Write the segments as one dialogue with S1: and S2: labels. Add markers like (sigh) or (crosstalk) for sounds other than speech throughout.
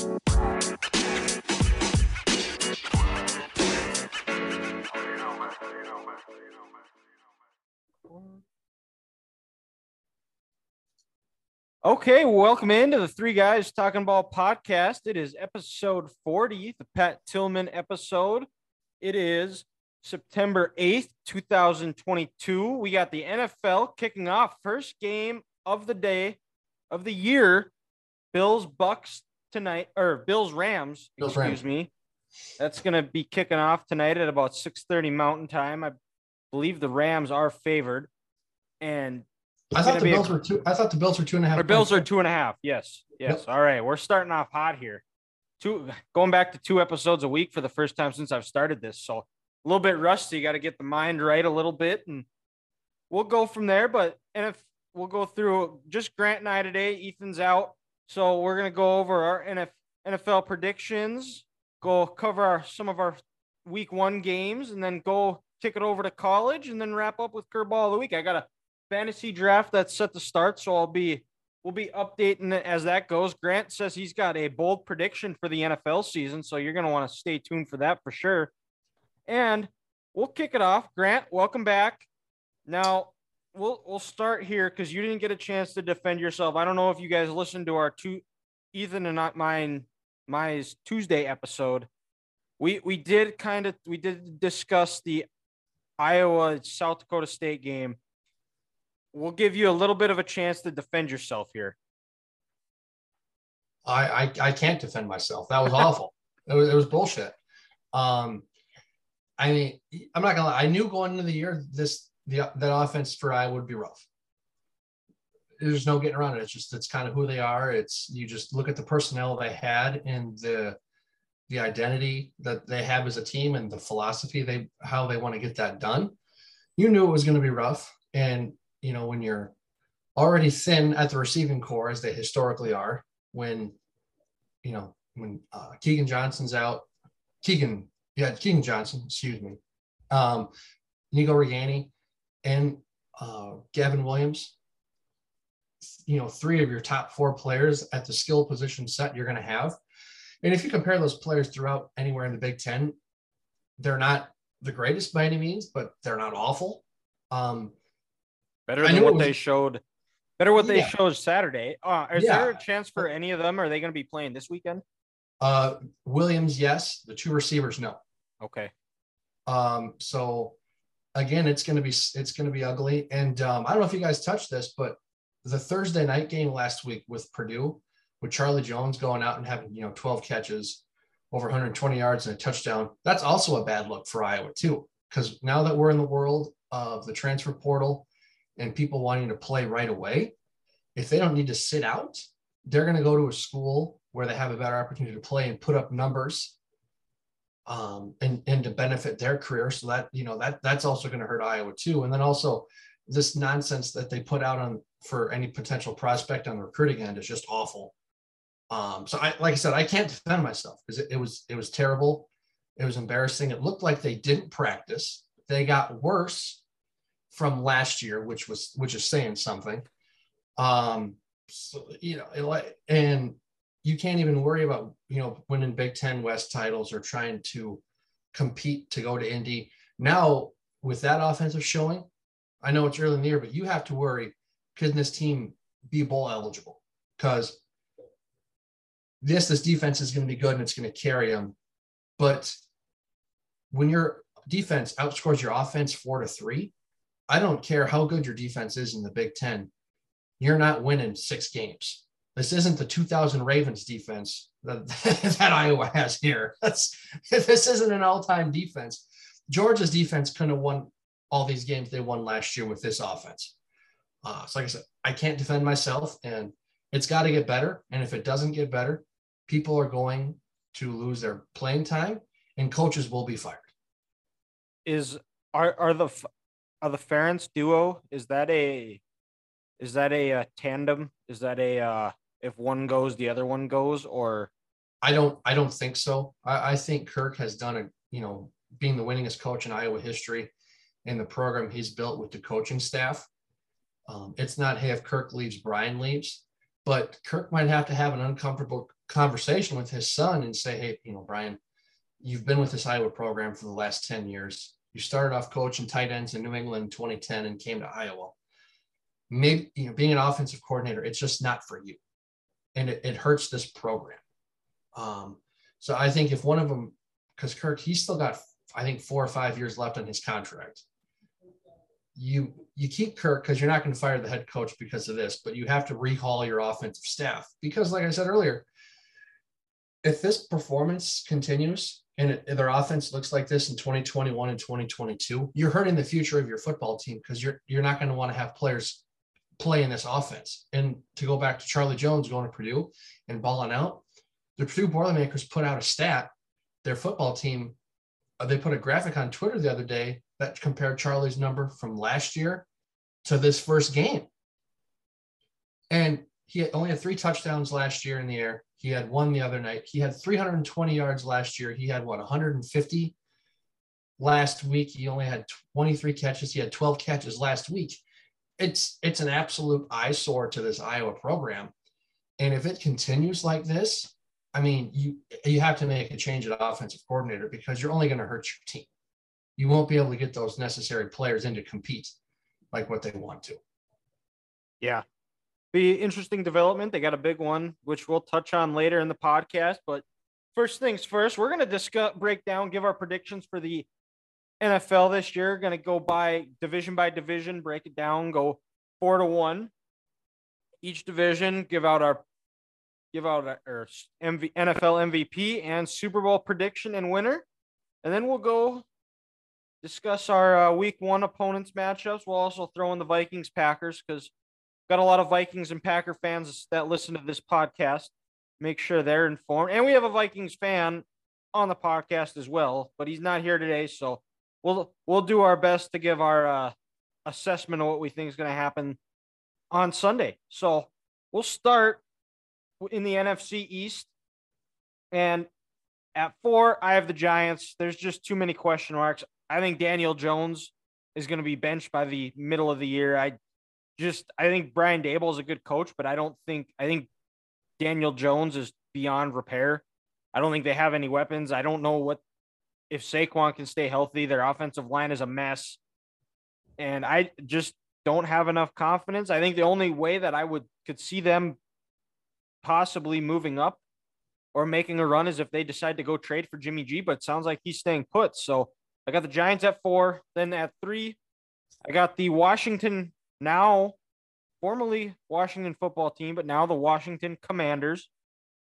S1: Okay, welcome into the Three Guys Talking Ball podcast. It is episode 40, the Pat Tillman episode. It is September 8th, 2022. We got the NFL kicking off first game of the day of the year. Bills Bucks tonight or Bills Rams,
S2: Bills,
S1: excuse
S2: Rams.
S1: me. That's going to be kicking off tonight at about 6:30 Mountain Time. I believe the Rams are favored and
S2: I thought the
S1: be a-
S2: Bills were two. I thought the Bills were two and a half.
S1: Our Bills are two and a half. Yes. Yes.
S2: Yep.
S1: All right. We're starting off hot here. Two going back to two episodes a week for the first time since I've started this. So a little bit rusty. Got to get the mind right a little bit. And we'll go from there. But and if we'll go through just Grant and I today, Ethan's out. So we're gonna go over our NFL predictions, go cover our, some of our week one games, and then go kick it over to college and then wrap up with curveball of the week. I got a fantasy draft that's set to start, so I'll be we'll be updating it as that goes. Grant says he's got a bold prediction for the NFL season, so you're gonna want to stay tuned for that for sure. And we'll kick it off. Grant, welcome back. Now we'll we'll start here because you didn't get a chance to defend yourself. I don't know if you guys listened to our two Ethan and not mine my Tuesday episode. We we did kind of we did discuss the Iowa South Dakota State game. We'll give you a little bit of a chance to defend yourself here.
S2: I, I I can't defend myself. That was awful. (laughs) It was it was bullshit. Um, I mean, I'm not gonna lie. I knew going into the year this the that offense for Iowa would be rough. There's no getting around it. It's just it's kind of who they are. It's you just look at the personnel they had and the the identity that they have as a team and the philosophy they how they want to get that done. You knew it was going to be rough, and you know when you're already thin at the receiving core as they historically are, when you know when uh, Keagan Johnson's out, Keagan yeah Keagan Johnson excuse me, um, Nico Ragaini, and uh, Gavin Williams. You know, three of your top four players at the skill position set you're going to have. And if you compare those players throughout anywhere in the Big Ten, they're not the greatest by any means, but they're not awful. Um,
S1: Better than what
S2: was-
S1: they showed. Better what they
S2: Yeah.
S1: showed Saturday. Uh, is
S2: Yeah.
S1: there a chance for any of them? Are they going to be playing this weekend?
S2: uh, Williams, yes. The two receivers, no.
S1: Okay.
S2: Um, so again, it's going to be it's going to be ugly. And um, I don't know if you guys touched this, but the Thursday night game last week with Purdue, with Charlie Jones going out and having you know 12 catches, over 120 yards and a touchdown. That's also a bad look for Iowa too, because now that we're in the world of the transfer portal and people wanting to play right away, if they don't need to sit out, they're going to go to a school where they have a better opportunity to play and put up numbers um, and, and to benefit their career. So that, you know, that that's also going to hurt Iowa too. And then also this nonsense that they put out on for any potential prospect on the recruiting end is just awful. Um, so I, like I said, I can't defend myself because it, it was, it was terrible. It was embarrassing. It looked like they didn't practice. They got worse from last year, which was, which is saying something. Um, so, you know, and you can't even worry about you know winning Big Ten West titles or trying to compete to go to Indy. Now with that offensive showing, I know it's early in the year, but you have to worry can this team be bowl eligible? Because this this defense is going to be good and it's going to carry them, but when your defense outscores your offense four to three, I don't care how good your defense is in the Big Ten, you're not winning six games. This isn't the 2000 Ravens defense that, (laughs) that Iowa has here. That's this isn't an all-time defense. Georgia's defense couldn't have won all these games they won last year with this offense. Uh, so like I said, I can't defend myself, and it's got to get better. And if it doesn't get better, people are going to lose their playing time, and coaches will be fired.
S1: Is are are the are the Ferentz duo? Is that a is that a, uh tandem? Is that a uh, if one goes, the other one goes, or
S2: I don't I don't think so. I, I think Kirk has done a you know being the winningest coach in Iowa history and the program he's built with the coaching staff. Um, it's not hey if Kirk leaves, Brian leaves, But Kirk might have to have an uncomfortable conversation with his son and say, hey, you know, Brian, you've been with this Iowa program for the last 10 years. You started off coaching tight ends in New England in 2010 and came to Iowa. Maybe you know, being an offensive coordinator, it's just not for you. And it, it hurts this program. Um, so I think if one of them, because Kirk, he's still got, I think, four or five years left on his contract. You you keep Kirk because you're not going to fire the head coach because of this, but you have to rehaul your offensive staff because, like I said earlier, if this performance continues and it, their offense looks like this in 2021 and 2022, you're hurting the future of your football team because you're you're not going to want to have players play in this offense. And to go back to Charlie Jones going to Purdue and balling out, the Purdue Boilermakers put out a stat. Their football team, uh, they put a graphic on Twitter the other day that compared Charlie's number from last year to this first game. And he only had three touchdowns last year in the air. He had one the other night. He had 320 yards last year. He had what 150 last week. He only had 23 catches. He had 12 catches last week. It's it's an absolute eyesore to this Iowa program. And if it continues like this, I mean, you you have to make a change at offensive coordinator because you're only going to hurt your team. You won't be able to get those necessary players in to compete like what they want to.
S1: Yeah. Be interesting development. They got a big one, which we'll touch on later in the podcast. But first things first, we're going to discuss, break down, give our predictions for the NFL this year. Going to go by division by division, break it down, go four to one. Each division, give out our give out our MV, NFL MVP and Super Bowl prediction and winner. And then we'll go discuss our uh, week one opponents matchups. We'll also throw in the Vikings Packers because got a lot of Vikings and Packer fans that listen to this podcast. Make sure they're informed. And we have a Vikings fan on the podcast as well, but he's not here today. So we'll we'll do our best to give our uh, assessment of what we think is going to happen on Sunday. So we'll start in the NFC East. And at four, I have the Giants. There's just too many question marks. I think Daniel Jones is going to be benched by the middle of the year. I just I think Brian Daboll is a good coach, but I don't think I think Daniel Jones is beyond repair. I don't think they have any weapons. I don't know what if Saquon can stay healthy. Their offensive line is a mess. And I just don't have enough confidence. I think the only way that I would could see them possibly moving up or making a run is if they decide to go trade for Jimmy G, but sounds like he's staying put. So I got the Giants at four. Then at three, I got the Washington, now formerly Washington football team, but now the Washington Commanders.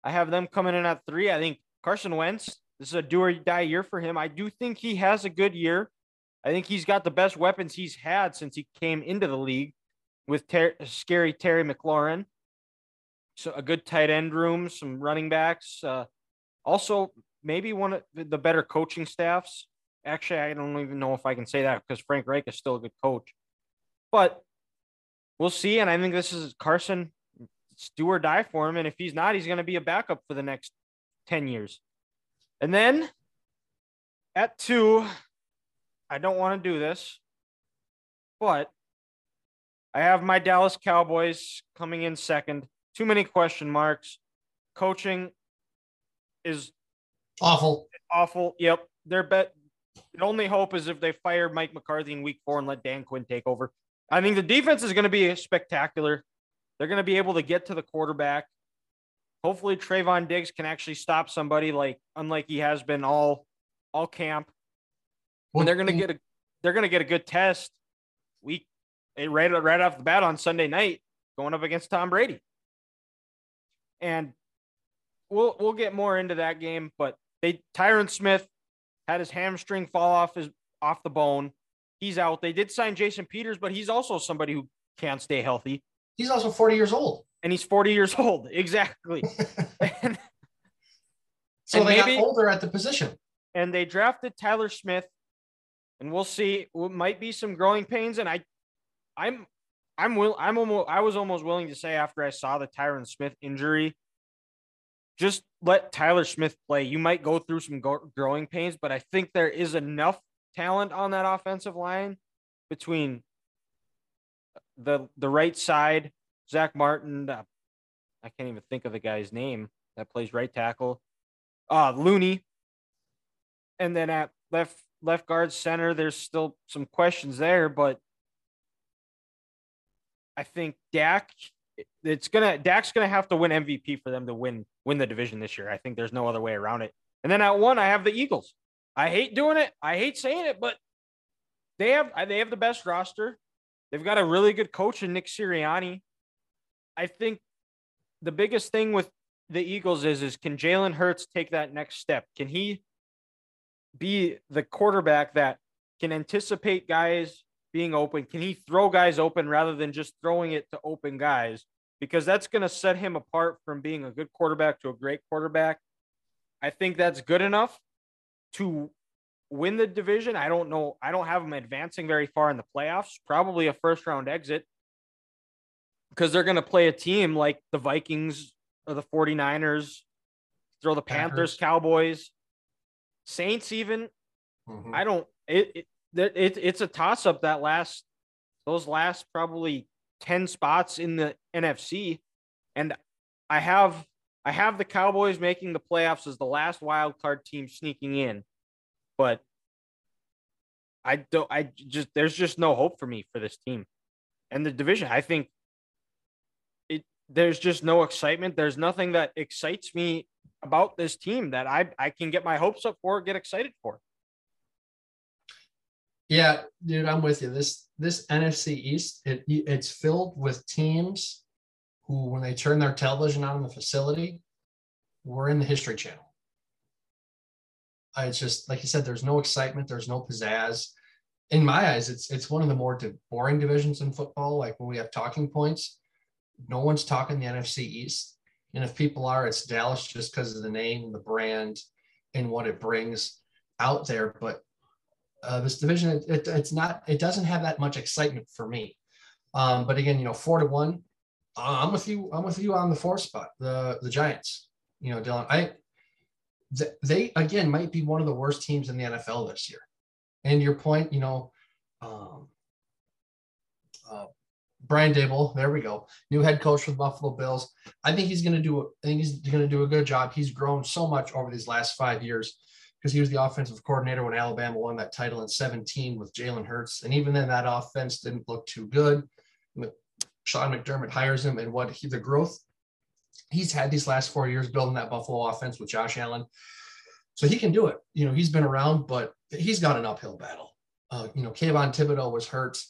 S1: I have them coming in at three. I think Carson Wentz, this is a do or die year for him. I do think he has a good year. I think he's got the best weapons he's had since he came into the league with ter- scary Terry McLaurin. So a good tight end room, some running backs. Uh, also, maybe one of the better coaching staffs Actually, I don't even know if I can say that because Frank Reich is still a good coach. But we'll see. And I think this is Carson. It's do or die for him. And if he's not, he's going to be a backup for the next 10 years. And then at two, I don't want to do this, but I have my Dallas Cowboys coming in second. Too many question marks. Coaching is
S2: awful.
S1: Awful. Yep. They're bet the only hope is if they fire Mike McCarthy in week four and let Dan Quinn take over. I think the defense is going to be spectacular. They're going to be able to get to the quarterback. Hopefully, Trevon Diggs can actually stop somebody like unlike he has been all all camp. When they're to get a they're to get a good test week eh, right right off the bat on Sunday night going up against Tom Brady. And we'll we'll get more into that game, but they Tyron Smith had his hamstring fall off his off the bone. He's out. They did sign Jason Peters, but he's also somebody who can't stay healthy.
S2: He's also 40 years old.
S1: And he's 40 years old. (laughs) Exactly. (laughs) and,
S2: so and they maybe, got older at the position.
S1: And they drafted Tyler Smith. And we'll see. It might be some growing pains. And I I'm I'm will I'm almost I was almost willing to say after I saw the Tyron Smith injury just let Tyler Smith play. You might go through some go- growing pains, but I think there is enough talent on that offensive line between the the right side, Zack Martin, uh, I can't even think of the guy's name that plays right tackle. Uh Looney. And then at left left guard center, there's still some questions there, but I think Dak it's gonna Dak's gonna have to win MVP for them to win win the division this year. I think there's no other way around it. And then at one, I have the Eagles. I hate doing it. I hate saying it, but they have they have the best roster. They've got a really good coach in Nick Sirianni. I think the biggest thing with the Eagles is is can Jalen Hurts take that next step? Can he be the quarterback that can anticipate guys being open? Can he throw guys open rather than just throwing it to open guys? Because that's going to set him apart from being a good quarterback to a great quarterback. I think that's good enough to win the division. I don't know. I don't have him advancing very far in the playoffs. Probably a first round exit because they're going to play a team like the Vikings or the 49ers, throw the Panthers, Packers. Cowboys, Saints, even. Mm-hmm. I don't, it, it, it, it's a toss up that last, those last probably 10 spots in the NFC. And I have, I have the Cowboys making the playoffs as the last wild card team sneaking in but I don't. I just there's just no hope for me for this team and the division. I think it. There's just no excitement. There's nothing that excites me about this team that I I can get my hopes up for, get excited for.
S2: Yeah, dude, I'm with you. This this NFC East, it it's filled with teams who, when they turn their television on in the facility, we're in the History Channel. It's just like you said, there's no excitement, there's no pizzazz. In my eyes, it's it's one of the more boring divisions in football. Like when we have talking points, no one's talking the NFC East, and if people are, it's Dallas just because of the name, the brand, and what it brings out there. But uh, this division, it, it, it's not, it doesn't have that much excitement for me. Um, but again, you know, four to one, uh, I'm with you. I'm with you on the four spot, the the Giants. You know, Dylan, I they again might be one of the worst teams in the NFL this year. And your point, you know, um, uh, Brian Daboll, there we go, new head coach for the Buffalo Bills. I think he's going to do. I think he's going to do a good job. He's grown so much over these last five years because he was the offensive coordinator when Alabama won that title in 17 with Jalen Hurts, and even then that offense didn't look too good. Sean McDermott hires him, and what he the growth he's had these last four years building that Buffalo offense with Josh Allen. So he can do it. You know, he's been around, but he's got an uphill battle. Uh, you know, Kayvon Thibodeaux was hurt.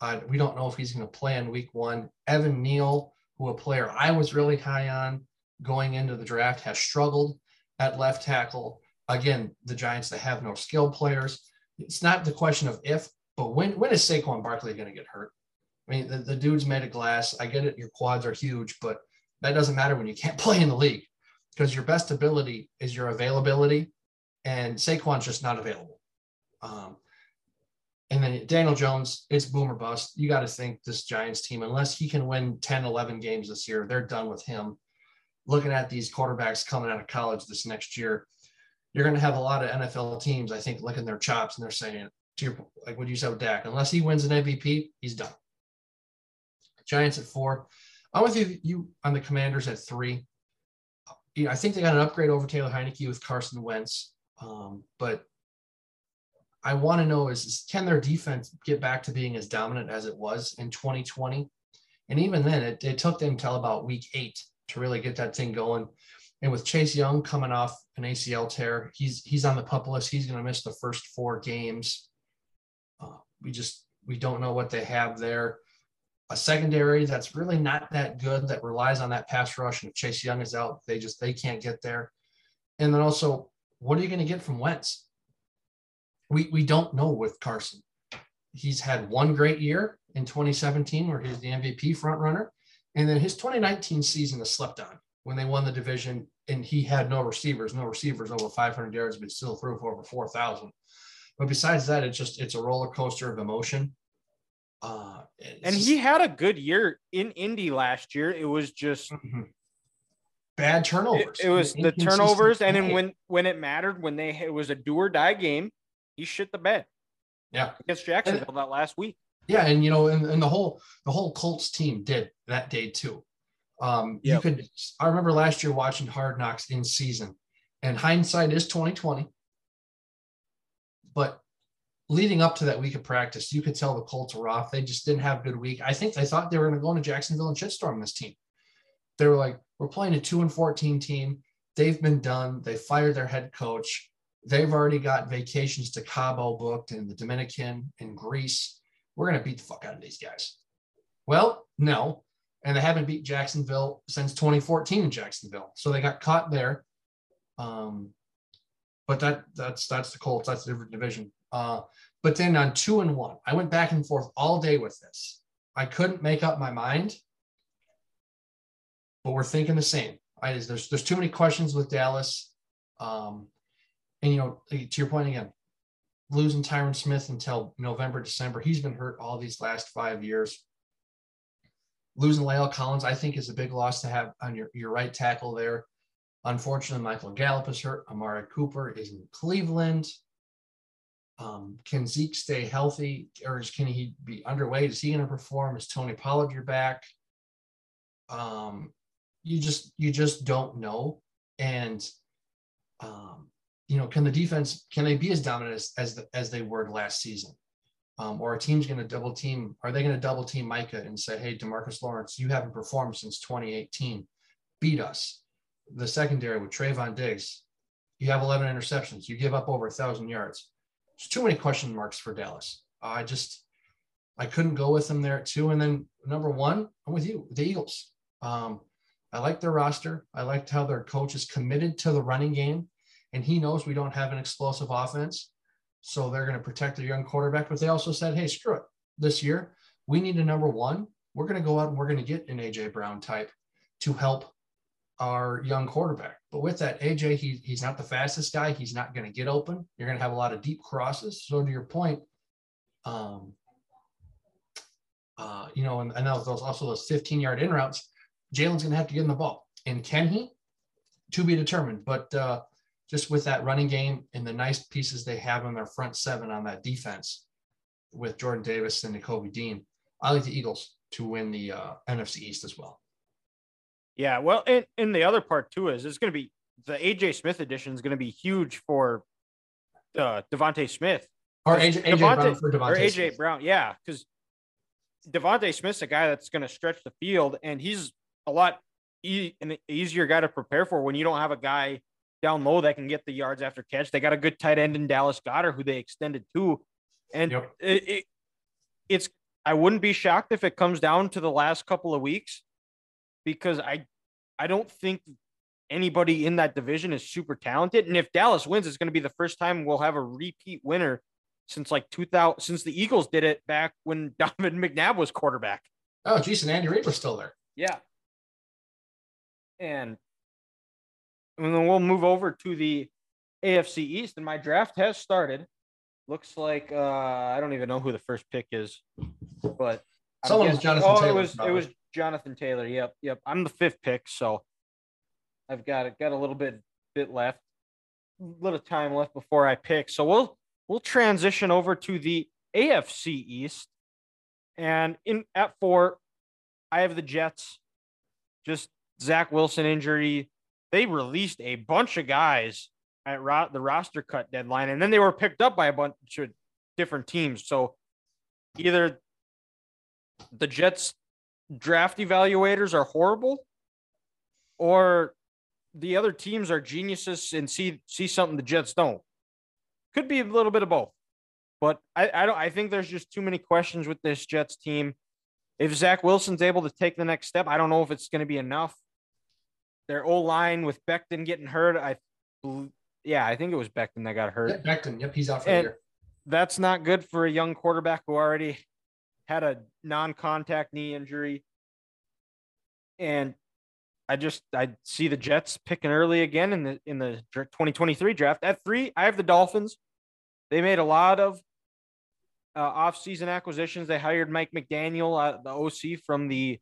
S2: Uh, we don't know if he's going to play in week one. Evan Neal, who a player I was really high on going into the draft, has struggled at left tackle. Again, the Giants, that have no skilled players. It's not the question of if, but when when is Saquon Barkley going to get hurt? I mean, the, the dude's made of glass. I get it. Your quads are huge, but that doesn't matter when you can't (laughs) play in the league because your best ability is your availability, and Saquon's just not available. Um, and then Daniel Jones, it's boomer bust. You got to think this Giants team, unless he can win 10, 11 games this year, they're done with him. Looking at these quarterbacks coming out of college this next year, you're going to have a lot of NFL teams, I think, licking their chops and they're saying, to your, like what you said with Dak, unless he wins an MVP, he's done. Giants at four. I'm with you, you on the Commanders at three. You know, I think they got an upgrade over Taylor Heinicke with Carson Wentz, um, but I want to know is, is, can their defense get back to being as dominant as it was in 2020? And even then, it, it took them till about week eight to really get that thing going. And with Chase Young coming off an ACL tear, he's he's on the pup list. He's going to miss the first four games. Uh, we just we don't know what they have there a secondary that's really not that good that relies on that pass rush. And if Chase Young is out, they just they can't get there. And then also, what are you going to get from Wentz? We we don't know with Carson. He's had one great year in 2017 where he's the MVP front runner, and then his 2019 season is slept on when they won the division and he had no receivers, no receivers over 500 yards, but still threw for over 4,000. But besides that, it's just it's a roller coaster of emotion.
S1: Uh, and he had a good year in Indy last year. It was just
S2: mm-hmm. bad turnovers.
S1: It, it was the turnovers, and then when when it mattered, when they it was a do or die game, he shit the bed.
S2: Yeah,
S1: against Jacksonville and, that last week.
S2: Yeah, and you know, and, and the whole the whole Colts team did that day too. Um,
S1: Yep.
S2: You could. I remember last year watching Hard Knocks in season, and hindsight is twenty twenty. But leading up to that week of practice, you could tell the Colts were off. They just didn't have a good week. I think they thought they were going to go into Jacksonville and shitstorm this team. They were like, "We're playing a two and fourteen team. They've been done. They fired their head coach. They've already got vacations to Cabo booked and the Dominican and Greece. We're going to beat the fuck out of these guys." Well, no, and they haven't beat Jacksonville since 2014 in Jacksonville. So they got caught there. Um, but that that's that's the Colts. That's a different division. Uh, but then on two and one, I went back and forth all day with this. I couldn't make up my mind, but we're thinking the same. I there's there's too many questions with Dallas, um, and you know to your point again, losing Tyron Smith until November December. He's been hurt all these last five years losing La'el Collins, I think, is a big loss to have on your, your right tackle there. Unfortunately, Michael Gallup is hurt. Amari Cooper is in Cleveland. Um, can Zeke stay healthy or is, can he be underweight? Is he going to perform? Is Tony Pollard your back? Um, you just you just don't know. And um, you know, can the defense can they be as dominant as as, the, as they were last season? um, or a team's going to double team, are they going to double team Micah and say, hey, Demarcus Lawrence, you haven't performed since 2018. Beat us. The secondary with Trevon Diggs, you have 11 interceptions. You give up over a thousand yards. There's too many question marks for Dallas. I just, I couldn't go with them there too. And then number one, I'm with you, the Eagles. Um, I like their roster. I liked how their coach is committed to the running game, and he knows we don't have an explosive offense. So they're going to protect their young quarterback. But they also said, hey, screw it. This year, we need a number one. We're going to go out and we're going to get an AJ Brown type to help our young quarterback. But with that, AJ, he, he's not the fastest guy. He's not going to get open. You're going to have a lot of deep crosses. So to your point, um, uh, you know, and, and those also those 15 yard in routes, Jalen's going to have to get in the ball. And can he? To be determined. But uh, just with that running game and the nice pieces they have on their front seven on that defense with Jordan Davis and Nakobe Dean, I like the Eagles to win the uh, NFC East as well.
S1: Yeah, well, and, and the other part too is it's going to be the AJ Smith edition is going to be huge for uh, DeVonta Smith
S2: or AJ, AJ
S1: DeVonta,
S2: Brown for DeVonta
S1: or AJ
S2: Smith.
S1: Brown. Yeah, because DeVonta Smith's a guy that's going to stretch the field, and he's a lot e- an easier guy to prepare for when you don't have a guy down low that can get the yards after catch. They got a good tight end in Dallas Goedert who they extended to, and
S2: Yep.
S1: it, it it's I wouldn't be shocked if it comes down to the last couple of weeks because I I don't think anybody in that division is super talented. And if Dallas wins, it's going to be the first time we'll have a repeat winner since like 2000 since the Eagles did it back when (laughs) Donovan McNabb was quarterback.
S2: Oh, geez, and Andy Reid was still there.
S1: Yeah. And, and then we'll move over to the AFC East, and my draft has started. Looks like uh, I don't even know who the first pick is, but
S2: Someone was Jonathan
S1: oh,
S2: Taylor,
S1: it was
S2: probably.
S1: it was Jonathan Taylor. Yep, yep. I'm the fifth pick, so I've got it got a little bit bit left, a little time left before I pick. So we'll we'll transition over to the AFC East, and in at four, I have the Jets. Just Zach Wilson injury. They released a bunch of guys at ro- the roster cut deadline, and then they were picked up by a bunch of different teams. So either the Jets draft evaluators are horrible, or the other teams are geniuses and see see something the Jets don't. Could be a little bit of both, but I, I don't. I think there's just too many questions with this Jets team. If Zach Wilson's able to take the next step, I don't know if it's going to be enough. Their O line with Becton getting hurt, I, yeah, I think it was Becton that got hurt
S2: Yep, Becton. Yep, he's out for
S1: And-
S2: the year.
S1: that's not good for a young quarterback who already had a non-contact knee injury. And I just I see the Jets picking early again in the in the 2023 draft. At three, I have the Dolphins. They made a lot of uh, off-season acquisitions. They hired Mike McDaniel, uh, the OC from the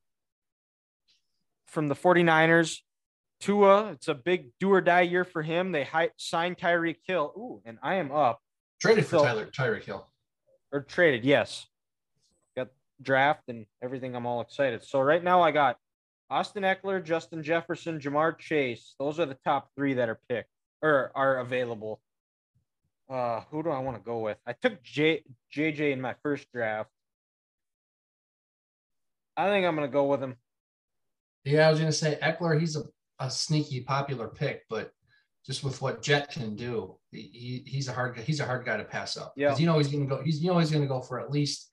S1: from the 49ers. Tua, it's a big do or die year for him. They hi- signed Tyreek Hill. Ooh, and I am up
S2: Traded for
S1: so-
S2: Tyler Tyreek Hill.
S1: or traded. Yes, got draft and everything. I'm all excited. So right now I got Austin Ekeler, Justin Jefferson, Ja'Marr Chase. Those are the top three that are picked or are available. Uh, who do I want to go with? I took J JJ in my first draft. I think I'm gonna go with him.
S2: Yeah, I was gonna say Eckler. He's a, a sneaky popular pick, but just with what Jet can do, he, he's a hard guy, he's a hard guy to pass up.
S1: Yeah,
S2: you know he's gonna go. He's you know he's gonna go for at least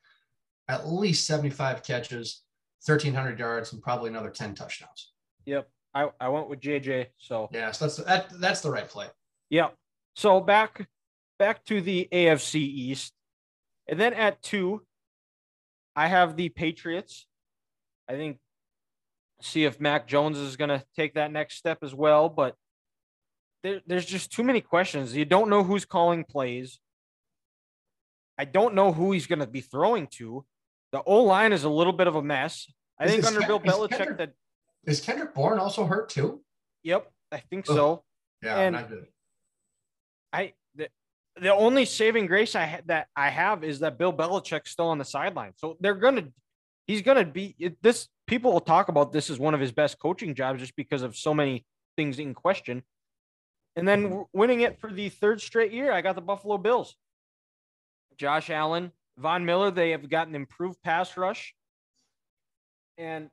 S2: at least 75 catches, 1,300 yards, and probably another 10 touchdowns.
S1: Yep, I, I went with JJ. So
S2: yeah, so that's that, that's the right play.
S1: Yep. So back back to the AFC East, and then at two, I have the Patriots. I think see if Mac Jones is going to take that next step as well, but there, there's just too many questions. You don't know who's calling plays. I don't know who he's going to be throwing to. The O line is a little bit of a mess. I
S2: Is-
S1: think under Bill Belichick
S2: Kendrick-
S1: that
S2: Is Kendrick Bourne also hurt too?
S1: yep, I think so.
S2: Yeah,
S1: And-
S2: good.
S1: I the, the only saving grace I ha- that I have is that Bill Belichick's still on the sideline. So they're gonna he's gonna be it, this. People will talk about this as one of his best coaching jobs just because of so many things in question. And then winning it for the third straight year, I got the Buffalo Bills. Josh Allen, Von Miller, they have gotten improved pass rush. And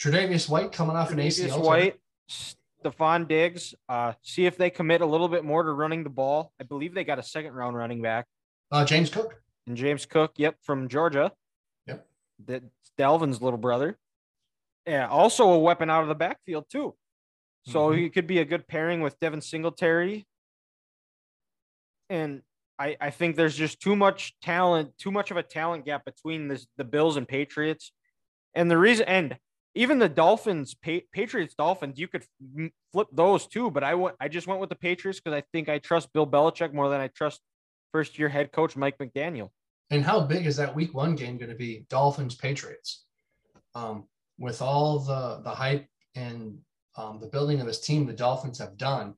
S2: Tre'Davious White coming off an
S1: Tre'Davious
S2: ACL.
S1: White, Stefon Diggs. Uh, see if they commit a little bit more to running the ball. I believe they got a second round running back
S2: Uh, James Cook.
S1: and James Cook. Yep, from Georgia.
S2: Yep.
S1: That's Dalvin's little brother. Yeah, also a weapon out of the backfield too. So
S2: Mhm.
S1: he could be a good pairing with Devin Singletary. And I, I think there's just too much talent, too much of a talent gap between this, the Bills and Patriots. And the reason, and even the Dolphins, pa- Patriots, Dolphins, you could flip those too. But I went, I just went with the Patriots because I think I trust Bill Belichick more than I trust first year head coach Mike McDaniel.
S2: And how big is that week one game going to be? Dolphins Patriots. Um, with all the the hype and um, the building of this team the Dolphins have done,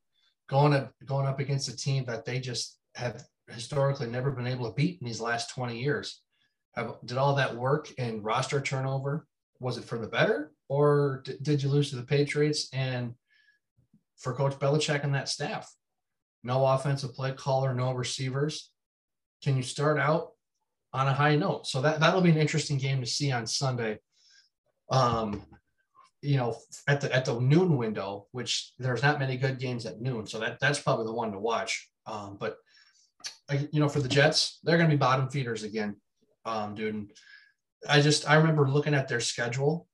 S2: going up going up against a team that they just have historically never been able to beat in these last 20 years. Have, did all that work and roster turnover? Was it for the better, or d- did you lose to the Patriots and for Coach Belichick and that staff? No offensive play caller, no receivers. Can you start out on a high note. So that that'll be an interesting game to see on Sunday. Um, you know, at the at the noon window, which there's not many good games at noon, so that that's probably the one to watch. Um, but I- you know, for the Jets, they're going to be bottom feeders again, um, dude. And I just I remember looking at their schedule.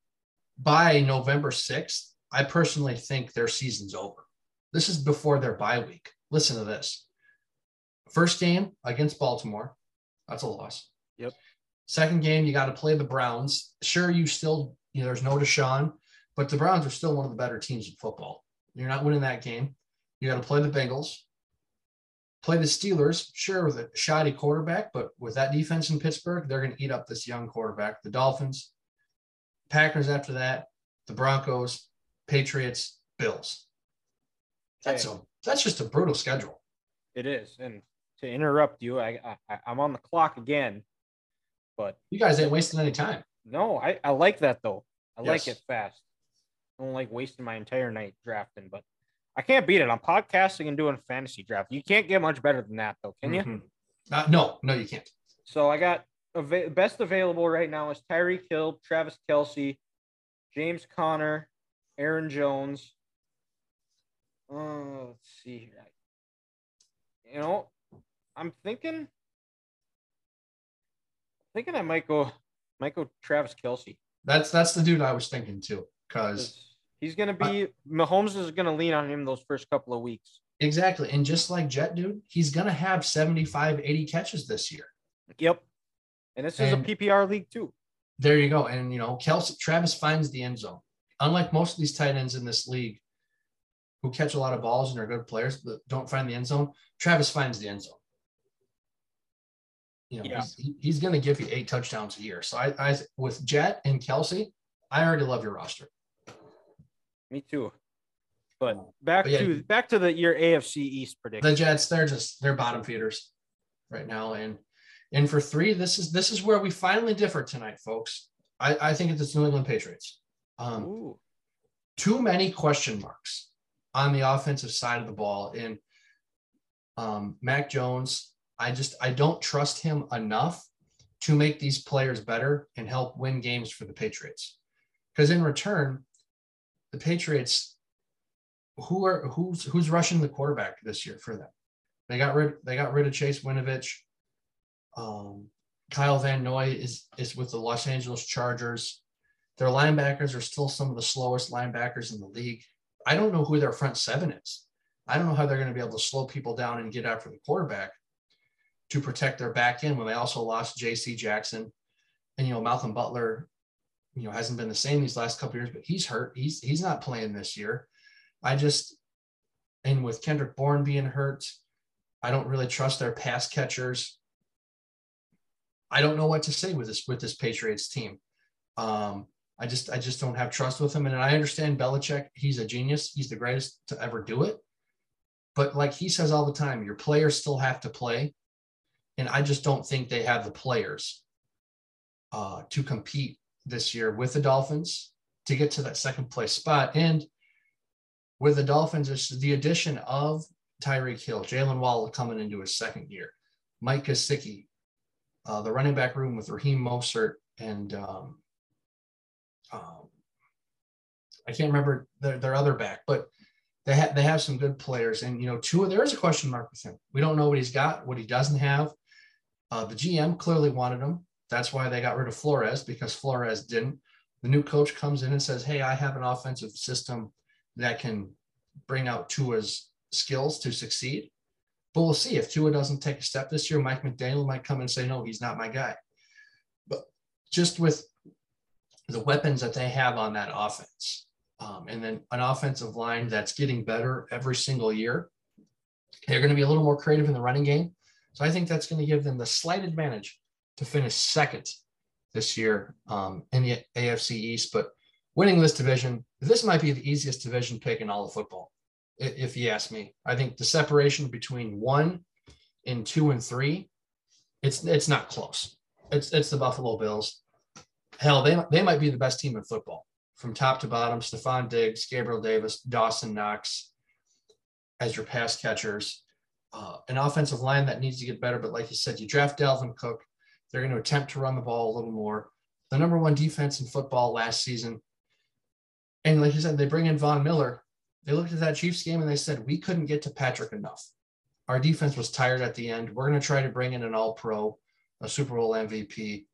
S2: By November sixth, I personally think their season's over. This is before their bye week. Listen to this. First game against Baltimore, that's a loss.
S1: Yep.
S2: Second game, you got to play the Browns. Sure, you still, you know, there's no Deshaun, but the Browns are still one of the better teams in football. You're not winning that game. You got to play the Bengals, play the Steelers, sure, with a shoddy quarterback, but with that defense in Pittsburgh, they're going to eat up this young quarterback. The Dolphins, Packers after that, the Broncos, Patriots, Bills. That's a that's just a brutal schedule.
S1: It is. And to interrupt you, I, I I'm on the clock again. But
S2: You guys ain't wasting any time.
S1: No, I, I like that though. I like it fast. I don't like wasting my entire night drafting, but I can't beat it. I'm podcasting and doing fantasy draft. You can't get much better than that though, can you?
S2: Mhm. Uh, no, no, you can't.
S1: So I got ava- best available right now is Tyreek Hill, Travis Kelce, James Conner, Aaron Jones. Uh, let's see here. You know, I'm thinking, thinking I might go, might go Travis Kelce.
S2: That's that's the dude I was thinking too. because
S1: He's gonna be Mahomes is gonna lean on him those first couple of weeks.
S2: exactly. And just like Jet dude, he's gonna have 75, 80 catches this year.
S1: Yep. And this is a PPR league too.
S2: There you go. And you know, Kelce Travis finds the end zone. Unlike most of these tight ends in this league who catch a lot of balls and are good players but don't find the end zone, Travis finds the end zone. You know,
S1: Yeah.
S2: he's, he's going to give you eight touchdowns a year. So I, I, with Jet and Kelce, I already love your roster.
S1: Me too. But back
S2: But yeah.
S1: to back to the your AFC East prediction.
S2: The Jets, they're just they're bottom feeders right now. And and for three, this is this is where we finally differ tonight, folks. I, I think it's the New England Patriots. Um,
S1: Ooh.
S2: too many question marks on the offensive side of the ball. And um, Mac Jones, I just I don't trust him enough to make these players better and help win games for the Patriots. Because in return, the Patriots, who are who's who's rushing the quarterback this year for them? They got rid they got rid of Chase Winovich. Um, Kyle Van Noy is is with the Los Angeles Chargers. Their linebackers are still some of the slowest linebackers in the league. I don't know who their front seven is. I don't know how they're going to be able to slow people down and get after the quarterback to protect their back end when they also lost J.C. Jackson and you know Malcolm Butler. You know hasn't been the same these last couple years, but he's hurt. He's he's not playing this year. I just and with Kendrick Bourne being hurt, I don't really trust their pass catchers. I don't know what to say with this with this Patriots team. Um, I just I just don't have trust with him. And I understand Belichick, he's a genius. He's the greatest to ever do it. But like he says all the time, your players still have to play. And I just don't think they have the players uh, to compete this year with the Dolphins to get to that second place spot. And with the Dolphins, it's the addition of Tyreek Hill, Jaylen Waddle coming into his second year, Mike Gesicki, uh, the running back room with Raheem Mostert and um, um, I can't remember their, their other back, but they have they have some good players. And you know, Tua, there is a question mark with him. We don't know what he's got, what he doesn't have. Uh, the GM clearly wanted him. That's why they got rid of Flores because Flores didn't. The new coach comes in and says, "Hey, I have an offensive system that can bring out Tua's skills to succeed." But we'll see if Tua doesn't take a step this year. Mike McDaniel might come and say, "No, he's not my guy." But just with the weapons that they have on that offense. Um, and then an offensive line that's getting better every single year. They're going to be a little more creative in the running game. So I think that's going to give them the slight advantage to finish second this year um, in the AFC East. But winning this division, this might be the easiest division pick in all of football, if you ask me. I think the separation between one and two and three, it's it's not close. It's it's the Buffalo Bills hell, they, they might be the best team in football from top to bottom. Stefon Diggs, Gabriel Davis, Dawson Knox as your pass catchers. Uh, an offensive line that needs to get better. But like you said, you draft Dalvin Cook. They're going to attempt to run the ball a little more. The number one defense in football last season. And like you said, they bring in Von Miller. They looked at that Chiefs game and they said, we couldn't get to Patrick enough. Our defense was tired at the end. We're going to try to bring in an all pro, a Super Bowl MVP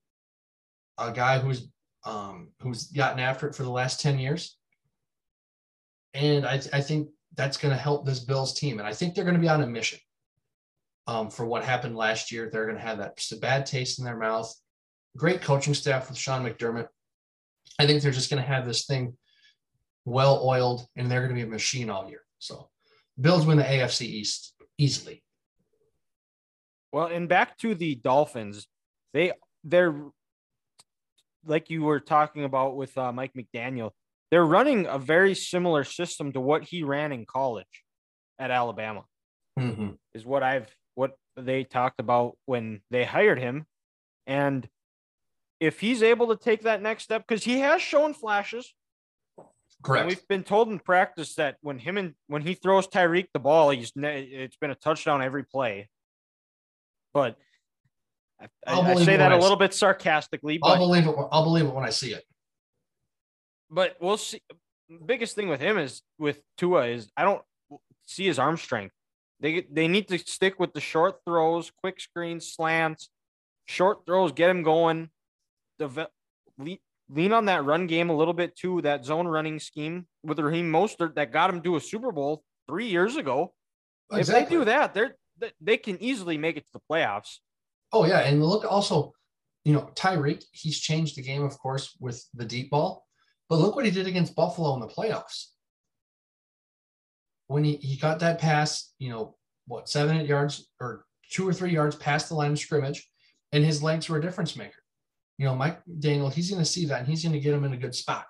S2: a guy who's um, who's gotten after it for the last 10 years. And I, I think that's going to help this Bills team. And I think they're going to be on a mission um, for what happened last year. They're going to have that bad taste in their mouth. Great coaching staff with Sean McDermott. I think they're just going to have this thing well oiled and they're going to be a machine all year. So Bills win the AFC East easily.
S1: Well, and back to the Dolphins, they they're like you were talking about with uh, Mike McDaniel, they're running a very similar system to what he ran in college at Alabama.
S2: Mm-hmm.
S1: Is what I've what they talked about when they hired him, and if he's able to take that next step, because he has shown flashes.
S2: Correct.
S1: we've been told in practice that when him and when he throws Tyreek the ball, he's it's been a touchdown every play. But I, I say that a little bit sarcastically. But,
S2: I'll believe it. I'll believe it when I see it.
S1: But we'll see. Biggest thing with him is with Tua is I don't see his arm strength. They they need to stick with the short throws, quick screens, slants, short throws, get him going. The lean on that run game a little bit too. That zone running scheme with Raheem Mostert that got him to a Super Bowl three years ago. Exactly. If they do that, they're they can easily make it to the playoffs.
S2: Oh yeah, and look also, you know, Tyreek, he's changed the game, of course, with the deep ball. But look what he did against Buffalo in the playoffs. When he, he got that pass, you know, what, seven, eight yards or two or three yards past the line of scrimmage, and his legs were a difference maker. You know, Mike Daniel, he's going to see that and he's going to get him in a good spot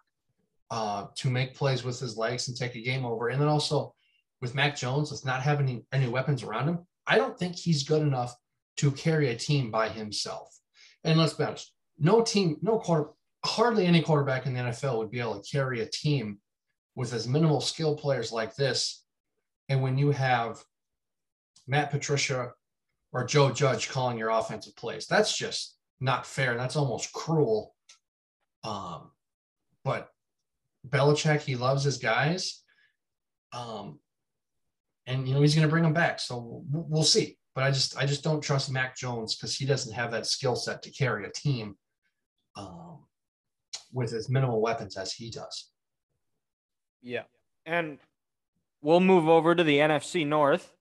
S2: uh, to make plays with his legs and take a game over. And then also with Mac Jones, with not having any, any weapons around him, I don't think he's good enough to carry a team by himself. And let's be honest, no team, no quarter, hardly any quarterback in the NFL would be able to carry a team with as minimal skill players like this, and when you have Matt Patricia or Joe Judge calling your offensive plays, that's just not fair. That's almost cruel. Um, but Belichick, he loves his guys. Um, and you know he's going to bring them back. So we'll see. But I just I just don't trust Mac Jones because he doesn't have that skill set to carry a team um, with as minimal weapons as he does.
S1: Yeah, and we'll move over to the NFC North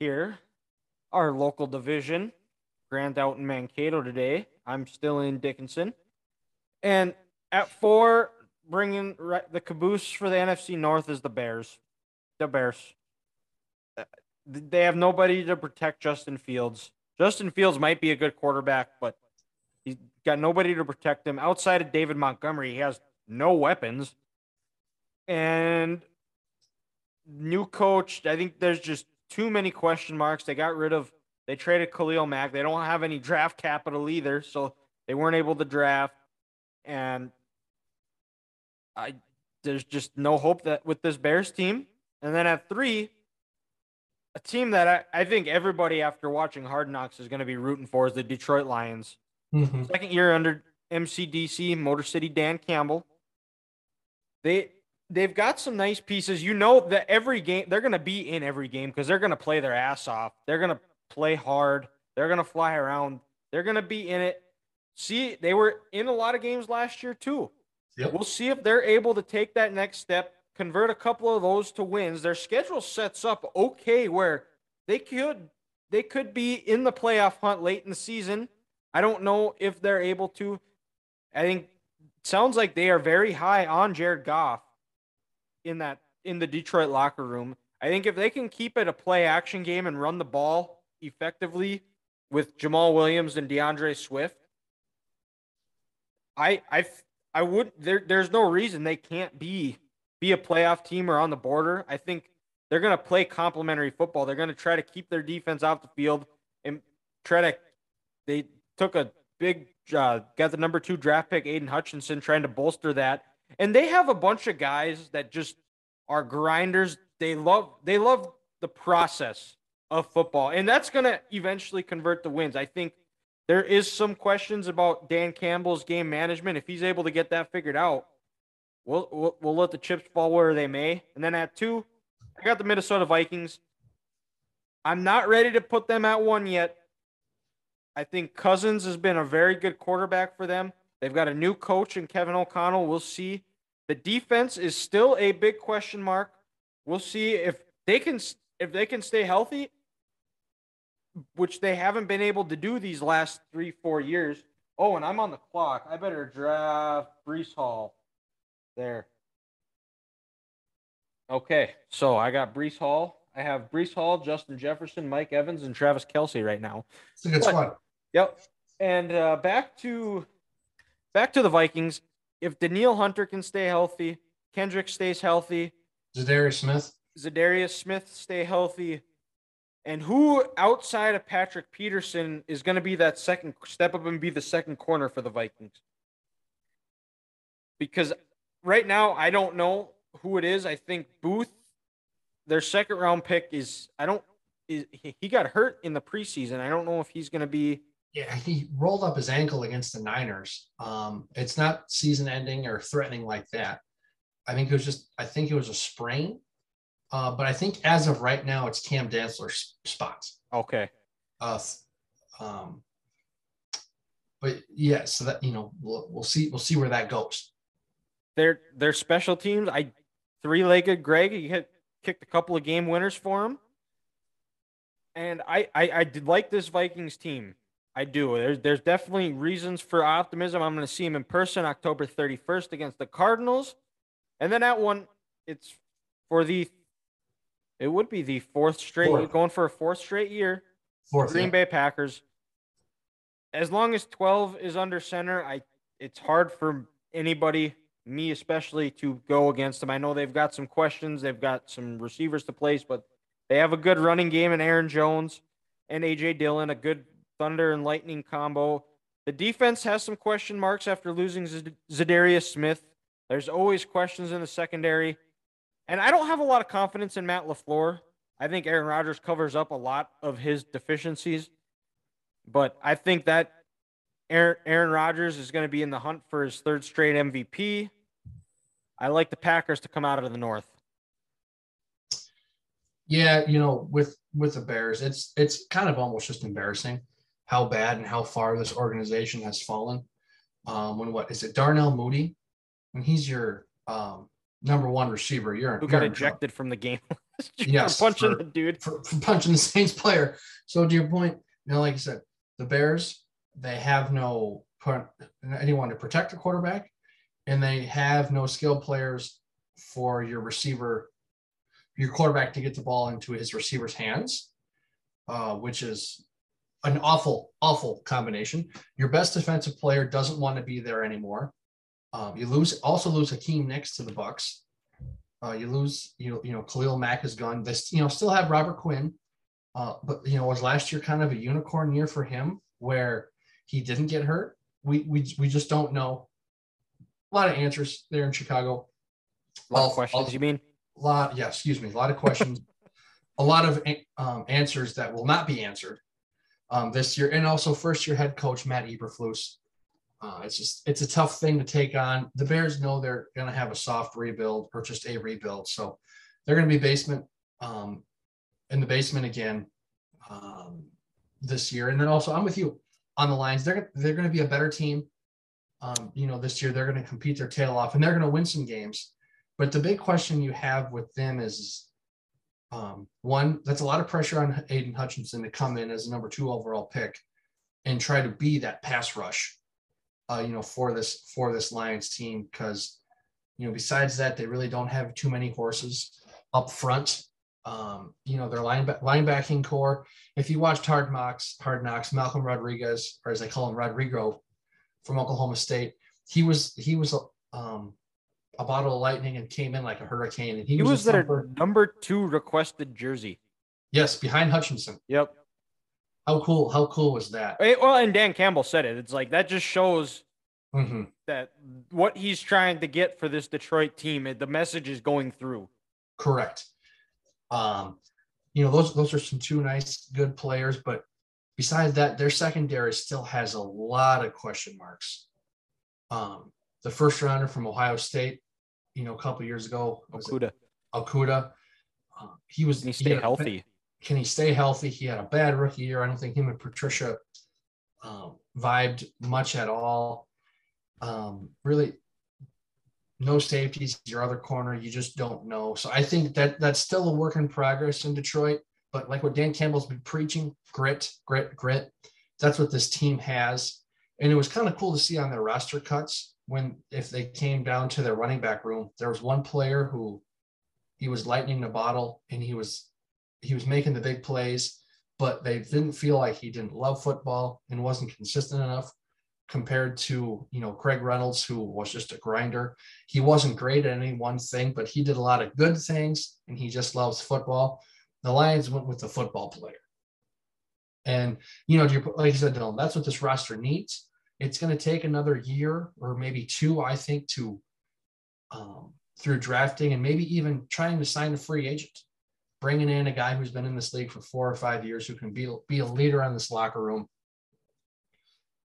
S1: here, our local division. Grant out in Mankato today. I'm still in Dickinson, and at four, bringing the caboose for the NFC North is the Bears. The Bears uh, they have nobody to protect Justin Fields. Justin Fields might be a good quarterback, but he's got nobody to protect him outside of David Montgomery. He has no weapons. And new coach, I think there's just too many question marks. They got rid of they traded Khalil Mack. They don't have any draft capital either, so they weren't able to draft. And I there's just no hope that with this Bears team. And then at three, a team that I, I think everybody after watching Hard Knocks is going to be rooting for is the Detroit Lions. Mm-hmm. Second year under MCDC Motor City Dan Campbell. They they've got some nice pieces. You know that every game they're going to be in every game because they're going to play their ass off. They're going to play hard. They're going to fly around. They're going to be in it. See, they were in a lot of games last year too. Yep. We'll see if they're able to take that next step convert a couple of those to wins, their schedule sets up okay where they could they could be in the playoff hunt late in the season. I don't know if they're able to. I think sounds like they are very high on Jared Goff in that in the Detroit locker room. I think if they can keep it a play action game and run the ball effectively with Jamaal Williams and D'Andre Swift, I I I would there there's no reason they can't be be a playoff team or on the border. I think they're going to play complementary football. They're going to try to keep their defense off the field and try to. They took a big, uh, got the number two draft pick, Aidan Hutchinson, trying to bolster that. And they have a bunch of guys that just are grinders. They love they love the process of football, and that's going to eventually convert to wins. I think there is some questions about Dan Campbell's game management. If he's able to get that figured out, We'll, we'll, we'll let the chips fall where they may. And then at two, I got the Minnesota Vikings. I'm not ready to put them at one yet. I think Cousins has been a very good quarterback for them. They've got a new coach in Kevin O'Connell. We'll see. The defense is still a big question mark. We'll see if they can if they can stay healthy, which they haven't been able to do these last three four years. Oh, and I'm on the clock. I better draft Breece Hall there. Okay, so I got Breece Hall. I have Breece Hall, Justin Jefferson, Mike Evans, and Travis Kelce right now.
S2: It's a good squad.
S1: Yep. And uh, back to back to the Vikings. If Danielle Hunter can stay healthy, Kendrick stays healthy,
S2: Za'Darius Smith,
S1: Za'Darius Smith stay healthy, and who outside of Patrick Peterson is going to be that second step up and be the second corner for the Vikings? Because right now, I don't know who it is. I think Booth, their second round pick, is I don't is he got hurt in the preseason. I don't know if he's going to be.
S2: Yeah, he rolled up his ankle against the Niners. Um, it's not season ending or threatening like that. I think it was just I think it was a sprain. Uh, but I think as of right now, it's Cam Dantzler's spots.
S1: Okay.
S2: Uh, um, but yeah, so that you know we'll, we'll see we'll see where that goes
S1: their their special teams. I three legged Greg. He hit kicked a couple of game winners for him, and I, I I did like this Vikings team. I do. There's there's definitely reasons for optimism. I'm going to see him in person October 31st against the Cardinals, and then that one, it's for the. It would be the fourth straight. Fourth. Going for a fourth straight year. Fourth, Green yeah. Bay Packers. As long as 12 is under center, I it's hard for anybody me especially, to go against them. I know they've got some questions, they've got some receivers to place, but they have a good running game in Aaron Jones and AJ Dillon, a good Thunder and Lightning combo. The defense has some question marks after losing Za'Darius Smith. There's always questions in the secondary. And I don't have a lot of confidence in Matt LaFleur. I think Aaron Rodgers covers up a lot of his deficiencies. But I think that Aaron, Aaron Rodgers is going to be in the hunt for his third straight MVP. I like the Packers to come out of the North.
S2: Yeah, you know, with with the Bears, it's it's kind of almost just embarrassing how bad and how far this organization has fallen. Um, when what is it, Darnell Mooney? When he's your um, number one receiver, you're
S1: who got ejected from the game. (laughs)
S2: Yes,
S1: for punching
S2: for-
S1: the dude.
S2: for, for punching the (laughs) Saints player. So to your point, you know, like I said, the Bears they have no put anyone to protect the quarterback, and they have no skilled players for your receiver, your quarterback to get the ball into his receiver's hands, uh, which is an awful, awful combination. Your best defensive player doesn't want to be there anymore. Um, you lose also lose Akiem Hicks to the Bucs. Uh, you lose, you know, you know, Khalil Mack is gone. This, you know, still have Robert Quinn, uh, but you know, was last year kind of a unicorn year for him where he didn't get hurt? We we we just don't know. A lot of answers there in Chicago.
S1: A lot of questions,
S2: all-
S1: you mean?
S2: A lot, yeah, excuse me, a lot of questions, (laughs) a lot of um, answers that will not be answered um, this year, and also first year head coach Matt Eberflus. Uh, it's just it's a tough thing to take on. The Bears know they're going to have a soft rebuild or just a rebuild, so they're going to be basement um, in the basement again um, this year. And then also, I'm with you on the lines. They're they're going to be a better team. Um, you know, this year they're going to compete their tail off, and they're going to win some games. But the big question you have with them is um, one, that's a lot of pressure on Aidan Hutchinson to come in as a number two overall pick and try to be that pass rush, uh, you know, for this for this Lions team. Because you know, besides that, they really don't have too many horses up front. Um, you know, their line linebacking corps. If you watched Hard Knocks, Hard Knocks, Malcolm Rodriguez, or as they call him, Rodrigo, from Oklahoma State, he was he was um, a bottle of lightning and came in like a hurricane. And he,
S1: He
S2: was,
S1: was their
S2: thumper.
S1: number two requested jersey.
S2: yes behind Hutchinson.
S1: Yep.
S2: How cool! How cool was that?
S1: Eh, Well, and Dan Campbell said it. It's like that just shows
S2: Mhm.
S1: that what he's trying to get for this Detroit team, the message is going through.
S2: Correct. Um, you know, those those are some two nice, good players, but besides that, their secondary still has a lot of question marks. Um, the first rounder from Ohio State, you know, a couple years ago,
S1: Okudah.
S2: Okudah. Uh, he was
S1: Can he
S2: he
S1: stay
S2: a-
S1: healthy?
S2: can he stay healthy? He had a bad rookie year. I don't think him and Patricia um, vibed much at all. Um, really, no safeties. Your other corner, you just don't know. So I think that that's still a work in progress in Detroit. But like what Dan Campbell's been preaching, grit, grit, grit. That's what this team has. And it was kind of cool to see on their roster cuts when if they came down to their running back room, there was one player who he was lightning the bottle and he was he was making the big plays, but they didn't feel like he didn't love football and wasn't consistent enough compared to, you know, Craig Reynolds, who was just a grinder. He wasn't great at any one thing, but he did a lot of good things and he just loves football. The Lions went with the football player. And, you know, you- like you said, Dylan, that's what this roster needs. It's going to take another year or maybe two, I think, to um, through drafting and maybe even trying to sign a free agent bringing in a guy who's been in this league for four or five years who can be, be a leader on this locker room.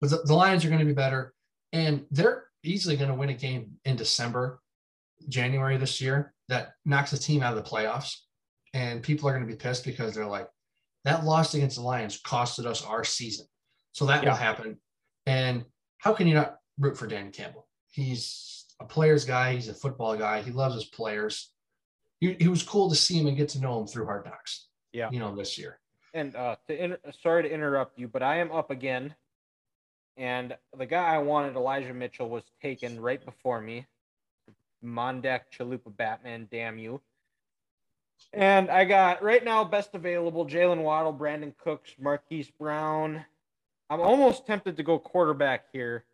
S2: But the, the Lions are going to be better, and they're easily going to win a game in December, January this year that knocks the team out of the playoffs. And people are going to be pissed because they're like, that loss against the Lions costed us our season. So that
S1: Yeah.
S2: will happen. And how can you not root for Dan Campbell? He's a player's guy, he's a football guy, he loves his players he, he was cool to see him and get to know him through Hard Knocks.
S1: Yeah.
S2: you know this year.
S1: And uh, to inter- sorry to interrupt you, but I am up again. And the guy I wanted, Elijah Mitchell, was taken right before me. Mondek Chalupa Batman, damn you. And I got right now best available Jaylen Waddle, Brandin Cooks, Marquise Brown. I'm almost tempted to go quarterback here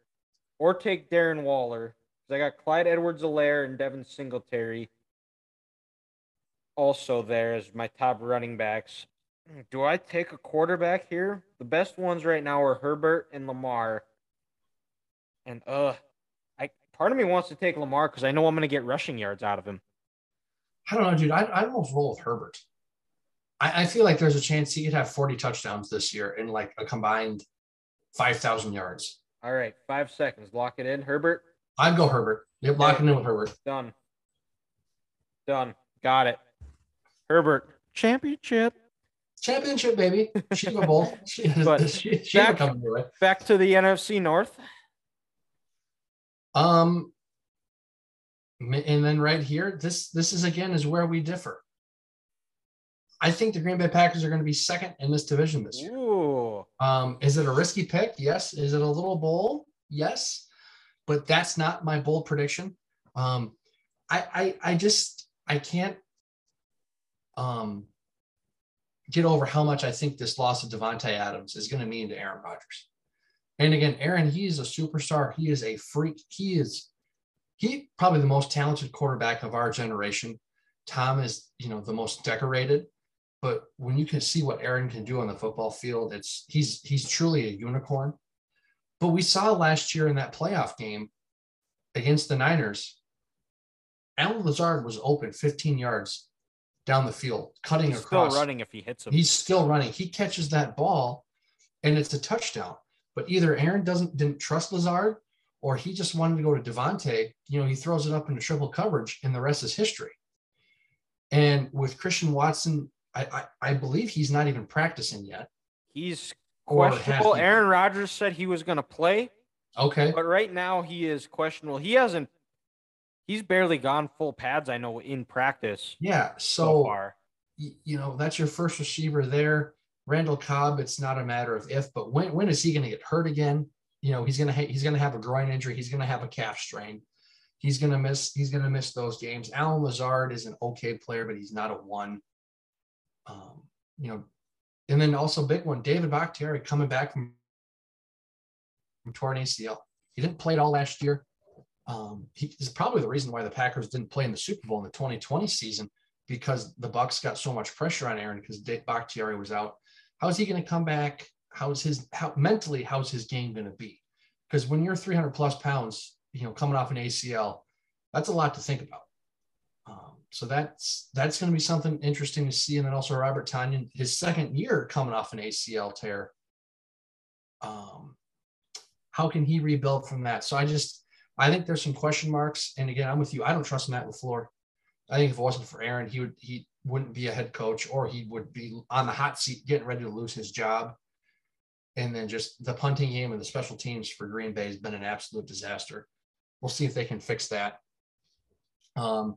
S1: or take Darren Waller because I got Clyde Edwards Helaire and Devin Singletary also there as my top running backs. Do I take a quarterback here? The best ones right now are Herbert and Lamar. And uh I part of me wants to take Lamar because I know I'm gonna get rushing yards out of him.
S2: I don't know, dude. I I almost roll with Herbert. I, I feel like there's a chance he could have 40 touchdowns this year in like a combined 5,000 yards.
S1: All right, five seconds. Lock it in. Herbert.
S2: I'd go Herbert. Yep, locking in with Herbert.
S1: Done. Done. Got it. Herbert. Championship.
S2: Championship, baby. Super (laughs) Bowl. She,
S1: But (laughs)
S2: she, she
S1: back-
S2: coming your way.
S1: Back to the NFC North.
S2: Um, and then right here, this this is again is where we differ. I think the Green Bay Packers are going to be second in this division this year. Um, is it a risky pick? Yes. Is it a little bold? Yes. But that's not my bold prediction. Um, I, I, I just I can't um, get over how much I think this loss of Davante Adams is going to mean to Aaron Rodgers. And again, Aaron, he is a superstar. He is a freak. He is he probably the most talented quarterback of our generation. Tom is, you know, the most decorated. But when you can see what Aaron can do on the football field, it's he's he's truly a unicorn. But we saw last year in that playoff game against the Niners, Allen Lazard was open 15 yards down the field, cutting
S1: He's still
S2: across.
S1: running if he hits him.
S2: He's still running. He catches that ball, and it's a touchdown. But either Aaron doesn't didn't trust Lazard, or he just wanted to go to Davante. You know, he throws it up into triple coverage, and the rest is history. And with Christian Watson, I I, I believe he's not even practicing yet.
S1: He's questionable. Aaron Rodgers said he was going to play,
S2: Okay.
S1: but right now he is questionable. He hasn't. He's barely gone full pads. I know in practice
S2: Yeah.
S1: so
S2: So
S1: far.
S2: you know that's your first receiver there. Randall Cobb. It's not a matter of if, but when when is he going to get hurt again? You know he's gonna ha- he's gonna have a groin injury. He's gonna have a calf strain. He's gonna miss he's gonna miss those games. Allen Lazard is an okay player, but he's not a one. Um, you know, and then also big one, David Bakhtiari coming back from, from torn ACL. He didn't play it all last year. Um, he is probably the reason why the Packers didn't play in the Super Bowl in the 2020 season because the Bucs got so much pressure on Aaron because Bakhtiari was out. How is he going to come back? How's his how mentally? How's his game going to be? Because when you're 300 plus pounds, you know, coming off an ACL, that's a lot to think about. So that's that's going to be something interesting to see. And then also Robert Tonyan, his second year coming off an ACL tear. Um, how can he rebuild from that? So I just I think there's some question marks. And again, I'm with you. I don't trust Matt LaFleur. I think if it wasn't for Aaron, he would he wouldn't be a head coach or he would be on the hot seat getting ready to lose his job. And then just the punting game and the special teams for Green Bay has been an absolute disaster. We'll see if they can fix that. Um,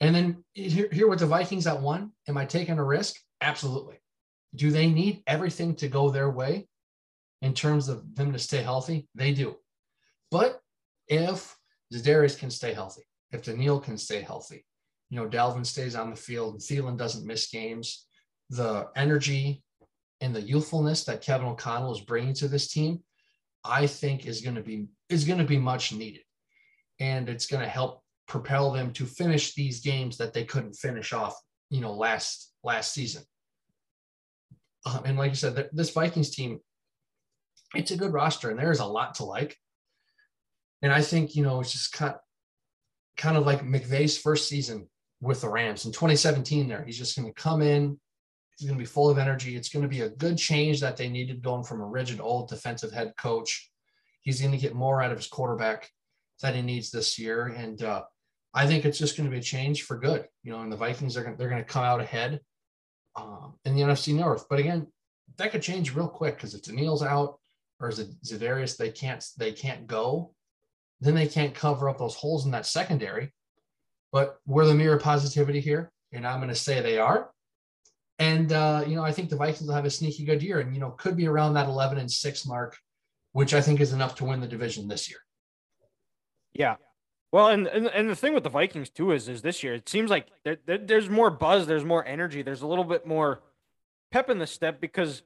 S2: and then here, here with the Vikings at one, am I taking a risk? Absolutely. Do they need everything to go their way in terms of them to stay healthy? They do. But if Za'Darius can stay healthy, if Danielle can stay healthy, you know, Dalvin stays on the field and Thielen doesn't miss games, the energy and the youthfulness that Kevin O'Connell is bringing to this team, I think is going to be is going to be much needed, and it's going to help propel them to finish these games that they couldn't finish off, you know, last last season. Um, and like I said, th- this Vikings team, it's a good roster, and there is a lot to like. And I think you know it's just kind kind of like McVay's first season with the Rams in 2017. There, he's just going to come in. He's going to be full of energy. It's going to be a good change that they needed going from a rigid old defensive head coach. He's going to get more out of his quarterback that he needs this year, and uh, I think it's just going to be a change for good. You know, and the Vikings are going they're going to come out ahead um, in the NFC North. But again, that could change real quick because if Danielle's out or is it Za'Darius, they can't they can't go. Then they can't cover up those holes in that secondary. But we're the mirror positivity here, and I'm going to say they are. And uh, you know, I think the Vikings will have a sneaky good year, and you know, could be around that 11 and six mark, which I think is enough to win the division this year.
S1: Yeah. Well, and, and and the thing with the Vikings too is is this year it seems like there, there, there's more buzz, there's more energy, there's a little bit more pep in the step because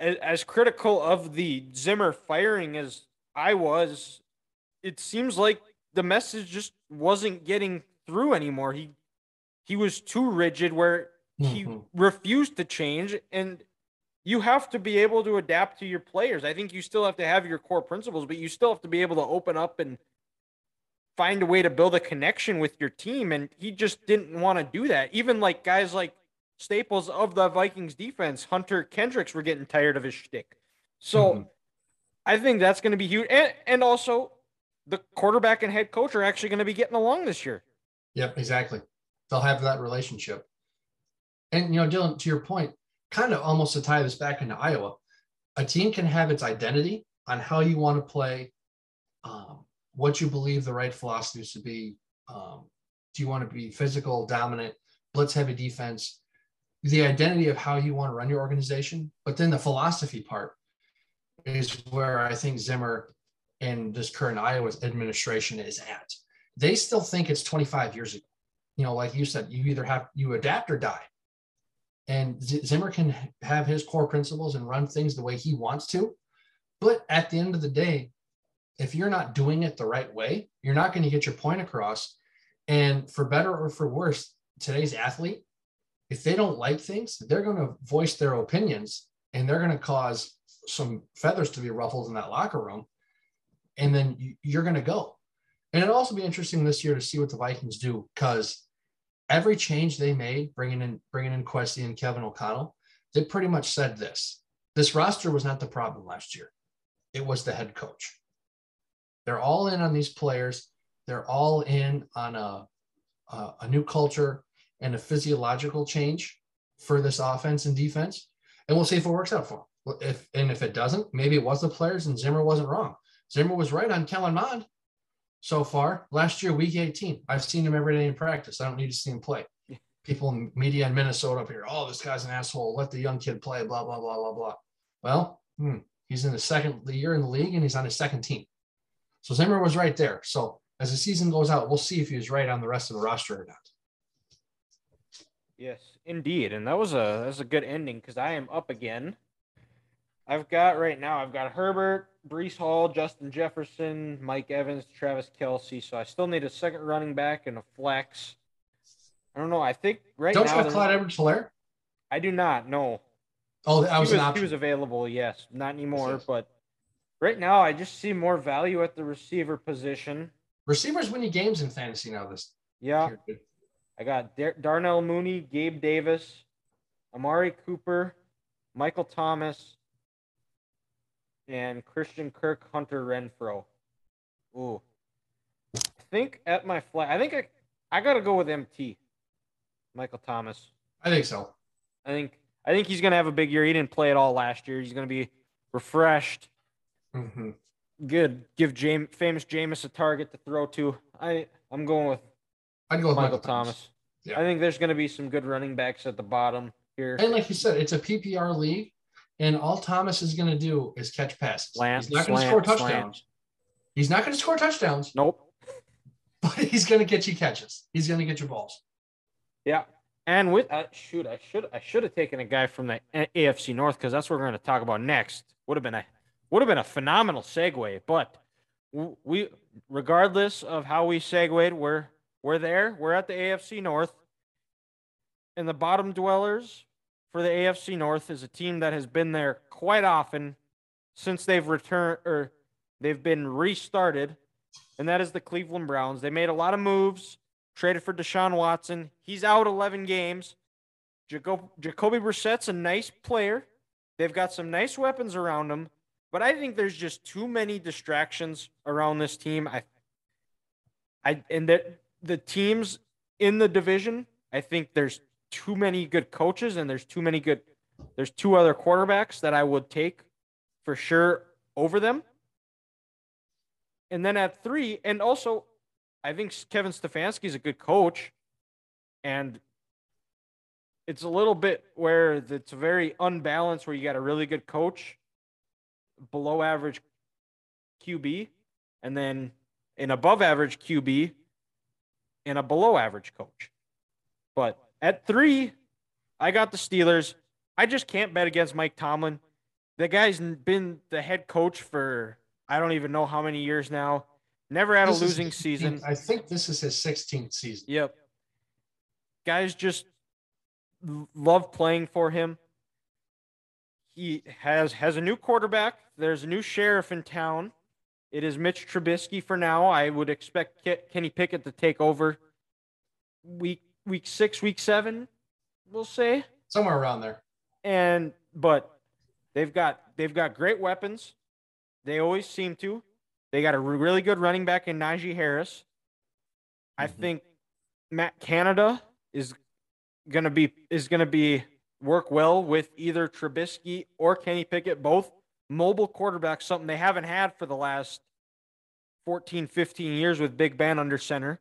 S1: as, as critical of the Zimmer firing as I was, it seems like the message just wasn't getting through anymore. He he was too rigid where he
S2: Mhm.
S1: refused to change and you have to be able to adapt to your players. I think you still have to have your core principles, but you still have to be able to open up and find a way to build a connection with your team. And he just didn't want to do that. Even like guys like staples of the Vikings defense, Hunter Kendricks, were getting tired of his shtick. So mm-hmm. I think that's going to be huge. And, and also, the quarterback and head coach are actually going to be getting along this year.
S2: Yep, exactly. They'll have that relationship. And, you know, Dylan, to your point, kind of almost to tie this back into Iowa, a team can have its identity on how you want to play, um, what you believe the right philosophies to be. Um, do you want to be physical, dominant, blitz heavy defense? The identity of how you want to run your organization, but then the philosophy part is where I think Zimmer and this current Iowa administration is at. They still think it's 25 years ago. You know, like you said, you either have you adapt or die. And Zimmer can have his core principles and run things the way he wants to. But at the end of the day, if you're not doing it the right way, you're not going to get your point across. And for better or for worse, today's athlete, if they don't like things, they're going to voice their opinions and they're going to cause some feathers to be ruffled in that locker room. And then you're going to go. And it'll also be interesting this year to see what the Vikings do because every change they made, bringing in bringing in Kwesi and Kevin O'Connell, they pretty much said this: this roster was not the problem last year; it was the head coach. They're all in on these players. They're all in on a a, a new culture and a physiological change for this offense and defense, and we'll see if it works out for them. If and if it doesn't, maybe it was the players, and Zimmer wasn't wrong. Zimmer was right on Kellen Mond so far. Last year, week 18, I've seen him every day in practice. I don't need to see him play. (laughs) People in media in Minnesota up here, oh, this guy's an asshole. Let the young kid play, blah, blah, blah, blah, blah. Well, hmm, he's in the second year in the league and he's on his second team. So Zimmer was right there. So as the season goes out, we'll see if he was right on the rest of the roster or not.
S1: Yes, indeed. And that was a that was a good ending because I am up again. I've got right now, I've got Herbert, Breece Hall, Justin Jefferson, Mike Evans, Travis Kelce. So I still need a second running back and a flex. I don't know. I think right
S2: don't
S1: now.
S2: Don't you have Clyde Edwards Helaire?
S1: I do not. No.
S2: Oh, that was,
S1: was
S2: an option.
S1: He was available. Yes, not anymore. But right now, I just see more value at the receiver position.
S2: Receivers win you games in fantasy now. This.
S1: Yeah. I got Dar- Darnell Mooney, Gabe Davis, Amari Cooper, Michael Thomas, and Christian Kirk, Hunter Renfrow. Ooh. I think at my flat, I think I, I got to go with MT, Michael Thomas.
S2: I think so.
S1: I think I think he's going to have a big year. He didn't play at all last year. He's going to be refreshed.
S2: Mm-hmm.
S1: Good. Give James, famous Jameis a target to throw to. I I'm going with.
S2: I'd go with
S1: Michael, Michael Thomas. Thomas. Yeah. I think there's going to be some good running backs at the bottom here.
S2: And like you said, it's a PPR league. And all Thomas is going to do is catch passes.
S1: Slant,
S2: he's not
S1: going
S2: to score touchdowns. Slant. He's not going to score touchdowns.
S1: Nope.
S2: But (laughs) he's going to get you catches. He's going to get your balls.
S1: Yeah. And with uh, shoot, I should I should have taken a guy from the AFC North because that's what we're going to talk about next. Would have been a would have been a phenomenal segue. But we, regardless of how we segued, we're we're there. We're at the AFC North, and the bottom dwellers for the AFC North is a team that has been there quite often since they've returned or they've been restarted, and that is the Cleveland Browns. They made a lot of moves, traded for Deshaun Watson. He's out 11 games. Jacob, Jacoby Brissett's a nice player. They've got some nice weapons around him, but I think there's just too many distractions around this team. I, I, and that the teams in the division, I think there's too many good coaches and there's too many good there's two other quarterbacks that I would take for sure over them. And then at 3 and also I think Kevin Stefanski is a good coach and it's a little bit where it's very unbalanced where you got a really good coach below average QB and then an above average QB and a below average coach. But at three, I got the Steelers. I just can't bet against Mike Tomlin. The guy's been the head coach for I don't even know how many years now. Never had this a losing season.
S2: I think this is his 16th season.
S1: Yep. Guys just love playing for him. He has has a new quarterback. There's a new sheriff in town it is Mitch Trubisky for now. I would expect Kenny Pickett to take over week week six, week seven, we'll say
S2: somewhere around there.
S1: And but they've got they've got great weapons. They always seem to. They got a really good running back in Najee Harris. I mm-hmm. think Matt Canada is gonna be is gonna be work well with either Trubisky or Kenny Pickett, both mobile quarterbacks, something they haven't had for the last 14, 15 years with Big Ben under center.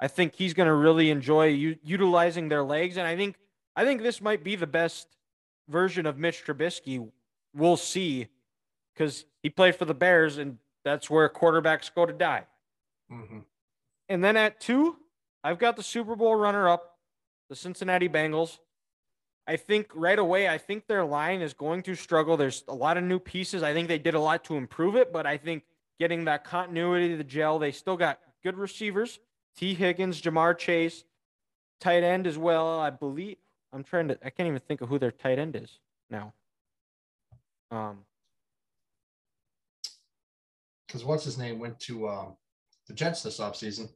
S1: I think he's going to really enjoy u- utilizing their legs, and I think I think this might be the best version of Mitch Trubisky we'll see because he played for the Bears, and that's where quarterbacks go to die. Mm-hmm. And then at two, I've got the Super Bowl runner-up, the Cincinnati Bengals. I think right away, I think their line is going to struggle. There's a lot of new pieces. I think they did a lot to improve it, but I think getting that continuity, to the gel, they still got good receivers. Tee Higgins, Ja'Marr Chase, tight end as well. I believe I'm trying to. I can't even think of who their tight end is now. Um,
S2: because what's his name went to um, the Jets this offseason.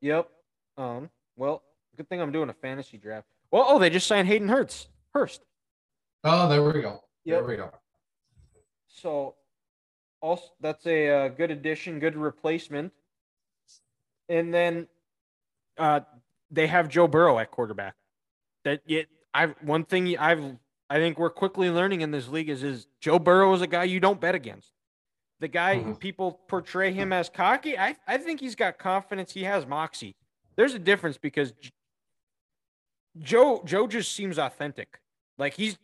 S1: Yep. Um. Well, good thing I'm doing a fantasy draft. Well, oh, they just signed Hayden Hurst. Hurst.
S2: Oh, there we go. Yep. There we go.
S1: So, also that's a uh, good addition, good replacement. And then, uh, they have Joe Burrow at quarterback. That it, I one thing I've I think we're quickly learning in this league is is Joe Burrow is a guy you don't bet against. The guy mm-hmm. people portray him as cocky. I I think he's got confidence. He has moxie. There's a difference because Joe Joe just seems authentic. Like he's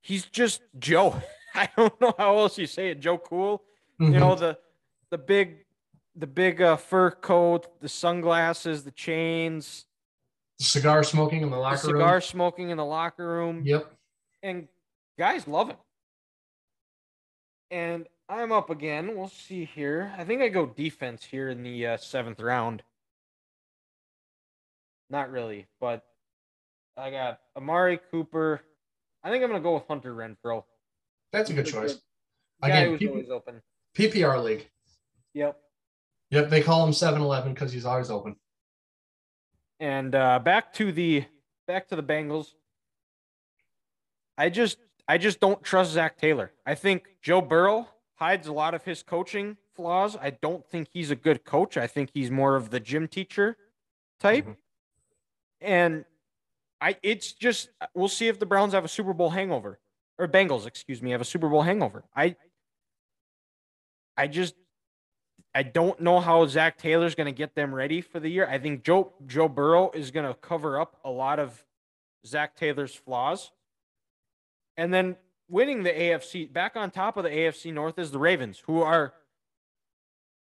S1: he's just Joe. (laughs) I don't know how else you say it. Joe Cool. Mm-hmm. You know the the big the big uh, fur coat, the sunglasses, the chains,
S2: cigar smoking in the locker
S1: the
S2: room.
S1: Cigar smoking in the locker room.
S2: Yep.
S1: And guys love him. And I'm up again. We'll see here. I think I go defense here in the uh, seventh round. Not really, but I got Amari Cooper. I think I'm gonna go with Hunter Renfrow.
S2: That's a good choice. Again, P- always open. PPR league.
S1: Yep.
S2: Yep, they call him 7-Eleven because he's always open.
S1: And uh, back to the back to the Bengals. I just I just don't trust Zac Taylor. I think Joe Burrow hides a lot of his coaching flaws. I don't think he's a good coach. I think he's more of the gym teacher type. Mm-hmm. And I it's just we'll see if the Browns have a Super Bowl hangover or Bengals, excuse me, have a Super Bowl hangover. I I just I don't know how Zac Taylor's going to get them ready for the year. I think Joe Joe Burrow is going to cover up a lot of Zac Taylor's flaws. And then winning the AFC back on top of the AFC North is the Ravens, who are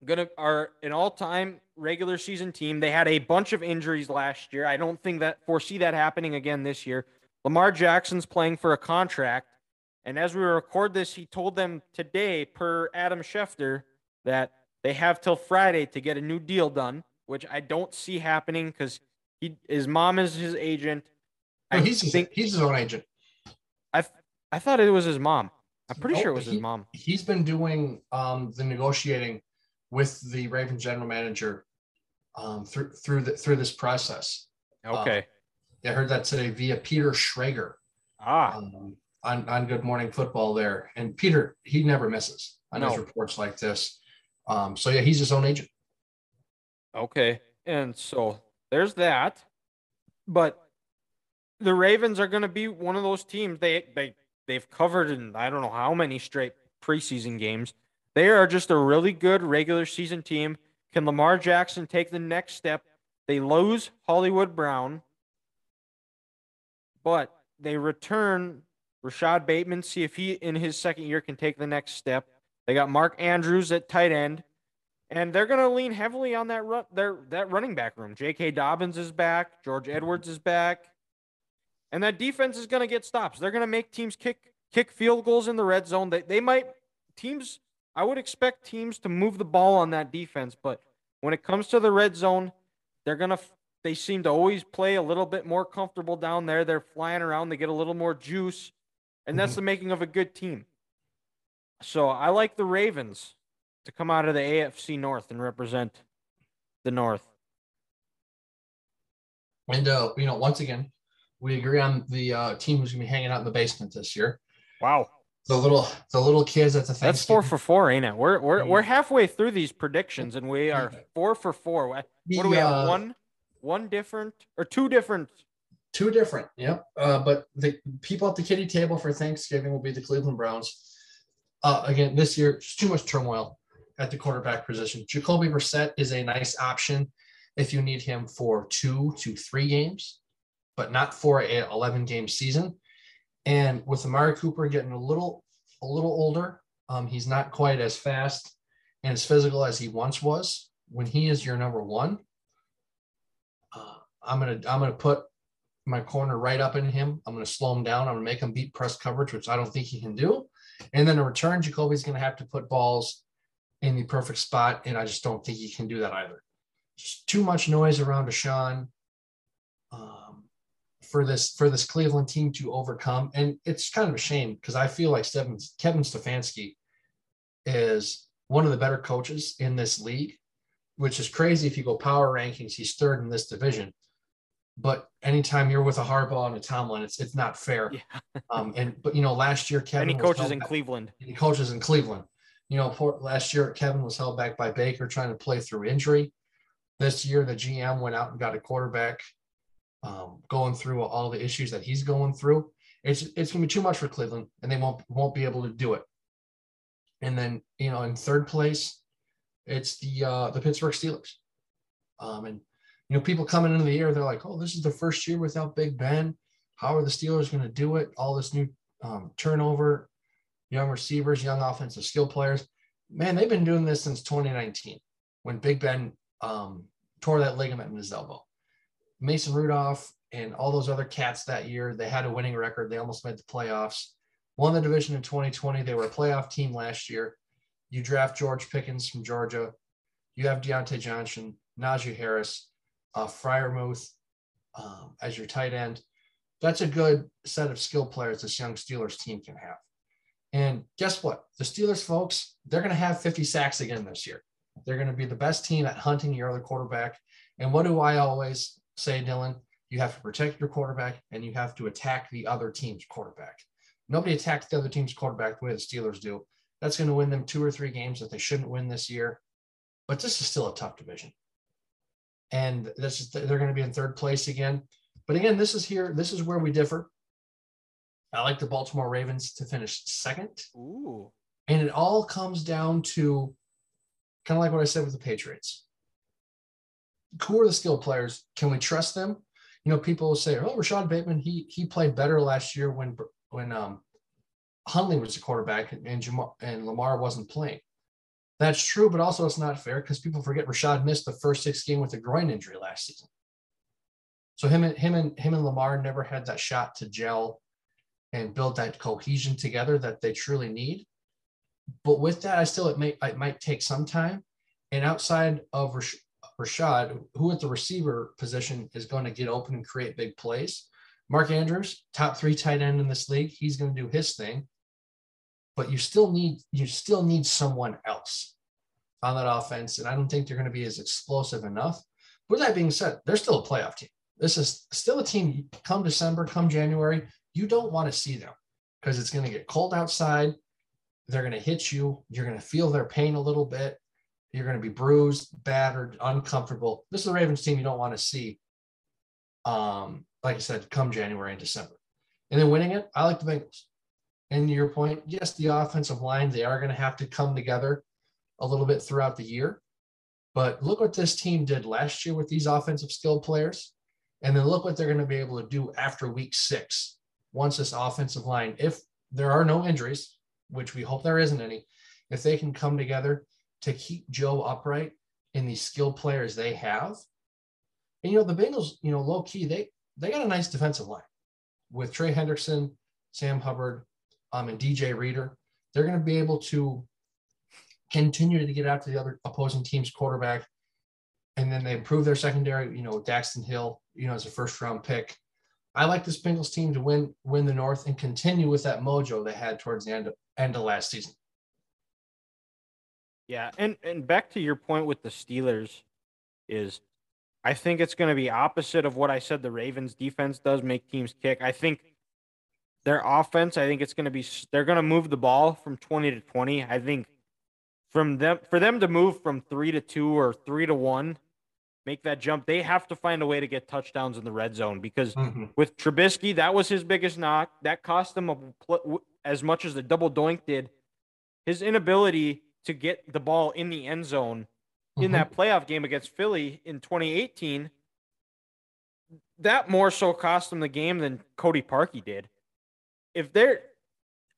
S1: gonna are an all-time regular season team. They had a bunch of injuries last year. I don't think that foresee that happening again this year. Lamar Jackson's playing for a contract, and as we record this, he told them today, per Adam Schefter, that they have till Friday to get a new deal done, which I don't see happening because he his mom is his agent.
S2: No, I he's think his, he's his own agent.
S1: I I thought it was his mom. I'm pretty sure it was
S2: he,
S1: his mom.
S2: He's been doing um, the negotiating with the Ravens general manager um, through through the, through this process.
S1: Okay.
S2: Um, I heard that today via Peter Schrager.
S1: Ah.
S2: Um, on, on Good Morning Football there. And Peter, he never misses on no. his reports like this. Um, so yeah, he's his own agent.
S1: Okay. And so there's that. But the Ravens are going to be one of those teams they they they've covered in I don't know how many straight preseason games. They are just a really good regular season team. Can Lamar Jackson take the next step? They lose Hollywood Brown, but they return Rashod Bateman, see if he in his second year can take the next step. They got Mark Andrews at tight end, and they're going to lean heavily on that run, their that running back room. J.K. Dobbins is back, George Edwards is back, and that defense is going to get stops. They're going to make teams kick kick field goals in the red zone. They they might teams. I would expect teams to move the ball on that defense, but when it comes to the red zone, they're going to they seem to always play a little bit more comfortable down there. They're flying around. They get a little more juice, and that's mm-hmm. the making of a good team. So I like the Ravens to come out of the AFC North and represent the North.
S2: And uh, you know, once again, we agree on the uh, team who's gonna be hanging out in the basement this year.
S1: Wow.
S2: The little the little kids at the Thanksgiving.
S1: That's four for four, ain't it? We're we're we're halfway through these predictions and we are four for four. What do we have?
S2: uh,
S1: One one different or two different
S2: Two different, yep. Uh, but the people at the kitty table for Thanksgiving will be the Cleveland Browns. Uh, again, this year, just too much turmoil at the quarterback position. Jacoby Brissett is a nice option if you need him for two to three games, but not for a 11 game season. And with Amari Cooper getting a little a little older, um, he's not quite as fast and as physical as he once was. When he is your number one, uh, I'm gonna I'm gonna put my corner right up in him. I'm to slow him down. I'm to make him beat press coverage, which I don't think he can do. And then in return, Jacoby's to have to put balls in the perfect spot, and I just don't think he can do that either. Just too much noise around Deshaun um, for this for this Cleveland team to overcome, and it's kind of a shame because I feel like Kevin Kevin Stefanski is one of the better coaches in this league, which is crazy. If you go power rankings, he's third in this division but anytime you're with a Harbaugh and a Tomlin, it's it's not fair.
S1: Yeah. (laughs)
S2: um, and but you know, last year Kevin
S1: and he coaches in back, Cleveland.
S2: He coaches in Cleveland. You know, for, last year Kevin was held back by Baker trying to play through injury. This year, the GM went out and got a quarterback, um, going through all the issues that he's going through. It's it's gonna be too much for Cleveland, and they won't won't be able to do it. And then you know, in third place, it's the uh, the Pittsburgh Steelers. Um, and you know, people coming into the year, they're like, oh, this is the first year without Big Ben. How are the Steelers going to do it? All this new um, turnover, young receivers, young offensive skill players. Man, they've been doing this since 2019 when Big Ben um, tore that ligament in his elbow. Mason Rudolph and all those other cats that year, they had a winning record. They almost made the playoffs. Won the division in 2020. They were a playoff team last year. You draft George Pickens from Georgia. You have Diontae Johnson, Najee Harris, uh, Freiermuth um, as your tight end. That's a good set of skill players this young Steelers team can have. And guess what? The Steelers, folks, they're going to have 50 sacks again this year. They're going to be the best team at hunting your other quarterback. And what do I always say, Dylan? You have to protect your quarterback and you have to attack the other team's quarterback. Nobody attacks the other team's quarterback the way the Steelers do. That's going to win them two or three games that they shouldn't win this year. But this is still a tough division and this is they're going to be in third place again. But again, this is here. This is where we differ. I like the Baltimore Ravens to finish second.
S1: Ooh.
S2: And it all comes down to kind of like what I said with the Patriots. Who are the skill players? Can we trust them? You know, people will say, "Oh, Rashod Bateman, he he played better last year when when um, Huntley was the quarterback and and, Jamar, and Lamar wasn't playing." That's true, but also it's not fair because people forget Rashod missed the first six game with a groin injury last season. So him and him and him and Lamar never had that shot to gel and build that cohesion together that they truly need. But with that, I still it may it might take some time. And outside of Rashod, who at the receiver position is going to get open and create big plays? Mark Andrews, top three tight end in this league, he's going to do his thing but you still need you still need someone else on that offense. And I don't think they're going to be as explosive enough. With that being said, they're still a playoff team. This is still a team come December, come January, you don't want to see them because it's going to get cold outside. They're going to hit you. You're going to feel their pain a little bit. You're going to be bruised, battered, uncomfortable. This is the Ravens team you don't want to see. Um, like I said, come January and December. And then winning it, I like the Bengals. And your point, yes, the offensive line, they are going to have to come together a little bit throughout the year. But look what this team did last year with these offensive skilled players. And then look what they're going to be able to do after week six, once this offensive line, if there are no injuries, which we hope there isn't any, if they can come together to keep Joe upright in these skilled players they have. And you know, the Bengals, you know, low key, they they got a nice defensive line with Trey Hendrickson, Sam Hubbard, um, and DJ Reader. They're going to be able to continue to get after the other opposing team's quarterback. And then they improve their secondary, you know, Daxton Hill, you know, as a first round pick. I like this Bengals team to win win the North and continue with that mojo they had towards the end of, end of last season.
S1: Yeah, and and back to your point with the Steelers is I think it's going to be opposite of what I said the Ravens defense does make teams kick. I think their offense, I think it's going to be they're going to move the ball from 20 to 20. I think from them for them to move from 3 to 2 or 3 to 1, make that jump, they have to find a way to get touchdowns in the red zone because mm-hmm. with Trubisky, that was his biggest knock. That cost them a, as much as the double doink did. His inability to get the ball in the end zone in mm-hmm. that playoff game against Philly in 2018, that more so cost them the game than Cody Parkey did. If they're,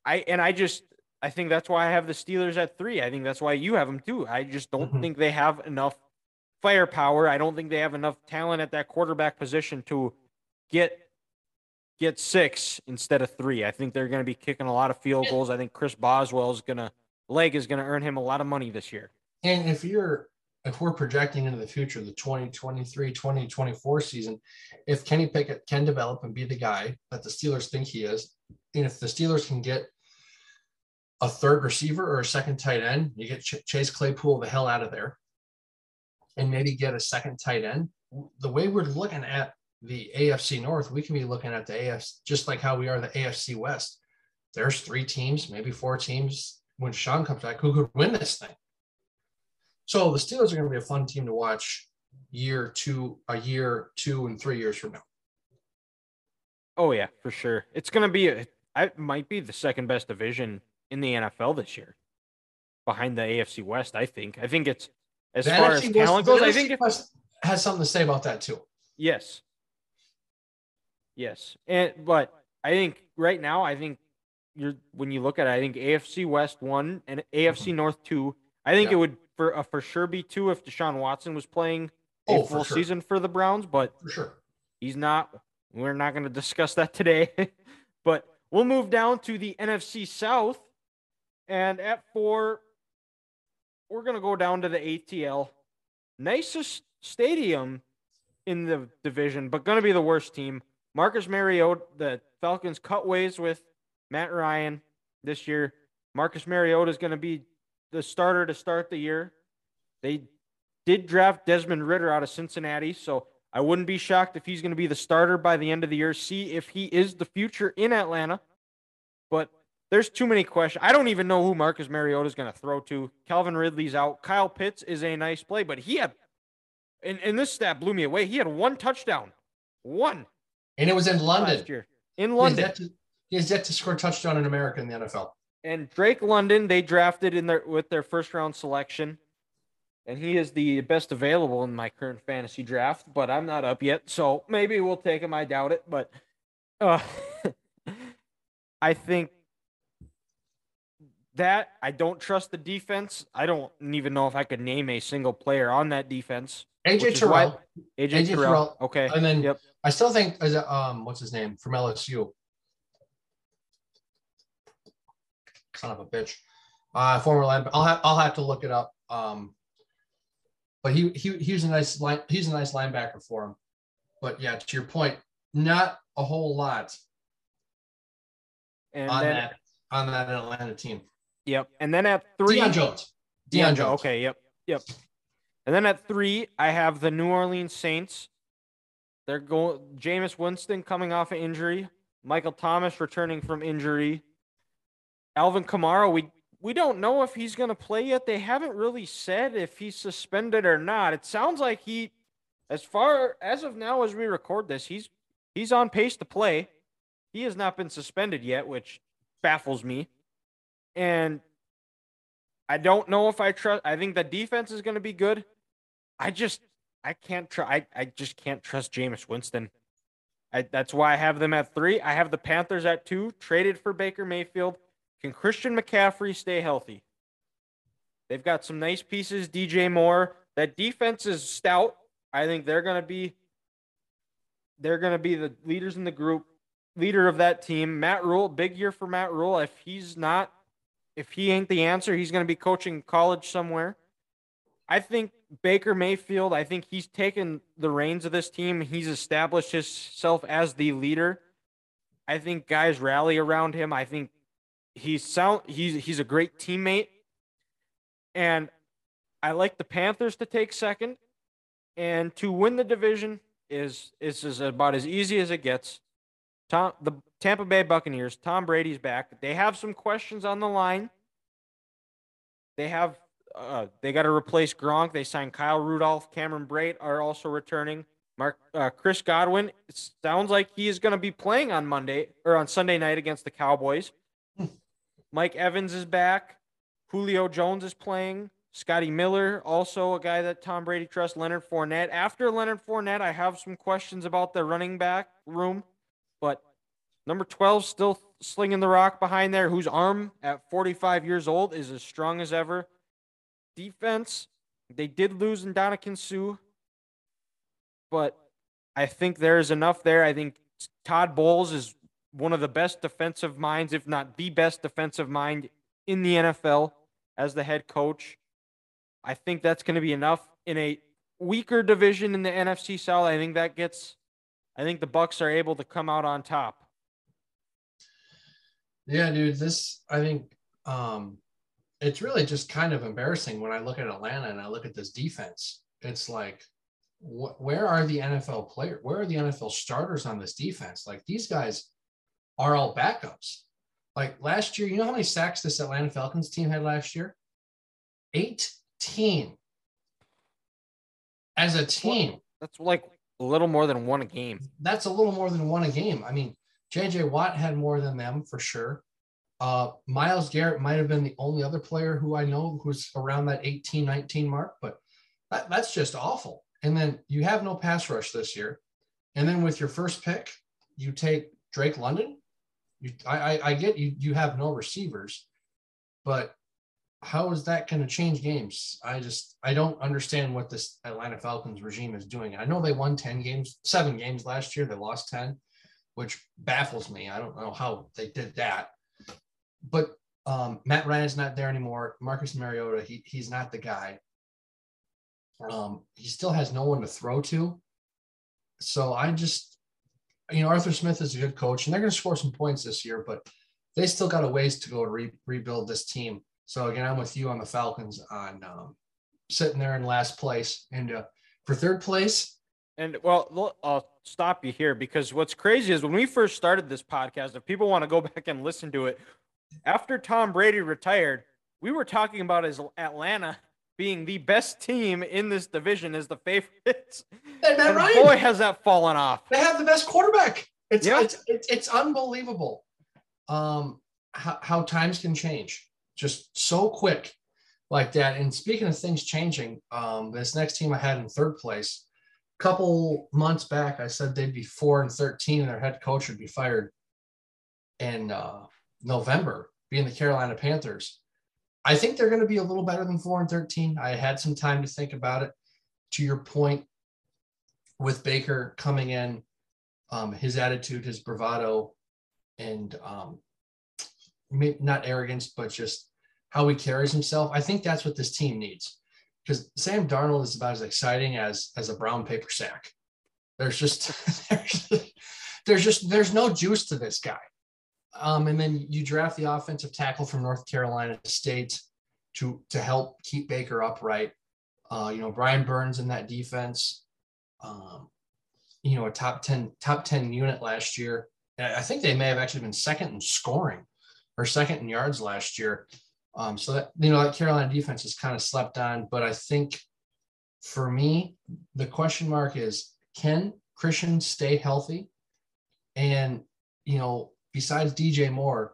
S1: I and I just I think that's why I have the Steelers at three. I think that's why you have them too. I just don't mm-hmm. think they have enough firepower. I don't think they have enough talent at that quarterback position to get get six instead of three. I think they're going to be kicking a lot of field goals. I think Chris Boswell is going to leg is going to earn him a lot of money this year.
S2: And if you're if we're projecting into the future, the 2023 2024 season, if Kenny Pickett can develop and be the guy that the Steelers think he is, and if the Steelers can get a third receiver or a second tight end, you get Ch- Chase Claypool the hell out of there, and maybe get a second tight end. The way we're looking at the AFC North, we can be looking at the AFC just like how we are the AFC West. There's three teams, maybe four teams when Sean comes back who could win this thing. So the Steelers are going to be a fun team to watch year two, a year, two, and three years from now.
S1: Oh yeah, for sure. It's going to be a, I might be the second best division in the NFL this year, behind the AFC West. I think. I think it's as the far NFC as talent goes. I think it
S2: has something to say about that too.
S1: Yes. Yes, and but I think right now, I think you're when you look at it, I think AFC West one and AFC mm-hmm. North two. I think yeah. it would for uh, for sure be two if Deshaun Watson was playing a oh, full sure. season for the Browns, but
S2: for sure
S1: he's not. We're not going (laughs) to discuss that today, (laughs) but we'll move down to the NFC South, and at four, we're going to go down to the ATL, nicest stadium in the division, but going to be the worst team. Marcus Mariota, the Falcons cut ways with Matt Ryan this year. Marcus Mariota is going to be the starter to start the year. They did draft Desmond Ridder out of Cincinnati, so I wouldn't be shocked if he's going to be the starter by the end of the year. See if he is the future in Atlanta. But there's too many questions. I don't even know who Marcus Mariota is going to throw to. Calvin Ridley's out. Kyle Pitts is a nice play, but he had, and, and this stat blew me away. He had one touchdown, one,
S2: and it was in London. Last year.
S1: In London, has,
S2: to, he has yet to score a touchdown in America in the NFL.
S1: And Drake London, they drafted in their with their first round selection. And he is the best available in my current fantasy draft, but I'm not up yet. So maybe we'll take him. I doubt it. But uh, (laughs) I think that I don't trust the defense. I don't even know if I could name a single player on that defense.
S2: AJ Terrell.
S1: AJ, AJ Terrell. Terrell. Okay.
S2: And then yep. I still think as um what's his name from LSU? Son of a bitch. Uh, former linebacker. I'll have I'll have to look it up. Um, but he he he's a nice line. He's a nice linebacker for him. But yeah, to your point, not a whole lot and on then, that on that Atlanta team.
S1: Yep. And then at three,
S2: Deion Jones.
S1: Deion, Deion Jones. Okay. Yep. Yep. And then at three, I have the New Orleans Saints. They're going. Jameis Winston coming off an injury. Michael Thomas returning from injury. Alvin Kamara, we we don't know if he's going to play yet. They haven't really said if he's suspended or not. It sounds like he, as far as of now as we record this, he's he's on pace to play. He has not been suspended yet, which baffles me. And I don't know if I trust. I think the defense is going to be good. I just I can't try. I, I just can't trust Jameis Winston. I, that's why I have them at three. I have the Panthers at two, traded for Baker Mayfield. Can Christian McCaffrey stay healthy? They've got some nice pieces. DJ Moore. That defense is stout. I think they're going to be they're going to be the leaders in the group, leader of that team. Matt Rhule, big year for Matt Rhule. If he's not, if he ain't the answer, he's going to be coaching college somewhere. I think Baker Mayfield, I think he's taken the reins of this team. He's established himself as the leader. I think guys rally around him. I think he's sound he's he's a great teammate and I like the Panthers to take second, and to win the division is is, is about as easy as it gets. Tom, the Tampa Bay Buccaneers, Tom Brady's back. They have some questions on the line. They have uh, they got to replace Gronk. They signed Kyle Rudolph, Cameron Brate are also returning. Mark uh, Chris Godwin. It sounds like he is going to be playing on Monday or on Sunday night against the Cowboys. Mike Evans is back. Julio Jones is playing. Scotty Miller, also a guy that Tom Brady trusts. Leonard Fournette. After Leonard Fournette, I have some questions about the running back room, but number 12 still slinging the rock behind there, whose arm at 45 years old is as strong as ever. Defense, they did lose in Ndamukong Suh, but I think there's enough there. I think Todd Bowles is one of the best defensive minds, if not the best defensive mind in the NFL as the head coach. I think that's going to be enough in a weaker division in the NFC South. I think that gets I think the Bucs are able to come out on top.
S2: Yeah, dude, this I think um it's really just kind of embarrassing when I look at Atlanta and I look at this defense. It's like wh- where are the NFL players? Where are the NFL starters on this defense? Like these guys are all backups. Like last year, you know how many sacks this Atlanta Falcons team had last year? 18 as a team.
S1: That's like a little more than one a game.
S2: That's a little more than one a game. I mean, JJ Watt had more than them for sure. Uh, Myles Garrett might have been the only other player who I know who's around that 18, 19 mark, but that, that's just awful. And then you have no pass rush this year. And then with your first pick, you take Drake London. You, I, I, get you, you have no receivers, but how is that going to change games? I just I don't understand what this Atlanta Falcons regime is doing. I know they won 10 games, seven games last year. They lost 10, which baffles me. I don't know how they did that. But um, Matt Ryan's not there anymore. Marcus Mariota, he, he's not the guy. Um, he still has no one to throw to. So I just, you know, Arthur Smith is a good coach and they're going to score some points this year, but they still got a ways to go to re- rebuild this team. So again, I'm with you on the Falcons on um, sitting there in last place. And uh, for third place,
S1: and well, I'll stop you here because what's crazy is when we first started this podcast, if people want to go (laughs) back and listen to it, after Tom Brady retired, we were talking about his Atlanta being the best team in this division as the favorites. (laughs)
S2: And,
S1: and
S2: Ryan,
S1: boy, has that fallen off.
S2: They have the best quarterback. It's yeah. it's, it's, it's unbelievable um, how, how times can change just so quick like that. And speaking of things changing, um, this next team I had in third place, a couple months back, I said they'd be four and 13 and their head coach would be fired in uh, November, being the Carolina Panthers. I think they're going to be a little better than four and 13. I had some time to think about it. To your point, with Baker coming in, um, his attitude, his bravado, and um, not arrogance, but just how he carries himself. I think that's what this team needs because Sam Darnold is about as exciting as as a brown paper sack. There's just (laughs) there's, there's just there's no juice to this guy. Um, and then you draft the offensive tackle from North Carolina State to to help keep Baker upright. Uh, you know, Brian Burns in that defense. Um, you know, a top 10 top 10 unit last year. I think they may have actually been second in scoring or second in yards last year. Um, so that you know that Carolina defense has kind of slept on, but I think for me the question mark is can Christian stay healthy? And you know, besides DJ Moore,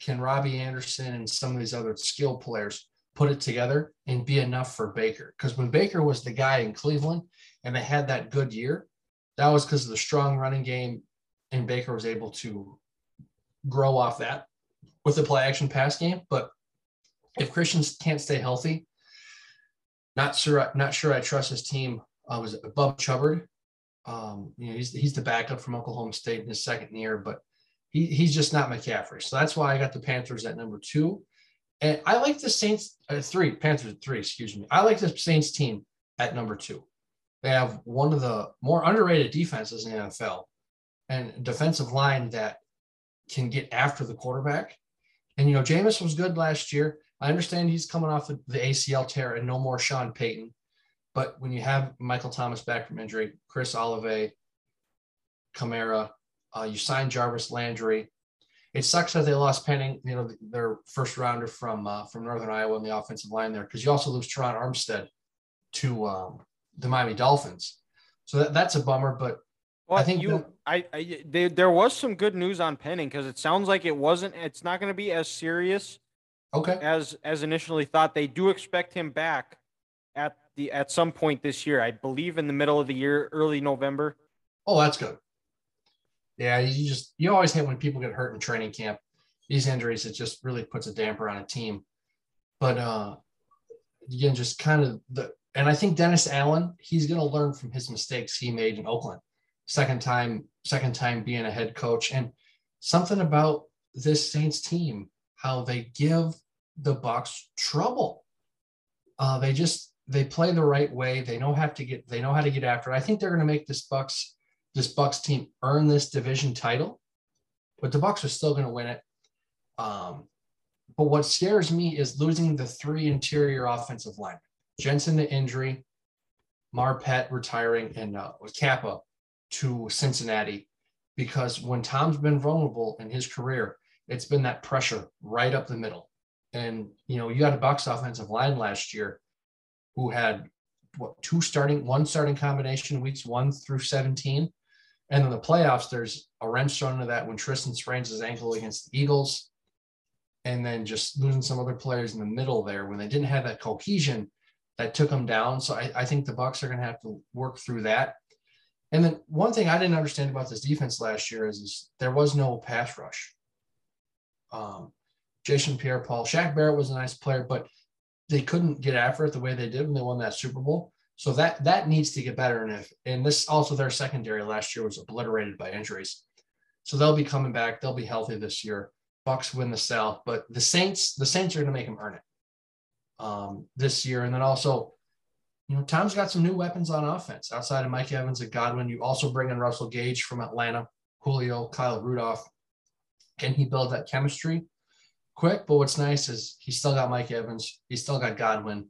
S2: can Robbie Anderson and some of these other skill players put it together and be enough for Baker? Because when Baker was the guy in Cleveland and they had that good year, that was because of the strong running game, and Baker was able to grow off that with the play action pass game. But if Christians can't stay healthy, not sure not sure I trust his team. Uh, was Chuba Hubbard. Um, you know, he's he's the backup from Oklahoma State in his second year, but he, he's just not McCaffrey. So that's why I got the Panthers at number two. And I like the Saints uh, three, Panthers three, excuse me. I like the Saints team at number two. They have one of the more underrated defenses in the NFL and defensive line that can get after the quarterback. And, you know, Jameis was good last year. I understand he's coming off the, the ACL tear and no more Sean Payton. But when you have Michael Thomas back from injury, Chris Olave, Kamara, uh, you signed Jarvis Landry. It sucks that they lost Penning, you know, their first rounder from uh, from Northern Iowa in the offensive line there, because you also lose Terron Armstead to um, the Miami Dolphins. So that, that's a bummer. But
S1: well,
S2: I think
S1: you,
S2: that,
S1: I, I they, there was some good news on Penning because it sounds like it wasn't. It's not going to be as serious
S2: okay
S1: as as initially thought. They do expect him back at the at some point this year. I believe in the middle of the year, early November.
S2: Oh, that's good. Yeah, you just you always hate when people get hurt in training camp. These injuries, it just really puts a damper on a team. But uh again, just kind of the and I think Dennis Allen, he's gonna learn from his mistakes he made in Oakland. Second time, second time being a head coach. And something about this Saints team, how they give the Bucs trouble. Uh, they just they play the right way. They know how to get they know how to get after it. I think they're going to make this Bucs this Bucs team earn this division title, but the Bucs are still going to win it. Um, but what scares me is losing the three interior offensive linemen: Jensen to injury, Marpet retiring, and uh, Cappa to Cincinnati. Because when Tom's been vulnerable in his career, it's been that pressure right up the middle. And you know, you got a Bucs offensive line last year who had what two starting, one starting combination weeks one through 17. And in the playoffs, there's a wrench thrown into that when Tristan sprains his ankle against the Eagles. And then just losing some other players in the middle there when they didn't have that cohesion that took them down. So I, I think the Bucs are going to have to work through that. And then one thing I didn't understand about this defense last year is, is there was no pass rush. Um, Jason Pierre-Paul, Shaq Barrett was a nice player, but they couldn't get after it the way they did when they won that Super Bowl. So that that needs to get better. And if and this also their secondary last year was obliterated by injuries. So they'll be coming back. They'll be healthy this year. Bucs win the South, but the Saints, the Saints are going to make them earn it um, this year. And then also, you know, Tom's got some new weapons on offense outside of Mike Evans and Godwin. You also bring in Russell Gage from Atlanta, Julio, Kyle Rudolph. Can he build that chemistry quick? But what's nice is he's still got Mike Evans. He's still got Godwin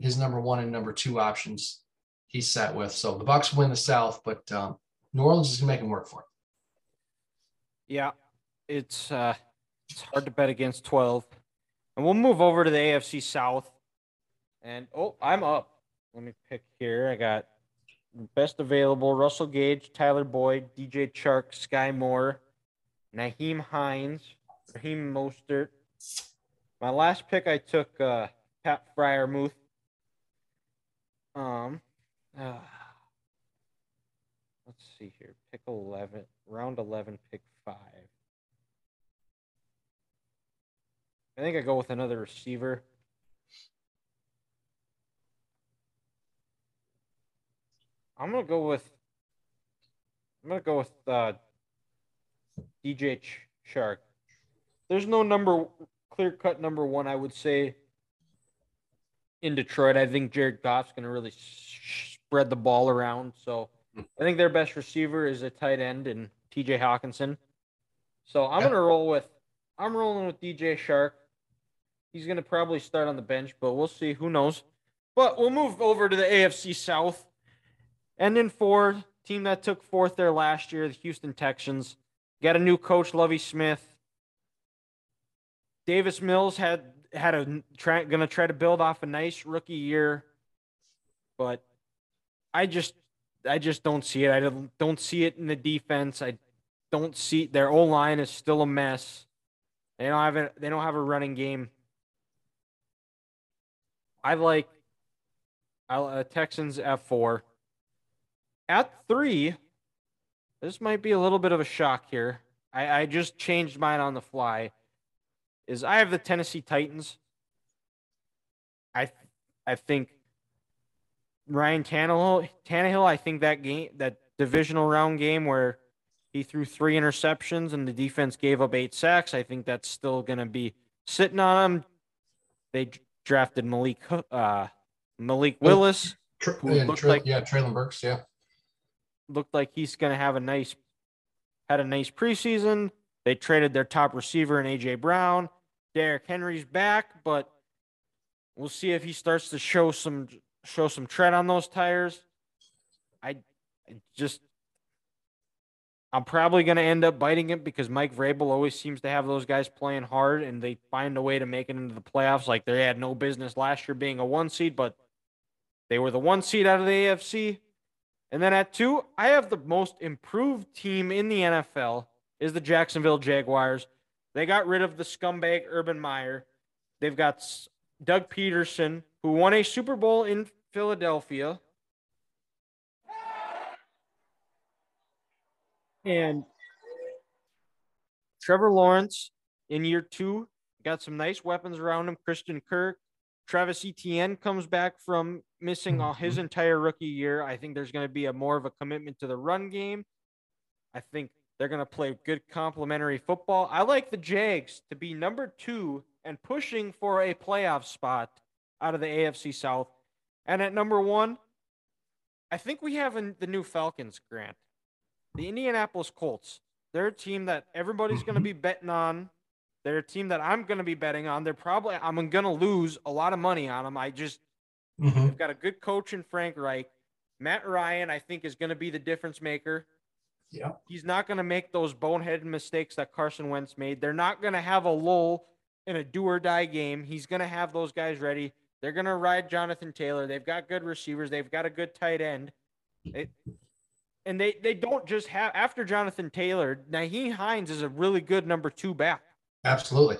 S2: his number one and number two options he's set with. So the Bucs win the South, but um, New Orleans is gonna make him work for it.
S1: Yeah, it's uh, it's hard to bet against twelve, and we'll move over to the AFC South. And oh, I'm up. Let me pick here. I got best available: Russell Gage, Tyler Boyd, DJ Chark, Skyy Moore, Nyheim Hines, Raheem Mostert. My last pick, I took uh, Pat Freiermuth um, uh, let's see here. Pick 11, round 11, pick five. I think I go with another receiver. I'm gonna go with. I'm gonna go with uh, DJ Chark. There's no number clear cut number one. I would say in Detroit. I think Jared Goff's going to really spread the ball around. So hmm. I think their best receiver is a tight end and TJ Hockenson. So I'm going to roll with I'm rolling with DJ Chark. He's going to probably start on the bench, but we'll see. Who knows? But we'll move over to the AFC South. And in four, team that took fourth there last year, the Houston Texans. Got a new coach, Lovie Smith. Davis Mills had had a try going to try to build off a nice rookie year, but I just I just don't see it. I don't, don't see it in the defense. I don't see their O line is still a mess. They don't have a, they don't have a running game. I like uh, Texans at four. At three, this might be a little bit of a shock here. I, I just changed mine on the fly is I have the Tennessee Titans. I I think Ryan Tannehill, Tannehill, I think that game, that divisional round game where he threw three interceptions and the defense gave up eight sacks, I think that's still going to be sitting on him. They drafted Malik uh, Malik Willis,
S2: Tr- yeah, like, yeah, Treylon Burks, yeah,
S1: looked like he's going to have a nice had a nice preseason. They traded their top receiver in AJ Brown. Derrick Henry's back, but We'll see if he starts to show some show some tread on those tires. I just I'm probably going to end up biting it because Mike Vrabel always seems to have those guys playing hard and they find a way to make it into the playoffs. Like they had no business last year being a one seed, but they were the one seed out of the AFC. And then at two, I have the most improved team in the NFL is the Jacksonville Jaguars. They got rid of the scumbag Urban Meyer. They've got Doug Pederson, who won a Super Bowl in Philadelphia. And Trevor Lawrence in year two got some nice weapons around him. Christian Kirk, Travis Etienne comes back from missing all his mm-hmm. entire rookie year. I think there's going to be a more of a commitment to the run game. I think they're going to play good complementary football. I like the Jags to be number two and pushing for a playoff spot out of the AFC South. And at number one, I think we have the new Falcons, Grant the Indianapolis Colts. They're a team that everybody's going to mm-hmm. be betting on. They're a team that I'm going to be betting on. They're probably I'm going to lose a lot of money on them. I just mm-hmm. they've got a good coach in Frank Reich. Matt Ryan, I think, is going to be the difference maker.
S2: Yeah.
S1: He's not going to make those boneheaded mistakes that Carson Wentz made. They're not going to have a lull in a do or die game. He's going to have those guys ready. They're going to ride Jonathan Taylor. They've got good receivers. They've got a good tight end. It, and they they don't just have after Jonathan Taylor. Nyheim Hines is a really good number two back.
S2: Absolutely.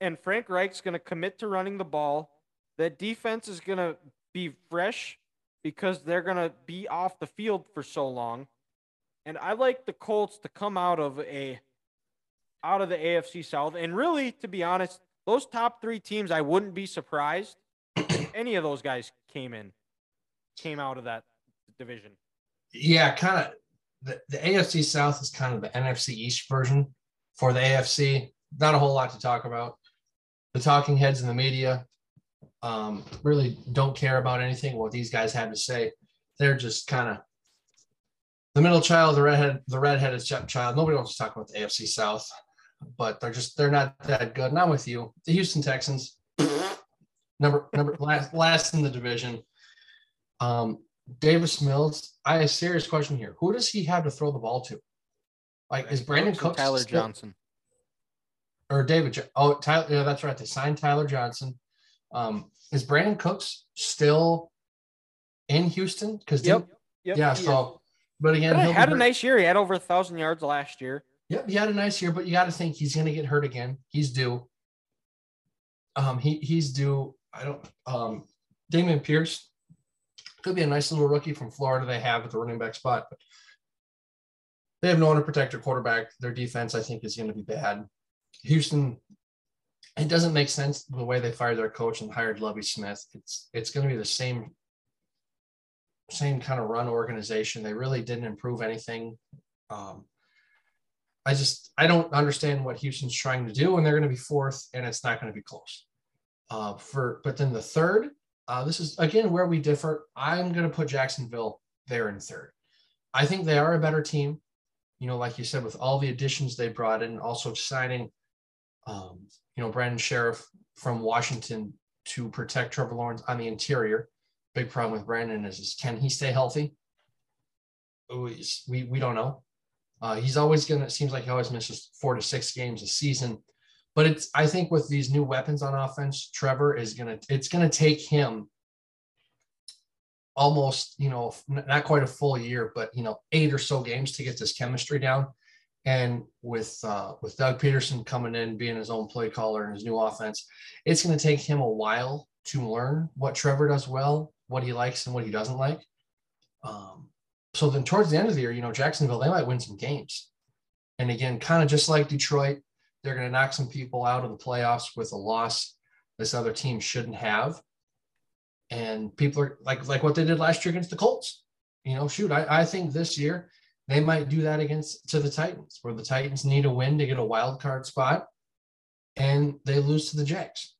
S1: And Frank Reich's going to commit to running the ball. That defense is going to be fresh because they're going to be off the field for so long. And I like the Colts to come out of a out of the AFC South. And really, to be honest, those top three teams, I wouldn't be surprised any of those guys came in, came out of that division
S2: yeah, kind of the, the AFC South is kind of the NFC East version for the AFC. Not a whole lot to talk about. The talking heads in the media um, really don't care about anything what these guys have to say. They're just kind of the middle child, the redhead, the redheaded child. Nobody wants to talk about the AFC South, but they're just they're not that good. Not with you, the Houston Texans, number number last last in the division. Um, Davis Mills, I have a serious question here. Who does he have to throw the ball to? Like, is Brandin Cooks
S1: Tyler still, Johnson
S2: or David? Oh, Tyler. Yeah, that's right. They signed Tyler Johnson. Um, is Brandin Cooks still in Houston? Because
S1: yep, yep,
S2: yeah. So, but again,
S1: he had a nice year. He had over a thousand yards last year.
S2: Yep, he had a nice year, but you got to think he's going to get hurt again. He's due. Um, he he's due. I don't. Um, Dameon Pierce could be a nice little rookie from Florida they have at the running back spot, but they have no one to protect their quarterback. Their defense, I think, is going to be bad. Houston, it doesn't make sense the way they fired their coach and hired Lovie Smith. It's it's going to be the same same kind of run organization. They really didn't improve anything. Um, I just I don't understand what Houston's trying to do, and they're going to be fourth, and it's not going to be close. Uh, for but then the third, uh, this is again where we differ. I'm going to put Jacksonville there in third. I think they are a better team. You know, like you said, with all the additions they brought in, also signing, um, you know, Brandon Scherff from Washington to protect Trevor Lawrence on the interior. Big problem with Brandon is, is can he stay healthy? We we don't know. Uh, he's always gonna. It seems like he always misses four to six games a season. But it's I think with these new weapons on offense, Trevor is gonna it's gonna take him almost you know not quite a full year, but you know eight or so games to get this chemistry down. And with uh, with Doug Pederson coming in, being his own play caller and his new offense, it's going to take him a while to learn what Trevor does well, what he likes and what he doesn't like. Um, so then towards the end of the year, you know, Jacksonville they might win some games. And again, kind of just like Detroit, they're going to knock some people out of the playoffs with a loss this other team shouldn't have. And people are like like what they did last year against the Colts. You know, shoot, I, I think this year they might do that against to the Titans, where the Titans need a win to get a wild card spot, and they lose to the Jags.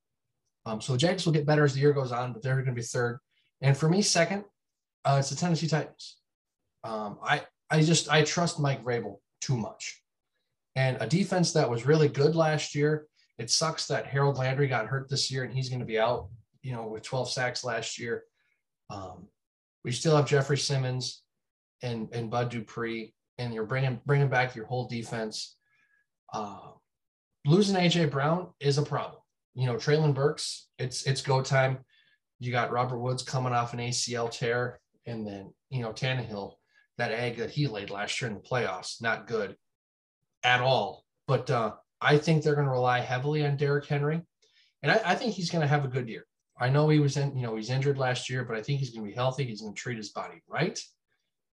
S2: Um, so the Jags will get better as the year goes on, but they're going to be third. And for me, second, uh, it's the Tennessee Titans. Um, I I just I trust Mike Vrabel too much and a defense that was really good last year. It sucks that Harold Landry got hurt this year and he's going to be out you know, with 12 sacks last year. Um, we still have Jeffrey Simmons and and Bud Dupree, and you're bringing bringing back your whole defense. Uh, losing AJ Brown is a problem. You know, Treylon Burks, it's it's go time. You got Robert Woods coming off an ACL tear, and then you know Tannehill, that egg that he laid last year in the playoffs, not good at all. But uh, I think they're going to rely heavily on Derrick Henry, and I, I think he's going to have a good year. I know he was in, you know, he's injured last year, but I think he's going to be healthy. He's going to treat his body right.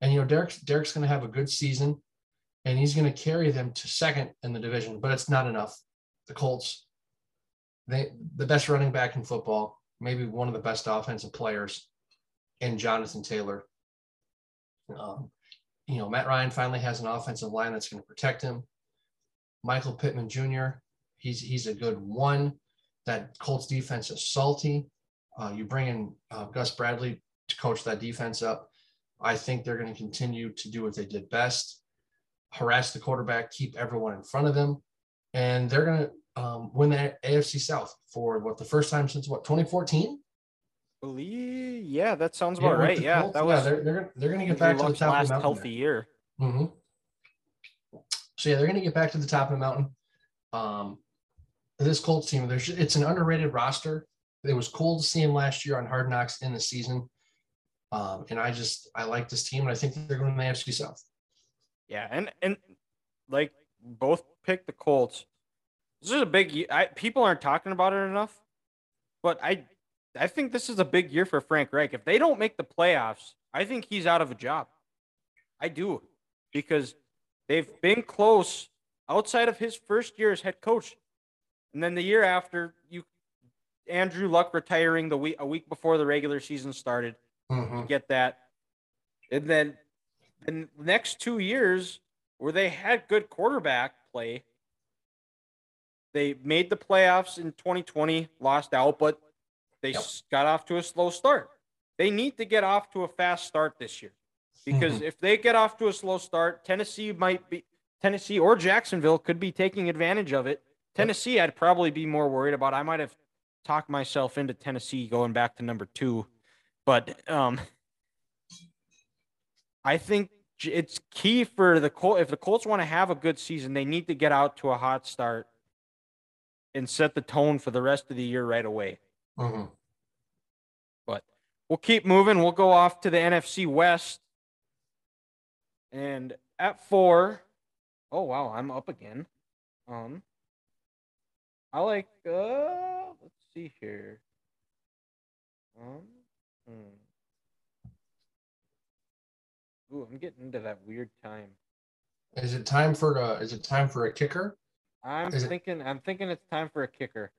S2: And, you know, Derrick, Derrick's going to have a good season and he's going to carry them to second in the division, but it's not enough. The Colts, they, the best running back in football, maybe one of the best offensive players in Jonathan Taylor. Um, you know, Matt Ryan finally has an offensive line that's going to protect him. Michael Pittman Jr., he's, he's a good one. That Colts defense is salty. Uh, you bring in uh, Gus Bradley to coach that defense up. I think they're going to continue to do what they did best harass the quarterback, keep everyone in front of them. And they're going to um, win the AFC South for what the first time since what, 2014?
S1: Believe, yeah, that sounds about yeah, right. Yeah,
S2: that was. Yeah, they're they're, they're going to get back to the top last of the mountain.
S1: healthy year.
S2: Mm-hmm. So yeah, they're going to get back to the top of the mountain. Um, this Colts team, there's it's an underrated roster. It was cool to see him last year on Hard Knocks in the season. Um, and I just I like this team, and I think they're going to the AFC South.
S1: Yeah, and and like both picked the Colts. This is a big. I, people aren't talking about it enough, but I I think this is a big year for Frank Reich. If they don't make the playoffs, I think he's out of a job. I do because they've been close outside of his first year as head coach, and then the year after you Andrew Luck retiring the week a week before the regular season started. Mm-hmm. get that, and then the next two years where they had good quarterback play, they made the playoffs in 2020, lost out, but they yep. got off to a slow start. They need to get off to a fast start this year because mm-hmm. if they get off to a slow start, Tennessee might be Tennessee or Jacksonville could be taking advantage of it. Tennessee, I'd probably be more worried about. I might have talked myself into Tennessee going back to number two, but um, I think it's key for the Colts. If the Colts want to have a good season, they need to get out to a hot start and set the tone for the rest of the year right away. Mm-hmm. But we'll keep moving. We'll go off to the NFC West. And at four, oh wow, I'm up again. Um, I like. Uh, let's see here. Um, hmm. Ooh, I'm getting into that weird time.
S2: Is it time for a, is it time for a kicker?
S1: I'm is thinking it... I'm thinking it's time for a kicker.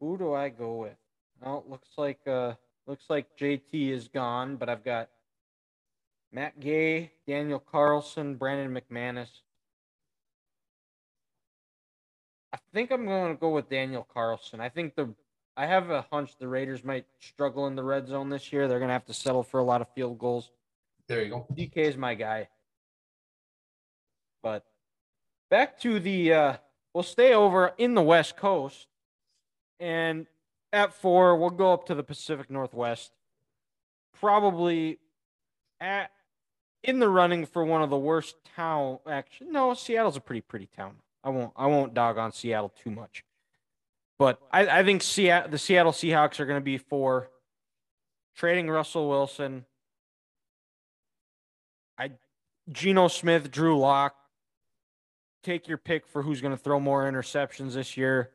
S1: Who do I go with? Oh, looks like uh looks like JT is gone, but I've got Matt Gay, Daniel Carlson, Brandon McManus. I think I'm going to go with Daniel Carlson. I think the I have a hunch the Raiders might struggle in the red zone this year. They're going to have to settle for a lot of field goals.
S2: There you go.
S1: DK is my guy. But back to the, uh, we'll stay over in the West Coast. And at four, we'll go up to the Pacific Northwest. Probably at in the running for one of the worst town. Actually, no, Seattle's a pretty pretty town. I won't I won't dog on Seattle too much. But I, I think Seattle, the Seattle Seahawks are going to be for trading Russell Wilson. I Geno Smith, Drew Lock. Take your pick for who's going to throw more interceptions this year.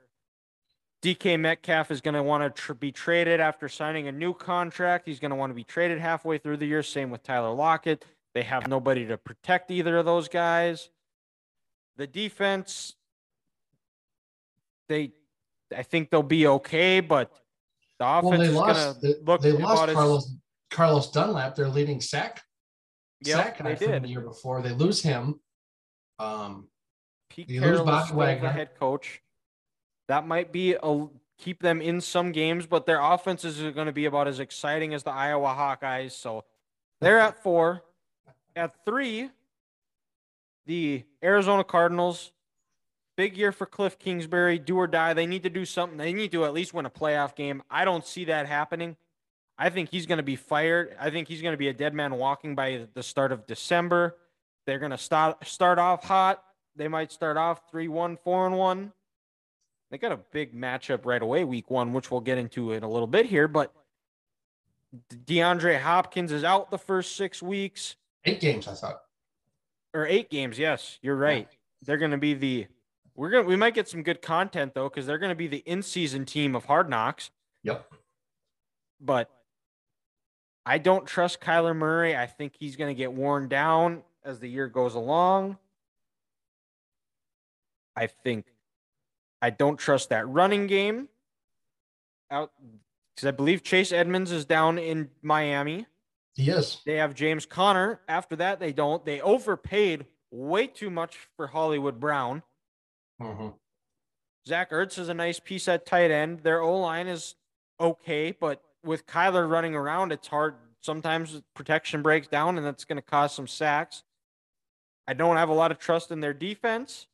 S1: DK Metcalf is going to want to tr- be traded after signing a new contract. He's going to want to be traded halfway through the year. Same with Tyler Lockett. They have nobody to protect either of those guys. The defense, they I think they'll be okay, but the offense well, they is lost,
S2: they,
S1: look
S2: they lost Carlos his... Carlos Dunlap, their leading sack yep, sack guy from the year before. They lose him. Um,
S1: Pete Carroll is the head coach. That might be a keep them in some games, but their offenses are going to be about as exciting as the Iowa Hawkeyes. So they're at four. At three, the Arizona Cardinals big year for Cliff Kingsbury, do or die. They need to do something. They need to at least win a playoff game. I don't see that happening. I think he's going to be fired. I think he's going to be a dead man walking by the start of December. They're going to start start off hot. They might start off 3-1, 4 and 1. They got a big matchup right away week 1, which we'll get into in a little bit here, but DeAndre Hopkins is out the first 6 weeks.
S2: 8 games, I thought.
S1: Or 8 games, yes. You're right. Yeah. They're going to be the we're going to we might get some good content though cuz they're going to be the in-season team of Hard Knocks.
S2: Yep.
S1: But I don't trust Kyler Murray. I think he's going to get worn down as the year goes along. I think I don't trust that running game out because I believe Chase Edmonds is down in Miami.
S2: Yes.
S1: They have James Conner. After that, they don't. They overpaid way too much for Hollywood Brown.
S2: Mm-hmm.
S1: Zach Ertz is a nice piece at tight end. Their O line is okay, but with Kyler running around, it's hard. Sometimes protection breaks down, and that's going to cause some sacks. I don't have a lot of trust in their defense.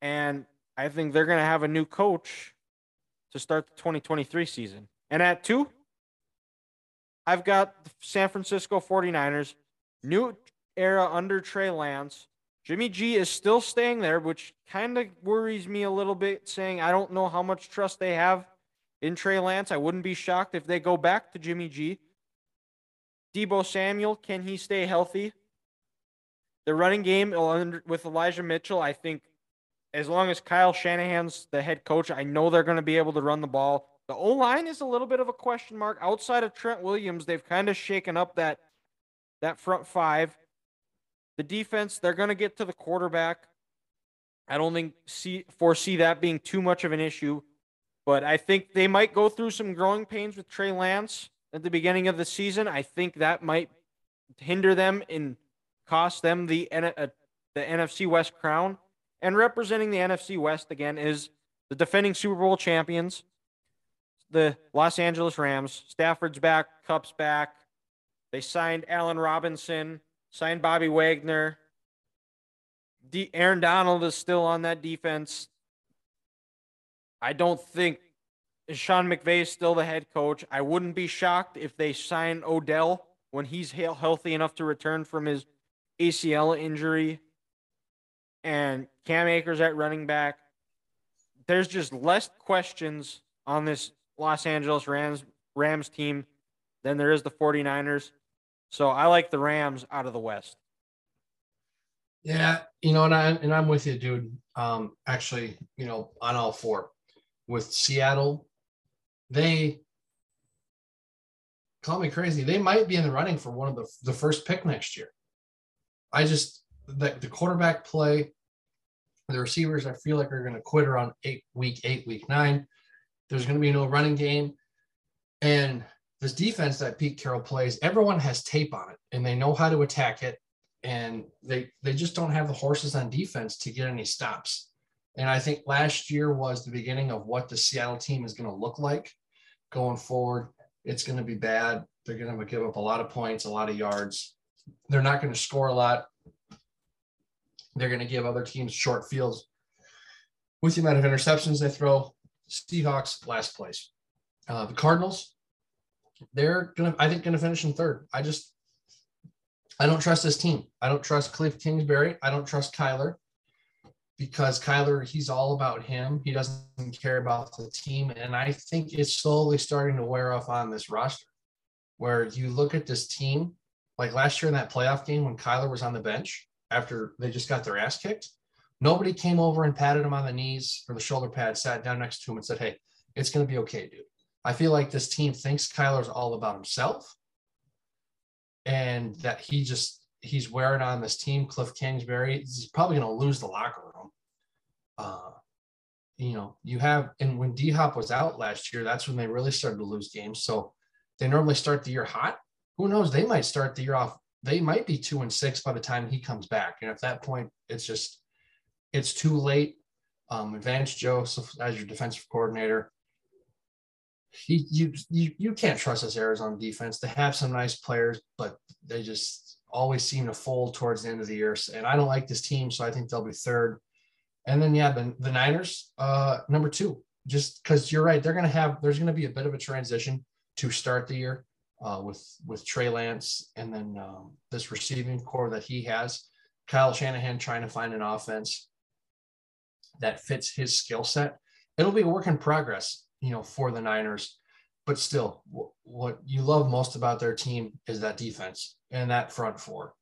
S1: And I think they're going to have a new coach to start the 2023 season. And at two, I've got the San Francisco 49ers, new era under Trey Lance. Jimmy G is still staying there, which kind of worries me a little bit, saying I don't know how much trust they have in Trey Lance. I wouldn't be shocked if they go back to Jimmy G. Deebo Samuel, can he stay healthy? The running game with Elijah Mitchell, I think as long as Kyle Shanahan's the head coach, I know they're going to be able to run the ball. The O line is a little bit of a question mark. Outside of Trent Williams, they've kind of shaken up that that front five. The defense, they're going to get to the quarterback. I don't think see foresee that being too much of an issue. But I think they might go through some growing pains with Trey Lance at the beginning of the season. I think that might hinder them and cost them the uh, the NFC West crown. And representing the NFC West again is the defending Super Bowl champions, the Los Angeles Rams. Stafford's back, Kupp's back. They signed Allen Robinson, signed Bobby Wagner. Aaron Donald is still on that defense. I don't think Sean McVay is still the head coach. I wouldn't be shocked if they sign Odell when he's healthy enough to return from his ACL injury. And Cam Akers at running back. There's just less questions on this Los Angeles Rams Rams team than there is the 49ers. So I like the Rams out of the West.
S2: Yeah, you know, and I and I'm with you, dude. Um, actually, you know, on all four with Seattle, they call me crazy. They might be in the running for one of the, the first pick next year. I just the, the quarterback play, the receivers, I feel like are going to quit around eight week eight, week nine. There's going to be no running game. And this defense that Pete Carroll plays, everyone has tape on it and they know how to attack it. And they they just don't have the horses on defense to get any stops. And I think last year was the beginning of what the Seattle team is going to look like going forward. It's going to be bad. They're going to give up a lot of points, a lot of yards. They're not going to score a lot. They're going to give other teams short fields with the amount of interceptions they throw. Seahawks last place. Uh, the Cardinals, they're going to, I think, going to finish in third. I just, I don't trust this team. I don't trust Cliff Kingsbury. I don't trust Kyler because Kyler, he's all about him. He doesn't care about the team. And I think it's slowly starting to wear off on this roster where you look at this team, like last year in that playoff game when Kyler was on the bench after they just got their ass kicked. Nobody came over and patted him on the knees or the shoulder pad, sat down next to him and said, Hey, it's going to be okay, dude. I feel like this team thinks Kyler's all about himself and that he just he's wearing on this team. Cliff Kingsbury, he's probably going to lose the locker room. Uh, you know, you have, and when D Hop was out last year, that's when they really started to lose games. So they normally start the year hot. Who knows? They might start the year off. They might be two and six by the time he comes back. And at that point, it's just, it's too late. Um, Vance Joseph as your defensive coordinator. he, you, you you can't trust this Arizona defense. They have some nice players, but they just always seem to fold towards the end of the year. And I don't like this team, so I think they'll be third. And then yeah, the, the Niners, uh, number two, just because you're right, they're gonna have there's gonna be a bit of a transition to start the year uh, with with Trey Lance and then um, this receiving corps that he has. Kyle Shanahan trying to find an offense that fits his skill set. It'll be a work in progress you know, for the Niners. But still, w- what you love most about their team is that defense and that front four.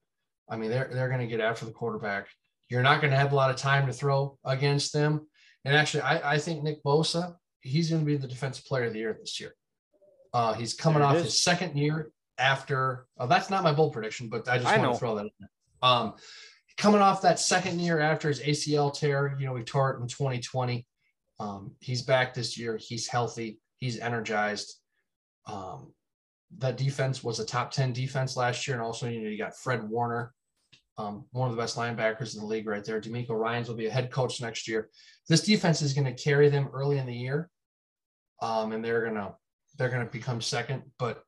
S2: I mean, they're they're going to get after the quarterback. You're not going to have a lot of time to throw against them. And actually, I, I think Nick Bosa, he's going to be the defensive player of the year this year. Uh, he's coming off is. his second year after. Oh, that's not my bold prediction, but I just I want know. to throw that in there. Um, coming off that second year after his ACL tear, you know, he tore it in 2020. Um, he's back this year. He's healthy. He's energized. Um, that defense was a top 10 defense last year. And also, you know, you got Fred Warner, um, one of the best linebackers in the league right there. DeMeco Ryans will be a head coach next year. This defense is going to carry them early in the year. Um, and they're going to, they're going to become second. But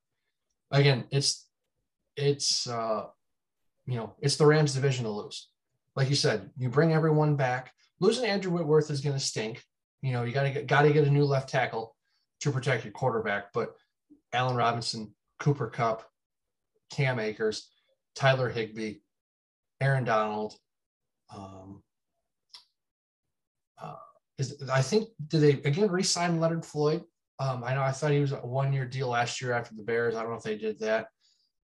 S2: again, it's, it's, uh, you know, it's the Rams division to lose. Like you said, you bring everyone back. Losing Andrew Whitworth is going to stink. You know, you got to get got to get a new left tackle to protect your quarterback. But Allen Robinson, Cooper Kupp, Cam Akers, Tyler Higbee, Aaron Donald. Um, uh, is I think did they again re-sign Leonard Floyd? Um, I know I thought he was a one-year deal last year after the Bears. I don't know if they did that.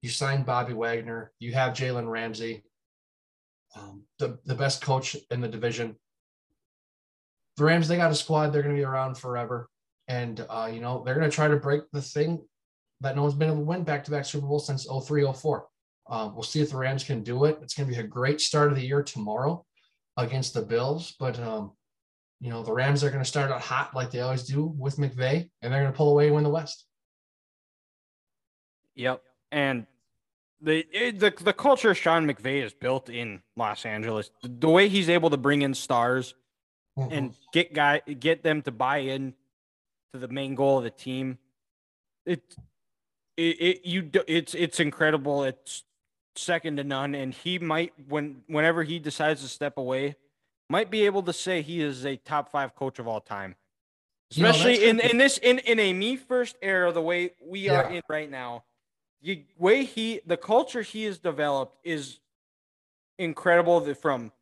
S2: You signed Bobby Wagner. You have Jalen Ramsey, um, the the best coach in the division the Rams, they got a squad. They're going to be around forever. And, uh, you know, they're going to try to break the thing that no one's been able to win back to back Super Bowl since 03 04. Um, we'll see if the Rams can do it. It's going to be a great start of the year tomorrow against the Bills. But, um, you know, the Rams are going to start out hot like they always do with McVay, and they're going to pull away and win the West.
S1: Yep. And the, the the culture Sean McVay is built in Los Angeles. The way he's able to bring in stars mm-hmm. and get guy get them to buy in to the main goal of the team. It, it, it you it's it's incredible. It's second to none, and he might when whenever he decides to step away, might be able to say he is a top five coach of all time. Especially you know, in, in this in, in a me first era, the way we yeah. are in right now, the way he the culture he has developed is incredible. From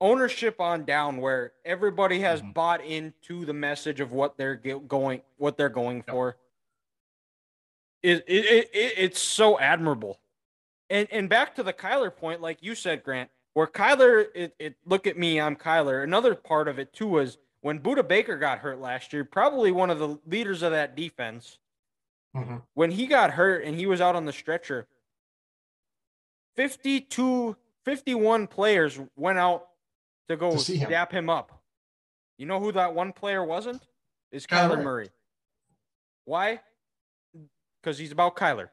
S1: ownership on down where everybody has mm-hmm. bought into the message of what they're going what they're going yep. for it, it, it, it's so admirable and and back to the kyler point like you said grant where kyler it, it look at me i'm kyler another part of it too was when Budda Baker got hurt last year probably one of the leaders of that defense mm-hmm. when he got hurt and he was out on the stretcher 52 51 players went out to go to him. dap him up. You know who that one player wasn't? Is Kyler, Kyler. Murray. Why? Because he's about Kyler.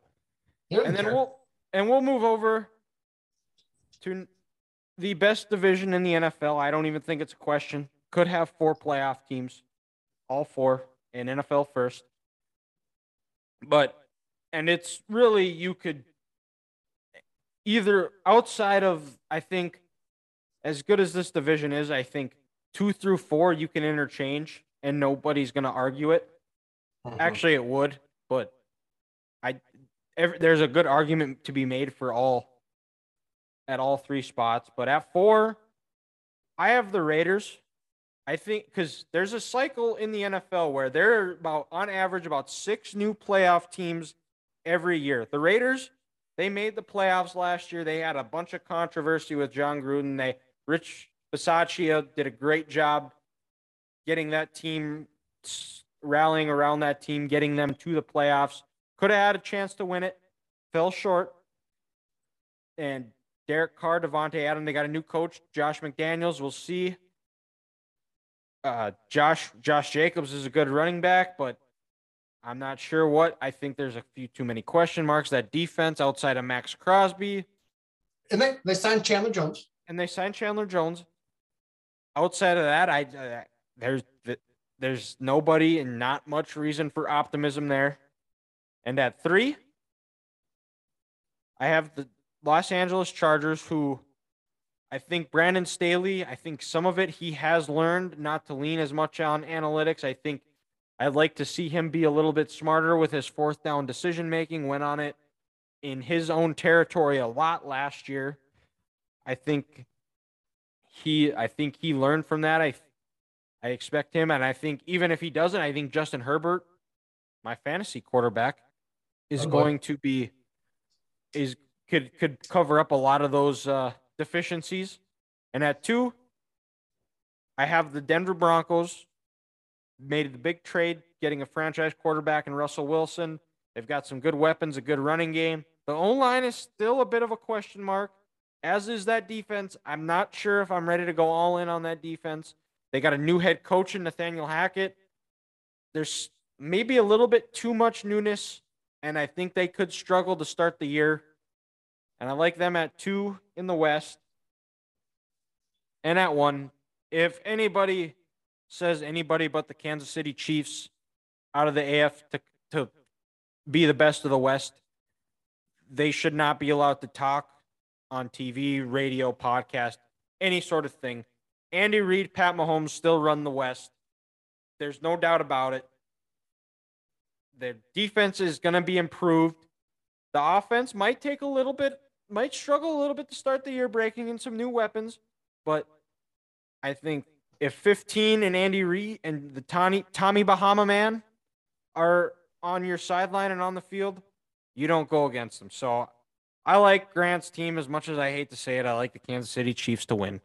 S1: And then we'll and we'll move over to the best division in the NFL. I don't even think it's a question. Could have four playoff teams, all four in NFL first. But and it's really you could either outside of I think as good as this division is, I think two through four you can interchange and nobody's going to argue it. Mm-hmm. Actually, it would, but I every, there's a good argument to be made for all at all three spots. But at four, I have the Raiders. I think because there's a cycle in the NFL where there are about on average about six new playoff teams every year. The Raiders, they made the playoffs last year. They had a bunch of controversy with Jon Gruden. They Rich Bisaccia did a great job getting that team rallying around that team, getting them to the playoffs. Could have had a chance to win it, fell short. And Derek Carr, Davante Adam, they got a new coach, Josh McDaniels. We'll see. Uh, Josh Josh Jacobs is a good running back, but I'm not sure what. I think there's a few too many question marks. That defense outside of Maxx Crosby.
S2: And they, they signed Chandler Jones
S1: and they signed Chandler Jones. Outside of that, I uh, there's there's nobody and not much reason for optimism there. And at three, I have the Los Angeles Chargers, who I think Brandon Staley, I think some of it he has learned not to lean as much on analytics. I think I'd like to see him be a little bit smarter with his fourth down decision making, went on it in his own territory a lot last year. I think he I think he learned from that. I I expect him and I think even if he doesn't, I think Justin Herbert, my fantasy quarterback, is oh, going to be is could could cover up a lot of those uh, deficiencies. And at two, I have the Denver Broncos made the big trade, getting a franchise quarterback in Russell Wilson. They've got some good weapons, a good running game. The O line is still a bit of a question mark, as is that defense. I'm not sure if I'm ready to go all in on that defense. They got a new head coach in Nathaniel Hackett. There's maybe a little bit too much newness, and I think they could struggle to start the year. And I like them at two in the West and at one. If anybody says anybody but the Kansas City Chiefs out of the AF to, to be the best of the West, they should not be allowed to talk on TV, radio, podcast, any sort of thing. Andy Reid, Pat Mahomes still run the West. There's no doubt about it. The defense is going to be improved. The offense might take a little bit, might struggle a little bit to start the year, breaking in some new weapons. But I think if 15 and Andy Reid and the Tommy, Tommy Bahama man are on your sideline and on the field, you don't go against them. So I like Grant's team as much as I hate to say it. I like the Kansas City Chiefs to win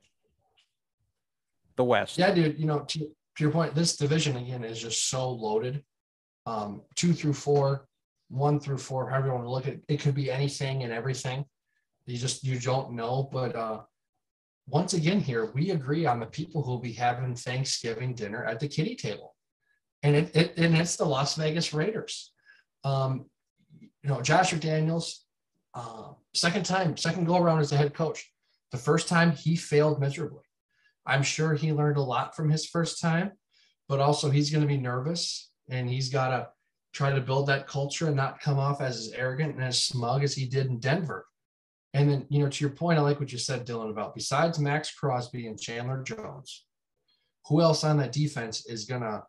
S1: the West.
S2: Yeah, dude. You know, to, to your point, this division again is just so loaded. Um, two through four, one through four, however you want to look at it, it could be anything and everything. You just you don't know. But uh once again, here we agree on the people who'll be having Thanksgiving dinner at the kitty table. And it, it and it's the Las Vegas Raiders. Um, you know, Josh Daniels, uh, second time, second go around as a head coach. The first time he failed miserably. I'm sure he learned a lot from his first time, but also he's going to be nervous and he's got to try to build that culture and not come off as, as arrogant and as smug as he did in Denver. And then, you know, to your point, I like what you said, Dylan, about besides Maxx Crosby and Chandler Jones, who else on that defense is going to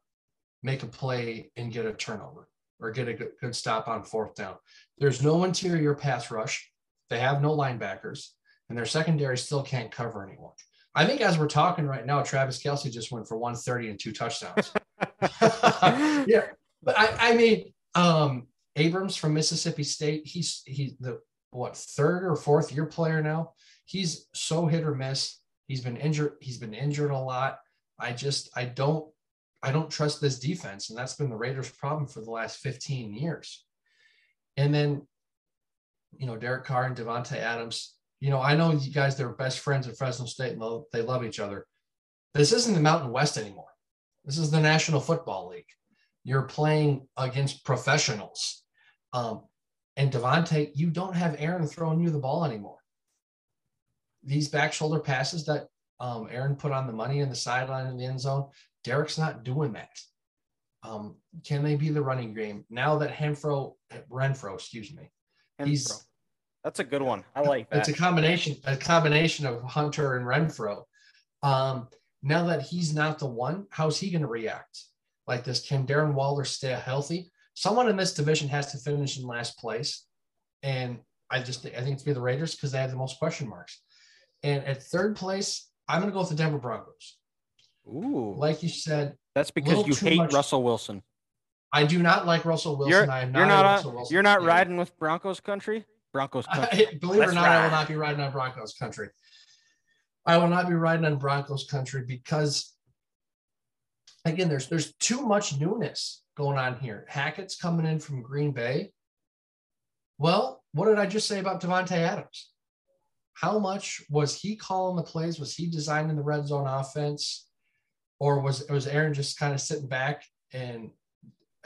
S2: make a play and get a turnover? or get a good, good stop on fourth down. There's no interior pass rush. They have no linebackers, and their secondary still can't cover anyone. I think as we're talking right now, Travis Kelce just went for 130 and two touchdowns. (laughs) (laughs) yeah, but I, I mean, um, Abrams from Mississippi State, he's he's the what third or fourth year player now. He's so hit or miss. He's been injured. He's been injured a lot. I just I don't I don't trust this defense. And that's been the Raiders' problem for the last 15 years. And then, you know, Derek Carr and Davante Adams, you know, I know you guys, they're best friends at Fresno State and they love each other. This isn't the Mountain West anymore. This is the National Football League. You're playing against professionals. Um, and Davante, you don't have Aaron throwing you the ball anymore. These back shoulder passes that um, Aaron put on the money in the sideline in the end zone, Derek's not doing that. Um, can they be the running game now that Henfro, Renfrow, excuse me,
S1: he's that's a good one. I like that. (laughs)
S2: It's a combination, a combination of Hunter and Renfrow. Um, now that he's not the one, how's he going to react? Like this, can Darren Waller stay healthy? Someone in this division has to finish in last place, and I just I think it's be the Raiders because they have the most question marks. And at third place, I'm going to go with the Denver Broncos.
S1: Ooh.
S2: Like you said,
S1: that's because you hate much. Russell Wilson.
S2: I do not like Russell Wilson.
S1: You're, I am not, you're not, you're not riding with Broncos country. Broncos country.
S2: I, (laughs) believe Let's it or not, ride. I will not be riding on Broncos country. I will not be riding on Broncos country because, again, there's there's too much newness going on here. Hackett's coming in from Green Bay. Well, what did I just say about Davante Adams? How much was he calling the plays? Was he designing the red zone offense? or was was Aaron just kind of sitting back and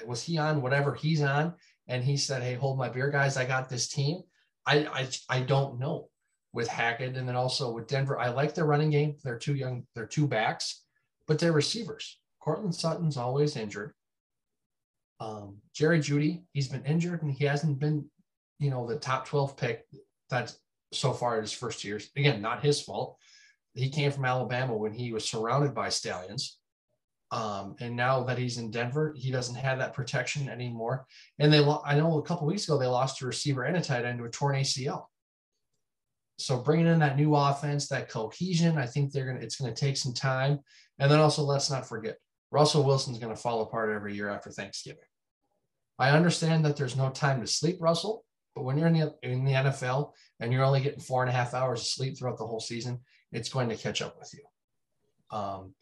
S2: was he on whatever he's on and he said, "Hey, hold my beer, guys. I got this team." I I I don't know with Hackett and then also with Denver. I like their running game. They're two young. They're two backs, but they're receivers. Courtland Sutton's always injured. Um, Jerry Jeudy, he's been injured and he hasn't been, you know, the top 12 pick that's so far in his first years. Again, not his fault. He came from Alabama when he was surrounded by stallions. Um, and now that he's in Denver, he doesn't have that protection anymore. And they, I know a couple weeks ago they lost a receiver and a tight end to a torn ACL. So bringing in that new offense, that cohesion, I think they're gonna. It's gonna take some time. And then also, let's not forget, Russell Wilson's gonna fall apart every year after Thanksgiving. I understand that there's no time to sleep, Russell, but when you're in the in the NFL and you're only getting four and a half hours of sleep throughout the whole season, it's going to catch up with you. Um,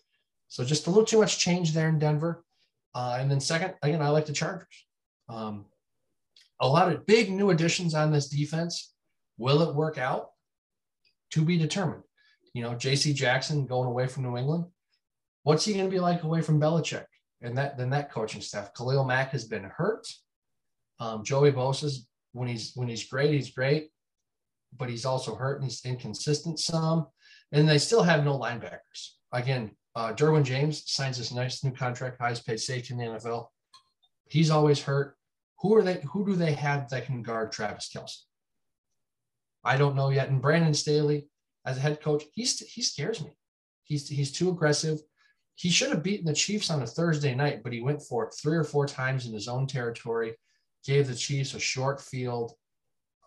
S2: so just a little too much change there in Denver. Uh, and then second, again, I like the Chargers. Um, a lot of big new additions on this defense. Will it work out? To be determined. You know, J.C. Jackson going away from New England. What's he going to be like away from Belichick and that then that coaching staff? Khalil Mack has been hurt. Um, Joey Bosa's when he's when he's great, he's great, but he's also hurt and he's inconsistent some. And they still have no linebackers. Again, uh, Derwin James signs this nice new contract, highest paid safety in the NFL. He's always hurt. Who are they? Who do they have that can guard Travis Kelce? I don't know yet. And Brandon Staley, as a head coach, he's he scares me. He's he's too aggressive. He should have beaten the Chiefs on a Thursday night, but he went for it three or four times in his own territory. Gave the Chiefs a short field.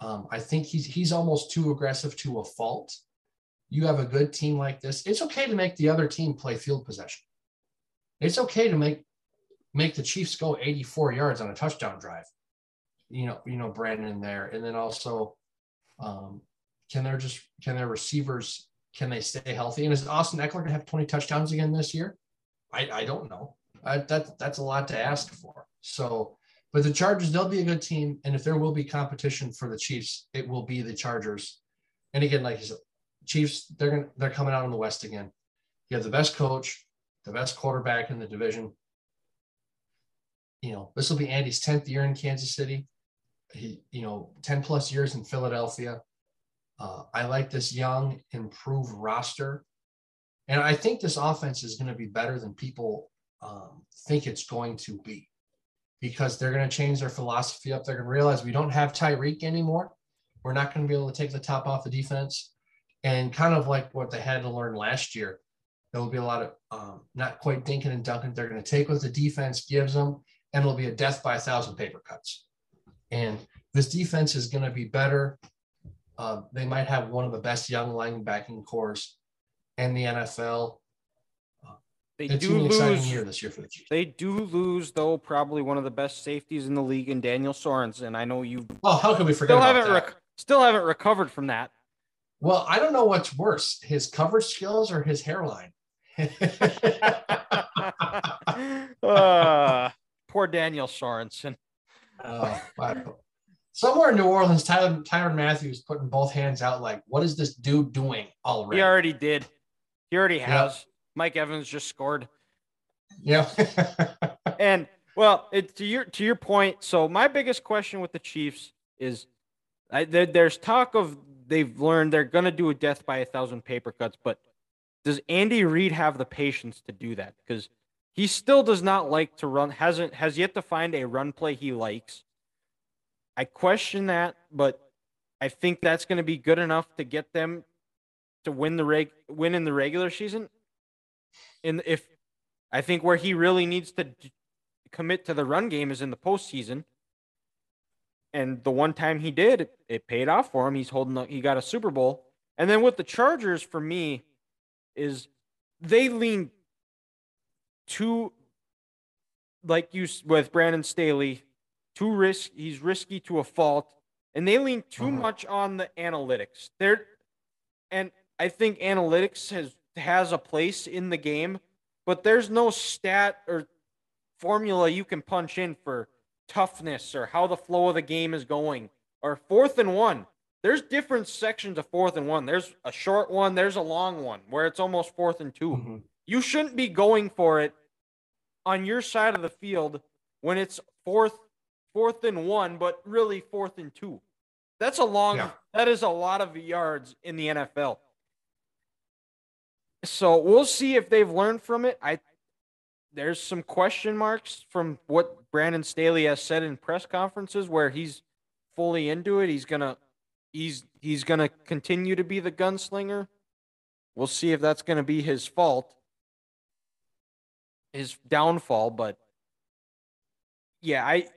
S2: Um, I think he's he's almost too aggressive to a fault you have a good team like this, it's okay to make the other team play field possession. It's okay to make make the Chiefs go 84 yards on a touchdown drive. You know, you know, Brandon there. And then also, um, can there just can their receivers can they stay healthy? And is Austin Ekeler gonna have 20 touchdowns again this year? I, I don't know. I, that that's a lot to ask for. So, but the Chargers, they'll be a good team, and if there will be competition for the Chiefs, it will be the Chargers. And again, like you said, Chiefs, they're gonna, they're coming out in the West again. You have the best coach, the best quarterback in the division. You know, this will be Andy's 10th year in Kansas City. He, you know, 10 plus years in Philadelphia. Uh, I like this young, improved roster. And I think this offense is going to be better than people um, think it's going to be because they're going to change their philosophy up. They're going to realize we don't have Tyreek anymore. We're not going to be able to take the top off the defense and kind of like what they had to learn last year. There will be a lot of um, not quite dinking and dunking. They're going to take what the defense gives them, and it'll be a death by a thousand paper cuts. And this defense is going to be better. Uh, they might have one of the best young linebacking corps in the NFL.
S1: Uh, they it's do an exciting lose, year this year for the Chiefs. They do lose, though, probably one of the best safeties in the league in Daniel Sorensen. I know you.
S2: Oh, how can we forget?
S1: Still haven't rec- still haven't recovered from that.
S2: Well, I don't know what's worse, his coverage skills or his hairline.
S1: uh, (laughs) poor Daniel Sorensen. (laughs)
S2: Uh, somewhere in New Orleans, Tyler Tyrann Mathieu putting both hands out, like, "What is this dude doing already?"
S1: He already did. He already has. Yep. Mike Evans just scored.
S2: Yeah. (laughs)
S1: and well, it, to your to your point. So my biggest question with the Chiefs is, I, there, there's talk of they've learned they're going to do a death by a thousand paper cuts, but does Andy Reid have the patience to do that? Because he still does not like to run, hasn't has yet to find a run play he likes. I question that, but I think that's going to be good enough to get them to win the reg win in the regular season. And if I think where he really needs to commit to the run game is in the postseason. And the one time he did, it, it paid off for him. He's holding, he got a Super Bowl. And then with the Chargers, for me, is they lean too, like you with Brandon Staley, too risk. He's risky to a fault, and they lean too uh-huh. much on the analytics. They're, and I think analytics has has a place in the game, but there's no stat or formula you can punch in for toughness or how the flow of the game is going or fourth and one. There's different sections of fourth and one. There's a short one, there's a long one where it's almost fourth and 2 mm-hmm. You shouldn't be going for it on your side of the field when it's fourth fourth and one, but really fourth and two. That's a long yeah. that is a lot of yards in the NFL. So we'll see if they've learned from it. I there's some question marks from what Brandon Staley has said in press conferences where he's fully into it. He's gonna he's he's gonna continue to be the gunslinger. We'll see if that's gonna be his fault, his downfall. But yeah, I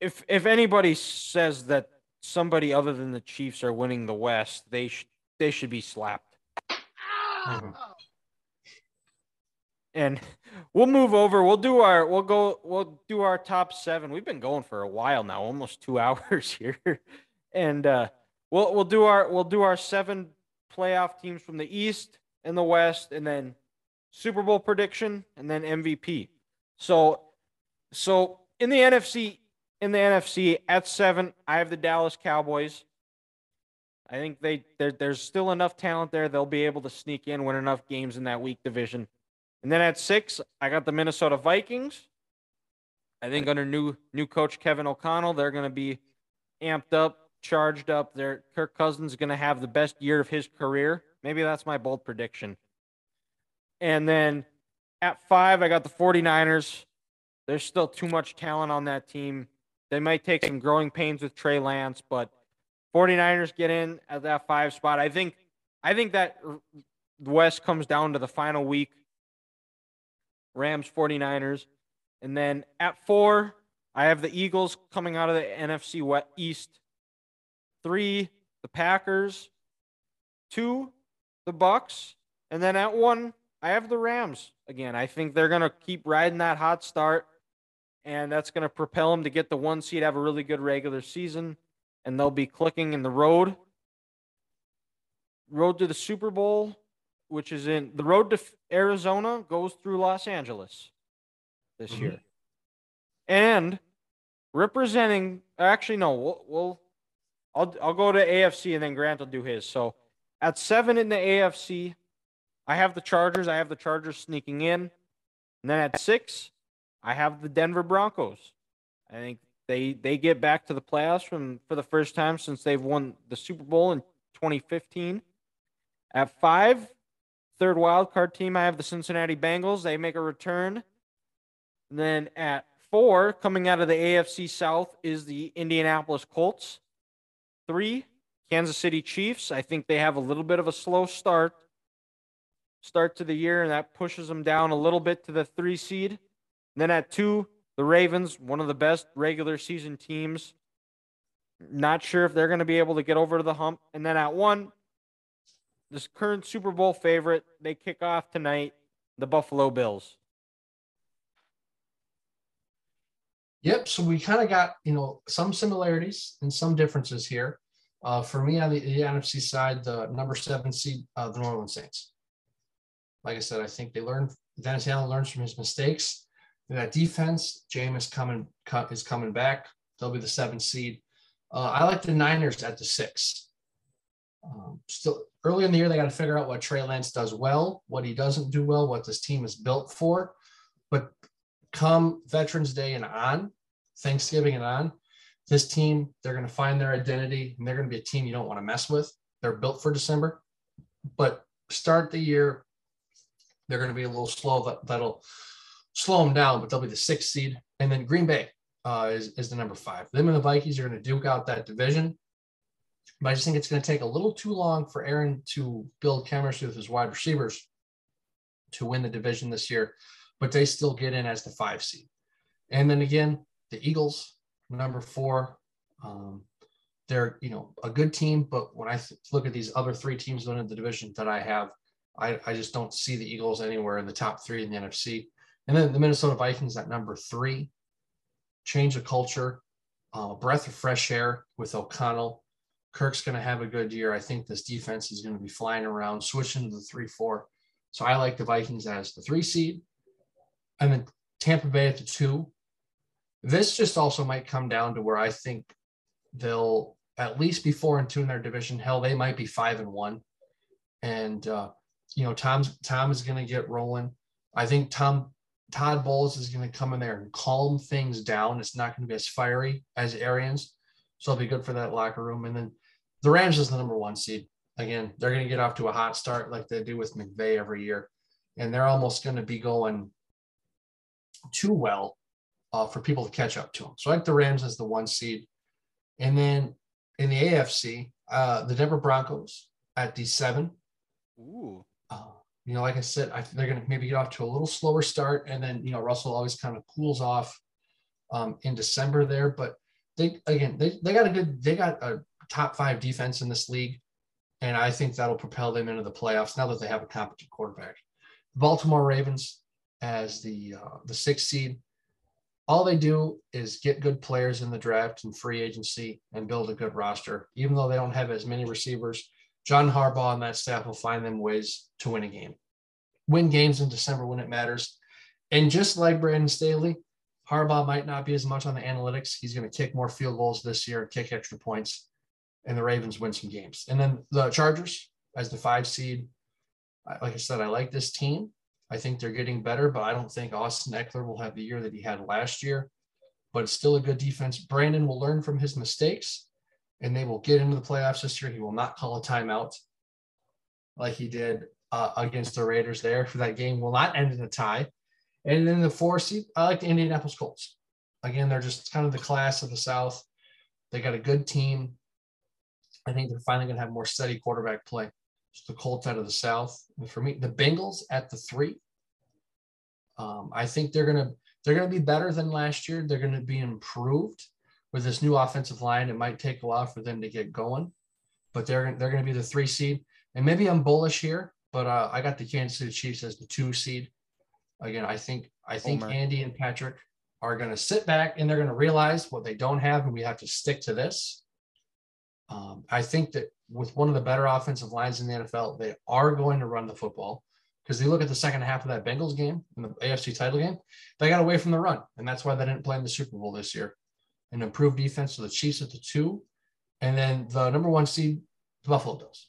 S1: if if anybody says that somebody other than the Chiefs are winning the West, they sh- they should be slapped. Mm-hmm. (laughs) And we'll move over. We'll do our we'll go we'll do our top seven. We've been going for a while now, almost two (laughs) hours here. And uh we'll we'll do our we'll do our seven playoff teams from the East and the West, and then Super Bowl prediction, and then MVP. So so in the NFC in the NFC at seven, I have the Dallas Cowboys. I think they there's still enough talent there. They'll be able to sneak in, win enough games in that weak division. And then at six, I got the Minnesota Vikings. I think under new new coach Kevin O'Connell, they're going to be amped up, charged up. Their Kirk Cousins is going to have the best year of his career. Maybe that's my bold prediction. And then at five, I got the 49ers. There's still too much talent on that team. They might take some growing pains with Trey Lance, but 49ers get in at that five spot. I think I think that the West comes down to the final week. Rams 49ers. And then at four, I have the Eagles coming out of the NFC West, East. Three, the Packers. Two, the Bucs. And then at one, I have the Rams again. I think they're going to keep riding that hot start and that's going to propel them to get the one seed, have a really good regular season, and they'll be clicking in the road. Road to the Super Bowl, which is in the road to Arizona, goes through Los Angeles this mm-hmm. year, and representing. Actually, no, we'll, we'll I'll I'll go to AFC and then Grant will do his. So at seven in the AFC, I have the Chargers. I have the Chargers sneaking in, and then at six. I have the Denver Broncos. I think they they get back to the playoffs from for the first time since they've won the Super Bowl in 2015. At five, third wild card team, I have the Cincinnati Bengals. They make a return. And then at four, coming out of the AFC South, is the Indianapolis Colts. Three, Kansas City Chiefs. I think they have a little bit of a slow start start to the year, and that pushes them down a little bit to the three seed. And then at two, the Ravens, one of the best regular season teams. Not sure if they're going to be able to get over to the hump. And then at one, this current Super Bowl favorite, they kick off tonight, the Buffalo Bills.
S2: Yep. So we kind of got, you know, some similarities and some differences here. Uh, for me on the, the, NFC side, the number seven seed, uh, the New Orleans Saints. Like I said, I think they learned, Dennis Allen learns from his mistakes. That defense, Jameis coming is coming back. They'll be the seven seed. Uh, I like the Niners at the six. Um, still early in the year, they got to figure out what Trey Lance does well, what he doesn't do well, what this team is built for. But come Veterans Day and on, Thanksgiving and on, this team, they're going to find their identity and they're going to be a team you don't want to mess with. They're built for December. But start the year, they're going to be a little slow. That, that'll slow them down, but they'll be the sixth seed. And then Green Bay uh, is, is the number five. Them and the Vikings are going to duke out that division. But I just think it's going to take a little too long for Aaron to build chemistry with his wide receivers to win the division this year. But they still get in as the five seed. And then again, the Eagles, number four. Um, they're you know a good team, but when I look at these other three teams winning the division that I have, I, I just don't see the Eagles anywhere in the top three in the NFC. And then the Minnesota Vikings at number three, change of culture, uh, breath of fresh air with O'Connell. Kirk's going to have a good year. I think this defense is going to be flying around, switching to the three four. So I like the Vikings as the three seed, and then Tampa Bay at the two. This just also might come down to where I think they'll at least be four and two in their division. Hell, they might be five and one. And uh, you know, Tom's Tom is going to get rolling. I think Tom Todd Bowles is going to come in there and calm things down. It's not going to be as fiery as Arians. So it'll be good for that locker room. And then the Rams is the number one seed. Again, they're going to get off to a hot start like they do with McVay every year. And they're almost going to be going too well uh, for people to catch up to them. So I like the Rams as the one seed. And then in the AFC, uh, the Denver Broncos at the seven.
S1: Ooh.
S2: Uh, you know, like I said, I, they're going to maybe get off to a little slower start, and then you know Russell always kind of cools off um, in December there. But they again, they they got a good, they got a top five defense in this league, and I think that'll propel them into the playoffs now that they have a competent quarterback. The Baltimore Ravens as the uh, the sixth seed. All they do is get good players in the draft and free agency and build a good roster. Even though they don't have as many receivers, John Harbaugh and that staff will find them ways to win a game. Win games in December when it matters. And just like Brandon Staley, Harbaugh might not be as much on the analytics. He's going to kick more field goals this year, kick extra points, and the Ravens win some games. And then the Chargers as the five seed. Like I said, I like this team. I think they're getting better, but I don't think Austin Ekeler will have the year that he had last year. But it's still a good defense. Brandon will learn from his mistakes and they will get into the playoffs this year. He will not call a timeout like he did uh, against the Raiders there for that game. Will not end in a tie. And then the four seed, I like the Indianapolis Colts. Again, they're just kind of the class of the South. They got a good team. I think they're finally going to have more steady quarterback play. Just the Colts out of the South. And for me, the Bengals at the three. Um, I think they're going to they're going to be better than last year. They're going to be improved with this new offensive line, it might take a while for them to get going, but they're they're going to be the three seed. And maybe I'm bullish here, but uh, I got the Kansas City Chiefs as the two seed. Again, I think I think Homer. Andy and Patrick are going to sit back and they're going to realize what they don't have, and we have to stick to this. Um, I think that with one of the better offensive lines in the NFL, they are going to run the football because they look at the second half of that Bengals game in the AFC title game, they got away from the run, and that's why they didn't play in the Super Bowl this year an improved defense. So the Chiefs at the two, and then the number one seed, the Buffalo Bills.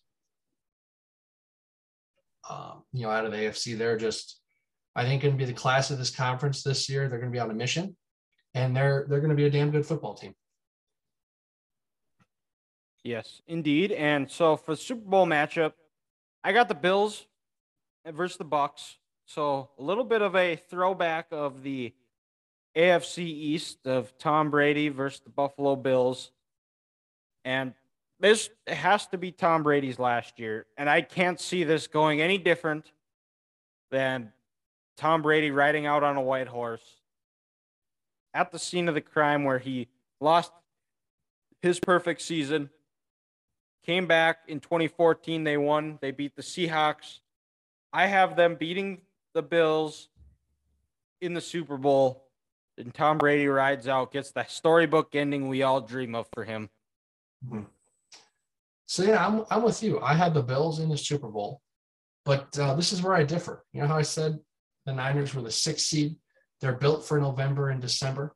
S2: Um, you know, out of the AFC, they're just, I think, going to be the class of this conference this year. They're going to be on a mission, and they're they're going to be a damn good football team.
S1: Yes, indeed. And so for the Super Bowl matchup, I got the Bills versus the Bucs. So a little bit of a throwback of the AFC East of Tom Brady versus the Buffalo Bills. And this has to be Tom Brady's last year. And I can't see this going any different than Tom Brady riding out on a white horse at the scene of the crime where he lost his perfect season. Came back in 2014, they won. They beat the Seahawks. I have them beating the Bills in the Super Bowl and Tom Brady rides out, gets the storybook ending we all dream of for him.
S2: Mm-hmm. So yeah, I'm I'm with you. I had the Bills in the Super Bowl, but uh, this is where I differ. You know how I said the Niners were the sixth seed. They're built for November and December.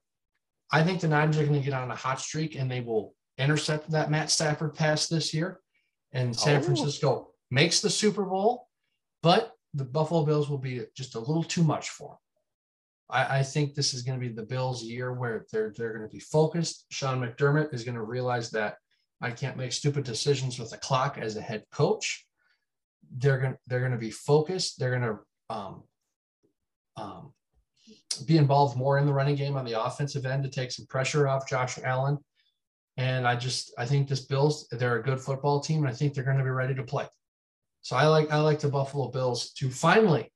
S2: I think the Niners are going to get on a hot streak and they will intercept that Matt Stafford pass this year. And San oh. Francisco makes the Super Bowl, but the Buffalo Bills will be just a little too much for them. I, I think this is going to be the Bills' year where they're they're going to be focused. Sean McDermott is going to realize that I can't make stupid decisions with the clock as a head coach. They're going they're going to be focused. They're going to um, um, be involved more in the running game on the offensive end to take some pressure off Josh Allen. And I just I think this Bills they're a good football team, and I think they're going to be ready to play. So I like I like the Buffalo Bills to finally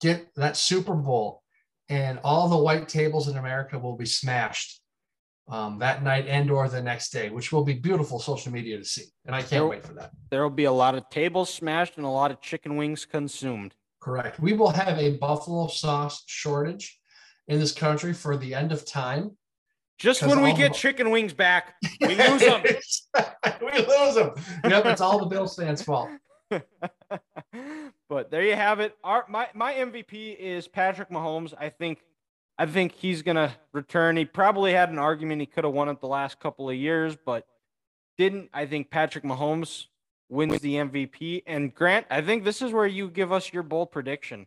S2: get that Super Bowl and all the white tables in America will be smashed um, that night and or the next day, which will be beautiful social media to see. And I can't there, wait for that.
S1: There will be a lot of tables smashed and a lot of chicken wings consumed.
S2: Correct. We will have a buffalo sauce shortage in this country for the end of time.
S1: Just when we get the... chicken wings back, (laughs) we lose them. (laughs)
S2: we lose them. Yep, it's all the Bills fans' fault. (laughs)
S1: but there you have it. Our my my MVP is Patrick Mahomes. I think I think he's gonna return. He probably had an argument he could have won it the last couple of years, but didn't. I think Patrick Mahomes wins the MVP. And Grant, I think this is where you give us your bold prediction.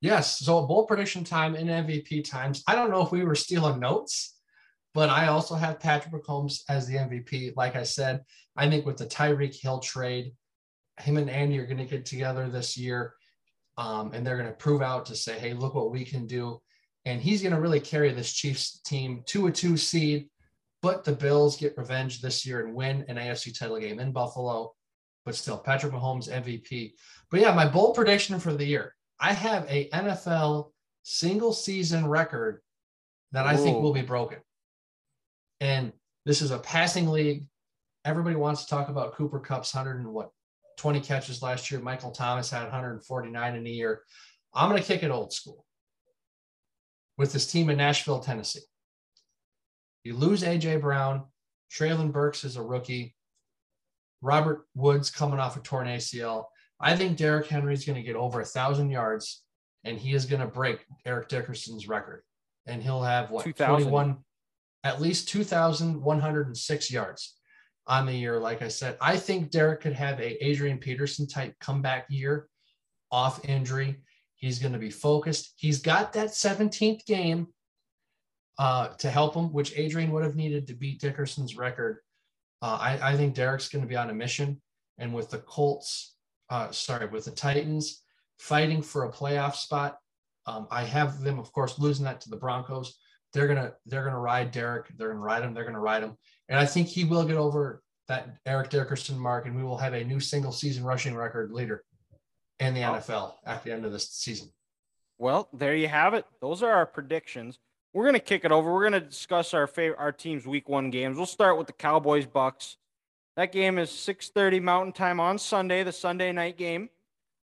S2: Yes. So bold prediction time and MVP times. I don't know if we were stealing notes, but I also have Patrick Mahomes as the MVP. Like I said, I think with the Tyreek Hill trade, him and Andy are going to get together this year, um, and they're going to prove out to say, "Hey, look what we can do." and he's going to really carry this Chiefs team to a two seed. But the Bills get revenge this year and win an AFC title game in Buffalo. But still, Patrick Mahomes MVP. But yeah, my bold prediction for the year I have a NFL single season record that I think will be broken. And this is a passing league. Everybody wants to talk about Cooper Kupp's 100 and what 20 catches last year. Michael Thomas had 149 in a year. I'm going to kick it old school with this team in Nashville, Tennessee. You lose AJ Brown. Treylon Burks is a rookie. Robert Woods coming off a torn ACL. I think Derrick Henry is going to get over a thousand yards, and he is going to break Eric Dickerson's record, and he'll have what 21, at least 2,106 yards on the year. Like I said, I think Derek could have a Adrian Peterson type comeback year off injury. He's going to be focused. He's got that 17th game uh, to help him, which Adrian would have needed to beat Dickerson's record. Uh, I, I, think Derek's going to be on a mission. And with the Colts, uh, sorry, with the Titans fighting for a playoff spot, um, I have them, of course, losing that to the Broncos. They're gonna they're gonna ride Derek. They're gonna ride him. They're gonna ride him. And I think he will get over that Eric Dickerson mark, and we will have a new single season rushing record leader in the oh. NFL at the end of this season.
S1: Well, there you have it. Those are our predictions. We're gonna kick it over. We're gonna discuss our favorite our team's week one games. We'll start with the Cowboys Bucs. That game is 6:30 Mountain Time on Sunday, the Sunday night game.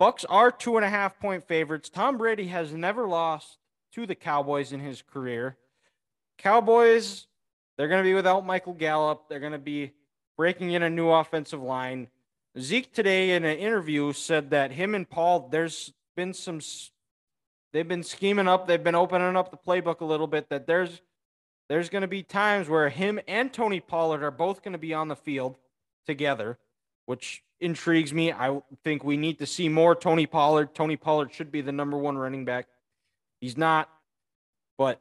S1: Bucs are two and a half point favorites. Tom Brady has never lost to the Cowboys in his career. Cowboys, they're going to be without Michael Gallup. They're going to be breaking in a new offensive line. Zeke today in an interview said that him and Paul, there's been some, they've been scheming up, they've been opening up the playbook a little bit. That there's, there's going to be times where him and Tony Pollard are both going to be on the field together, which intrigues me. I think we need to see more Tony Pollard. Tony Pollard should be the number one running back. He's not, but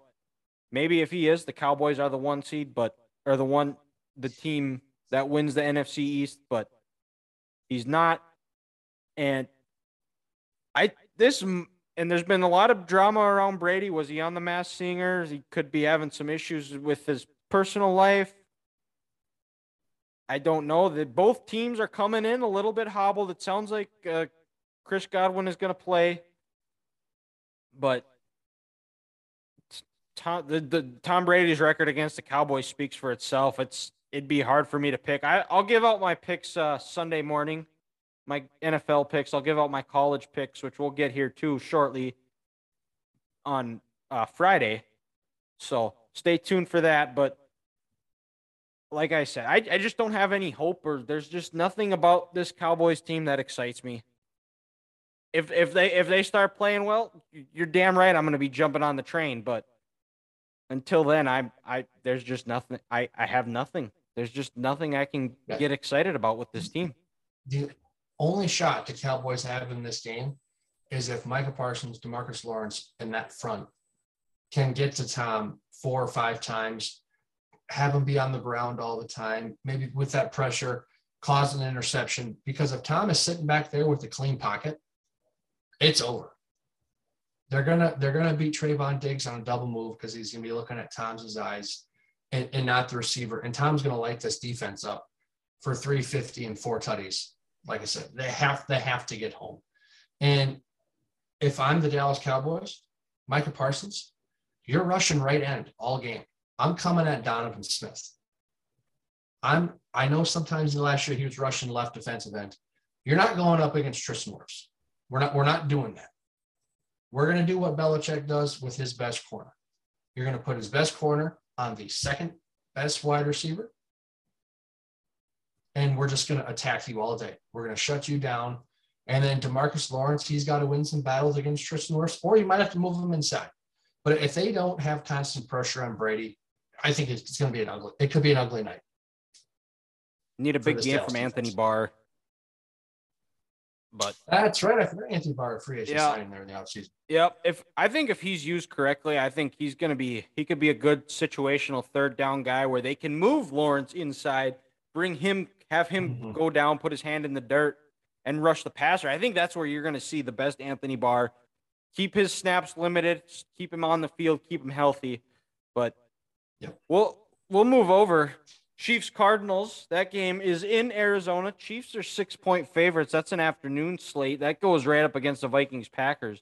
S1: maybe if he is, the Cowboys are the one seed, but or the one the team that wins the NFC East, but He's not. And I this and there's been a lot of drama around Brady. Was he on the mass Singer? He could be having some issues with his personal life. I don't know that both teams are coming in a little bit hobbled. It sounds like uh, Chris Godwin is going to play, but Tom, the, the Tom Brady's record against the Cowboys speaks for itself. It's it'd be hard for me to pick. I, I'll give out my picks uh, Sunday morning, my NFL picks. I'll give out my college picks, which we'll get here too shortly on uh, Friday. So stay tuned for that. But like I said, I, I just don't have any hope, or there's just nothing about this Cowboys team that excites me. If if they if they start playing well, you're damn right I'm going to be jumping on the train. But until then, I I there's just nothing. I I have nothing. There's just nothing I can yeah. get excited about with this team.
S2: The only shot the Cowboys have in this game is if Micah Parsons, Demarcus Lawrence, and that front can get to Tom four or five times, have him be on the ground all the time, maybe with that pressure, cause an interception. Because if Tom is sitting back there with a clean pocket, it's over. They're gonna they're gonna beat Trevon Diggs on a double move because he's gonna be looking at Tom's eyes and, and not the receiver. And Tom's to light this defense up for 350 and four tutties. Like I said, they have they have to get home. And if I'm the Dallas Cowboys, Micah Parsons, you're rushing right end all game. I'm coming at Donovan Smith. I'm I know sometimes in the last year he was rushing left defensive end. You're not going up against Tristan Wirfs. We're not we're not doing that. We're going to do what Belichick does with his best corner. You're going to put his best corner on the second best wide receiver. And we're just going to attack you all day. We're going to shut you down. And then Demarcus Lawrence, he's got to win some battles against Tristan Wirfs, or you might have to move him inside. But if they don't have constant pressure on Brady, I think it's, going to be an ugly. It could be an ugly night.
S1: Need a big game from Anthony Barr. But
S2: that's right. I forgot Anthony Barr free agent yeah. signing there in the offseason.
S1: Yep. If I think if he's used correctly, I think he's going to be he could be a good situational third down guy where they can move Lawrence inside, bring him, have him mm-hmm. go down, put his hand in the dirt, and rush the passer. I think that's where you're going to see the best Anthony Barr keep his snaps limited, keep him on the field, keep him healthy. But
S2: Yep.
S1: we'll we'll move over. Chiefs Cardinals. That game is in Arizona. Chiefs are six point favorites. That's an afternoon slate. That goes right up against the Vikings Packers.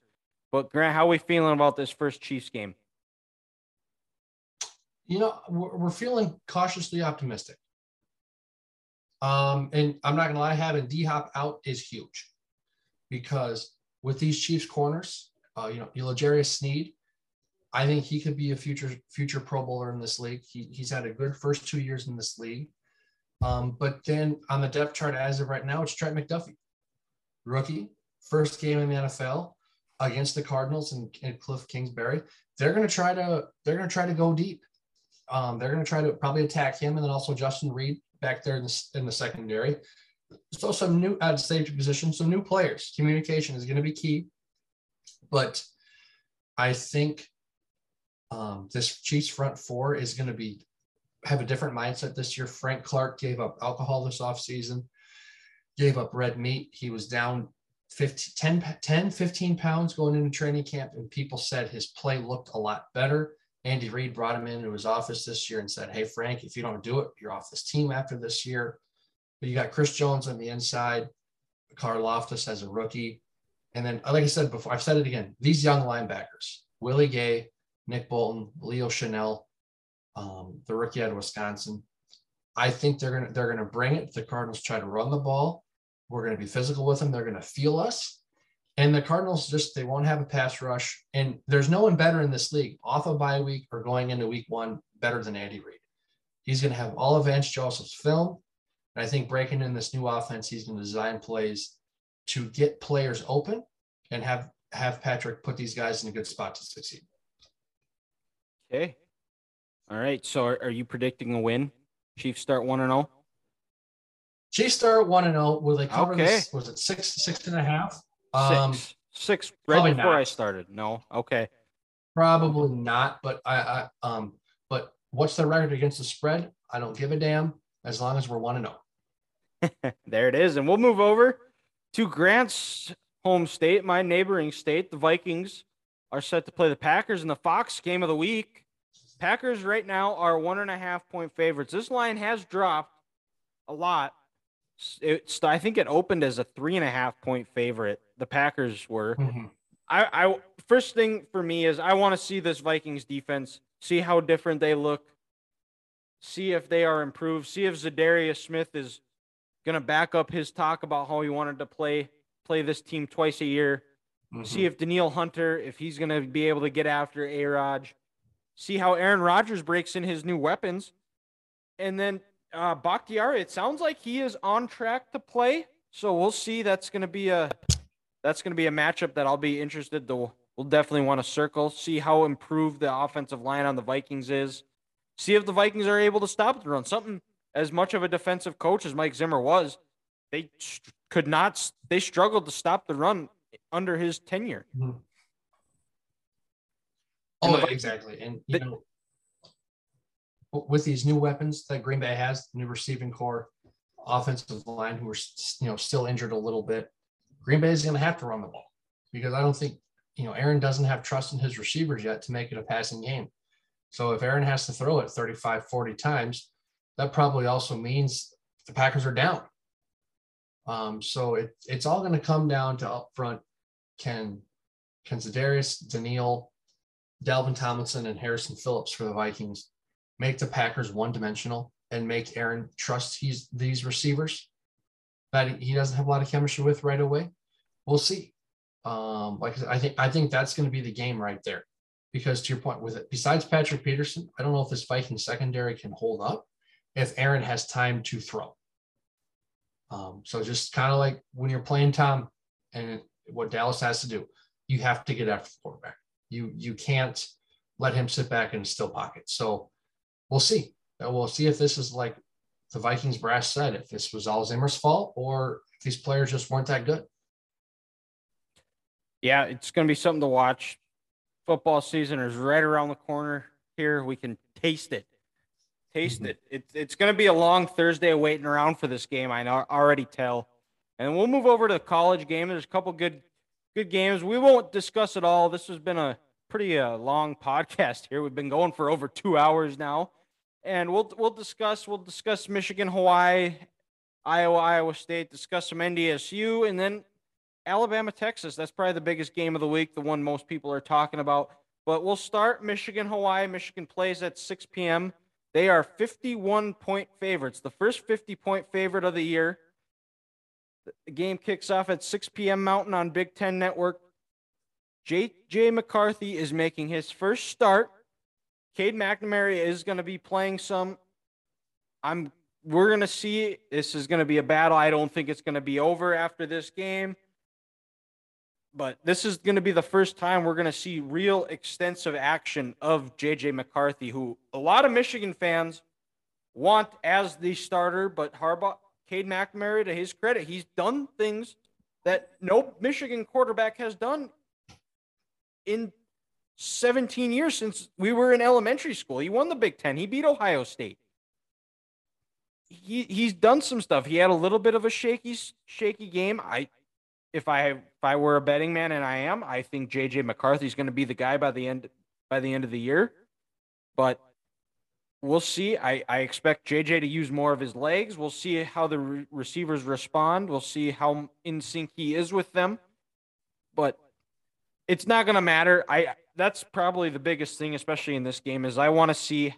S1: But Grant, how are we feeling about this first Chiefs game?
S2: You know, we're, feeling cautiously optimistic. Um, and I'm not gonna lie, having D Hop out is huge because with these Chiefs corners, uh, you know, L'Jarius Sneed, I think he could be a future future Pro Bowler in this league. He, he's had a good first two years in this league. Um, but then on the depth chart as of right now, it's Trent McDuffie, rookie, first game in the NFL against the Cardinals and, and Cliff Kingsbury. They're going to try to they're going to try to go deep. Um, they're going to try to probably attack him and then also Justin Reid back there in the, in the secondary. So some new at safety position, some new players. Communication is going to be key, but I think um, this Chiefs front four is going to be have a different mindset this year. Frank Clark gave up alcohol this offseason, gave up red meat. He was down 15, 10, 10, 15 pounds going into training camp, and people said his play looked a lot better. Andy Reid brought him into his office this year and said, Hey, Frank, if you don't do it, you're off this team after this year. But you got Chris Jones on the inside, Karlaftis as a rookie. And then, like I said before, I've said it again these young linebackers, Willie Gay, Nick Bolton, Leo Chenal, um, the rookie out of Wisconsin. I think they're gonna they're gonna bring it. The Cardinals try to run the ball. We're gonna be physical with them. They're gonna feel us. And the Cardinals just they won't have a pass rush. And there's no one better in this league off of bye week or going into week one better than Andy Reid. He's gonna have all of Vance Joseph's film. And I think breaking in this new offense, he's gonna design plays to get players open and have have Patrick put these guys in a good spot to succeed.
S1: Okay. All right. So are, are you predicting a win? Chiefs start one and zero.
S2: Chiefs start one and zero. Will they cover
S1: Okay.
S2: this? Was it six six and a half? Um,
S1: Six. Six right before
S2: not.
S1: I started. No. Okay.
S2: probably not. But I, I um, but what's the record against the spread? I don't give a damn as long as we're one and zero. (laughs)
S1: there it is. And we'll move over to Grant's home state, my neighboring state. The Vikings are set to play the Packers in the Fox game of the week. Packers right now are one and a half point favorites. This line has dropped a lot. It's, I think it opened as a three and a half point favorite. The Packers were. Mm-hmm. I, I first thing for me is I want to see this Vikings defense, see how different they look, see if they are improved, see if Za'Darius Smith is gonna back up his talk about how he wanted to play play this team twice a year.
S2: Mm-hmm.
S1: See if Danielle Hunter, if he's gonna be able to get after A Raj. See how Aaron Rodgers breaks in his new weapons. And then uh Bakhtiari, it sounds like he is on track to play. So we'll see. That's gonna be a that's gonna be a matchup that I'll be interested to we'll definitely want to circle, see how improved the offensive line on the Vikings is. See if the Vikings are able to stop the run. Something as much of a defensive coach as Mike Zimmer was, they could not. They struggled to stop the run under his tenure.
S2: Mhm.
S1: And
S2: Oh,
S1: the
S2: exactly. And you
S1: the-
S2: know, with these new weapons that Green Bay has, new receiving corps, offensive line who are you know still injured a little bit, Green Bay is going to have to run the ball because I don't think you know Aaron doesn't have trust in his receivers yet to make it a passing game. So if Aaron has to throw it 35, 40 times, that probably also means the Packers are down. Um, so it, it's all going to come down to up front. Can can Za'Darius, Danielle, Dalvin Tomlinson, and Harrison Phillips for the Vikings make the Packers one dimensional and make Aaron trust he's these receivers that he doesn't have a lot of chemistry with right away? We'll see. Um, like I think I think that's going to be the game right there. Because to your point, with it, besides Patrick Peterson, I don't know if this Viking secondary can hold up if Aaron has time to throw. Um, so just kind of like when you're playing Tom and what Dallas has to do, you have to get after the quarterback. You you can't let him sit back and still pocket. So we'll see. Uh, We'll see if this is like the Vikings brass said, if this was all Zimmer's fault or if these players just weren't that good.
S1: Yeah, it's going to be something to watch. Football season is right around the corner here. We can taste it. Taste it. It's it's going to be a long Thursday waiting around for this game. I already tell. And we'll move over to the college game. There's a couple good good games. We won't discuss it all. This has been a pretty uh, long (laughs) podcast here. We've been going for over two hours now, and we'll we'll discuss we'll discuss Michigan, Hawaii, Iowa, Iowa State, discuss some NDSU, and then Alabama, Texas. That's probably the biggest game of the week, the one most people are talking about. But we'll start Michigan, Hawaii. Michigan plays at 6 p.m. They are 51 point favorites, the first 50 point favorite of the year. The game kicks off at 6 p.m. Mountain on Big Ten Network. J.J. McCarthy is making his first start. Cade McNamara is going to be playing some. I'm. We're going to see. This is going to be a battle. I don't think it's going to be over after this game. But this is going to be the first time we're going to see real extensive action of J.J. McCarthy, who a lot of Michigan fans want as the starter, but Harbaugh Cade McNamara, to his credit, he's done things that no Michigan quarterback has done in 17 years since we were in elementary school. He won the Big Ten. He beat Ohio State. He he's done some stuff. He had a little bit of a shaky shaky game. I if I if I were a betting man and I am, I think JJ McCarthy is going to be the guy by the end by the end of the year. But we'll see. I, I expect JJ to use more of his legs. We'll see how the re- receivers respond. We'll see how in sync he is with them. But it's not going to matter. I that's probably the biggest thing, especially in this game, is I want to see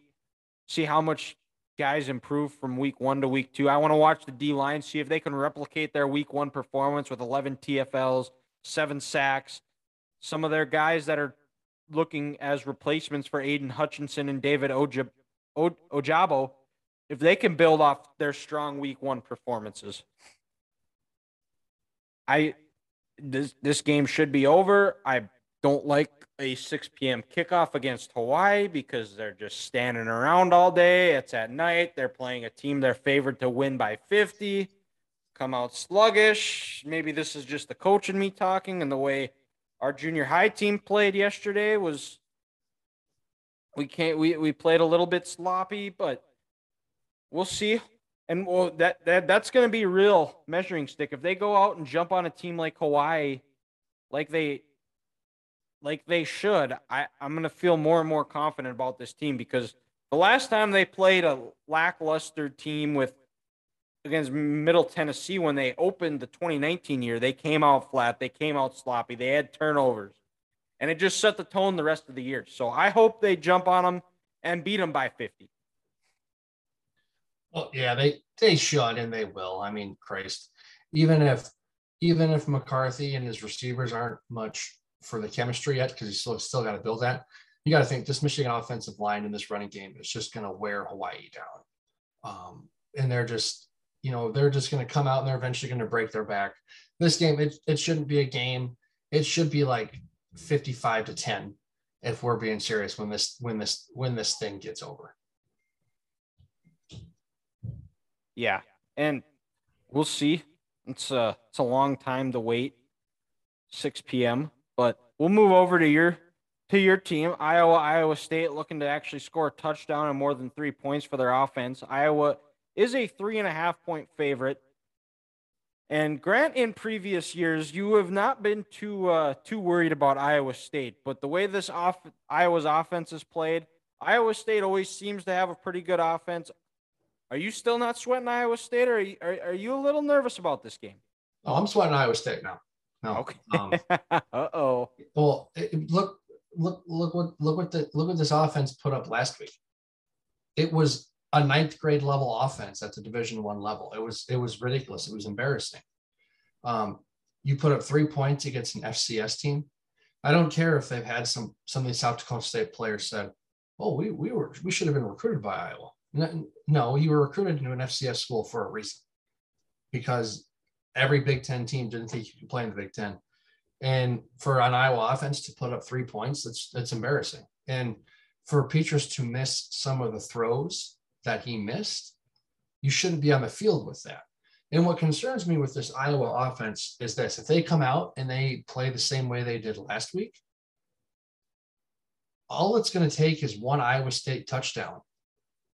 S1: see how much guys improve from week one to week two. I want to watch the D line, see if they can replicate their week one performance with 11 TFLs, seven sacks. Some of their guys that are looking as replacements for Aidan Hutchinson and David Ojabo if they can build off their strong week one performances. I this this game should be over. I don't like a 6 p.m. kickoff against Hawaii because they're just standing around all day. It's at night. They're playing a team they're favored to win by 50. Come out sluggish. Maybe this is just the coach and me talking, and the way our junior high team played yesterday was we can't we, we played a little bit sloppy, but we'll see. And well, that, that that's going to be real measuring stick. If they go out and jump on a team like Hawaii, like they like they should, I, I'm going to feel more and more confident about this team because the last time they played a lackluster team with against Middle Tennessee when they opened the 2019 year, they came out flat, they came out sloppy, they had turnovers and it just set the tone the rest of the year. So I hope they jump on them and beat them by 50.
S2: Well, yeah, they they should and they will. I mean, Christ, even if even if McCarthy and his receivers aren't much for the chemistry yet, because he's still still got to build that. You got to think this Michigan offensive line in this running game is just going to wear Hawaii down, um, and they're just you know they're just going to come out and they're eventually going to break their back. This game, it, it shouldn't be a game. It should be like 55 to 10 if we're being serious when this when this when this thing gets over.
S1: Yeah. And we'll see. It's a it's a long time to wait. 6 p.m. But we'll move over to your to your team, Iowa, Iowa State, looking to actually score a touchdown and more than three points for their offense. Iowa is a three and a half point favorite. And Grant, in previous years, you have not been too uh, too worried about Iowa State, but the way this off Iowa's offense is played, Iowa State always seems to have a pretty good offense. Are you still not sweating Iowa State, or are you, are, are you a little nervous about this game?
S2: Oh, I'm sweating Iowa State now. No.
S1: Okay. (laughs) Um, uh oh.
S2: Well, it, look, look, look what look what the look what this offense put up last week. It was a ninth grade level offense at the division one level. It was it was ridiculous. It was embarrassing. Um, you put up three points against an FCS team. I don't care if they've had some some of these South Dakota State players said, "Oh, we we were we should have been recruited by Iowa." No, no, you were recruited into an FCS school for a reason, because every Big Ten team didn't think you could play in the Big Ten, and for an Iowa offense to put up three points, that's that's embarrassing. And for Petras to miss some of the throws that he missed, you shouldn't be on the field with that. And what concerns me with this Iowa offense is this if they come out and they play the same way they did last week, all it's going to take is one Iowa State touchdown.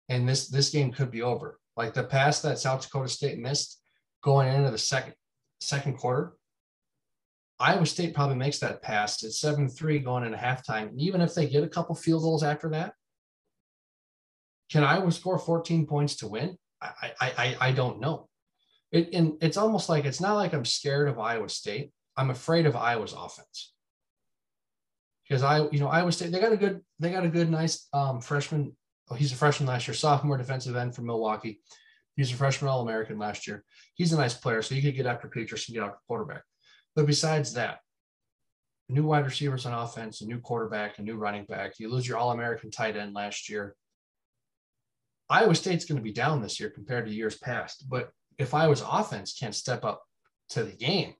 S2: And this this game could be over. Like the pass that South Dakota State missed going into the second second quarter. Iowa State probably makes that pass. It's 7 3 going into halftime. And even if they get a couple field goals after that, can Iowa score 14 points to win? I, I, I, I don't know. It, and it's almost like it's not like I'm scared of Iowa State. I'm afraid of Iowa's offense because I, you know, Iowa State they got a good, they got a good, nice um, freshman. Oh, he's a freshman last year, sophomore defensive end from Milwaukee. He's a freshman All American last year. He's a nice player, so you could get after Petras and get after quarterback. But besides that, new wide receivers on offense, a new quarterback, a new running back. You lose your All American tight end last year. Iowa State's going to be down this year compared to years past. But if Iowa's offense can't step up to the game,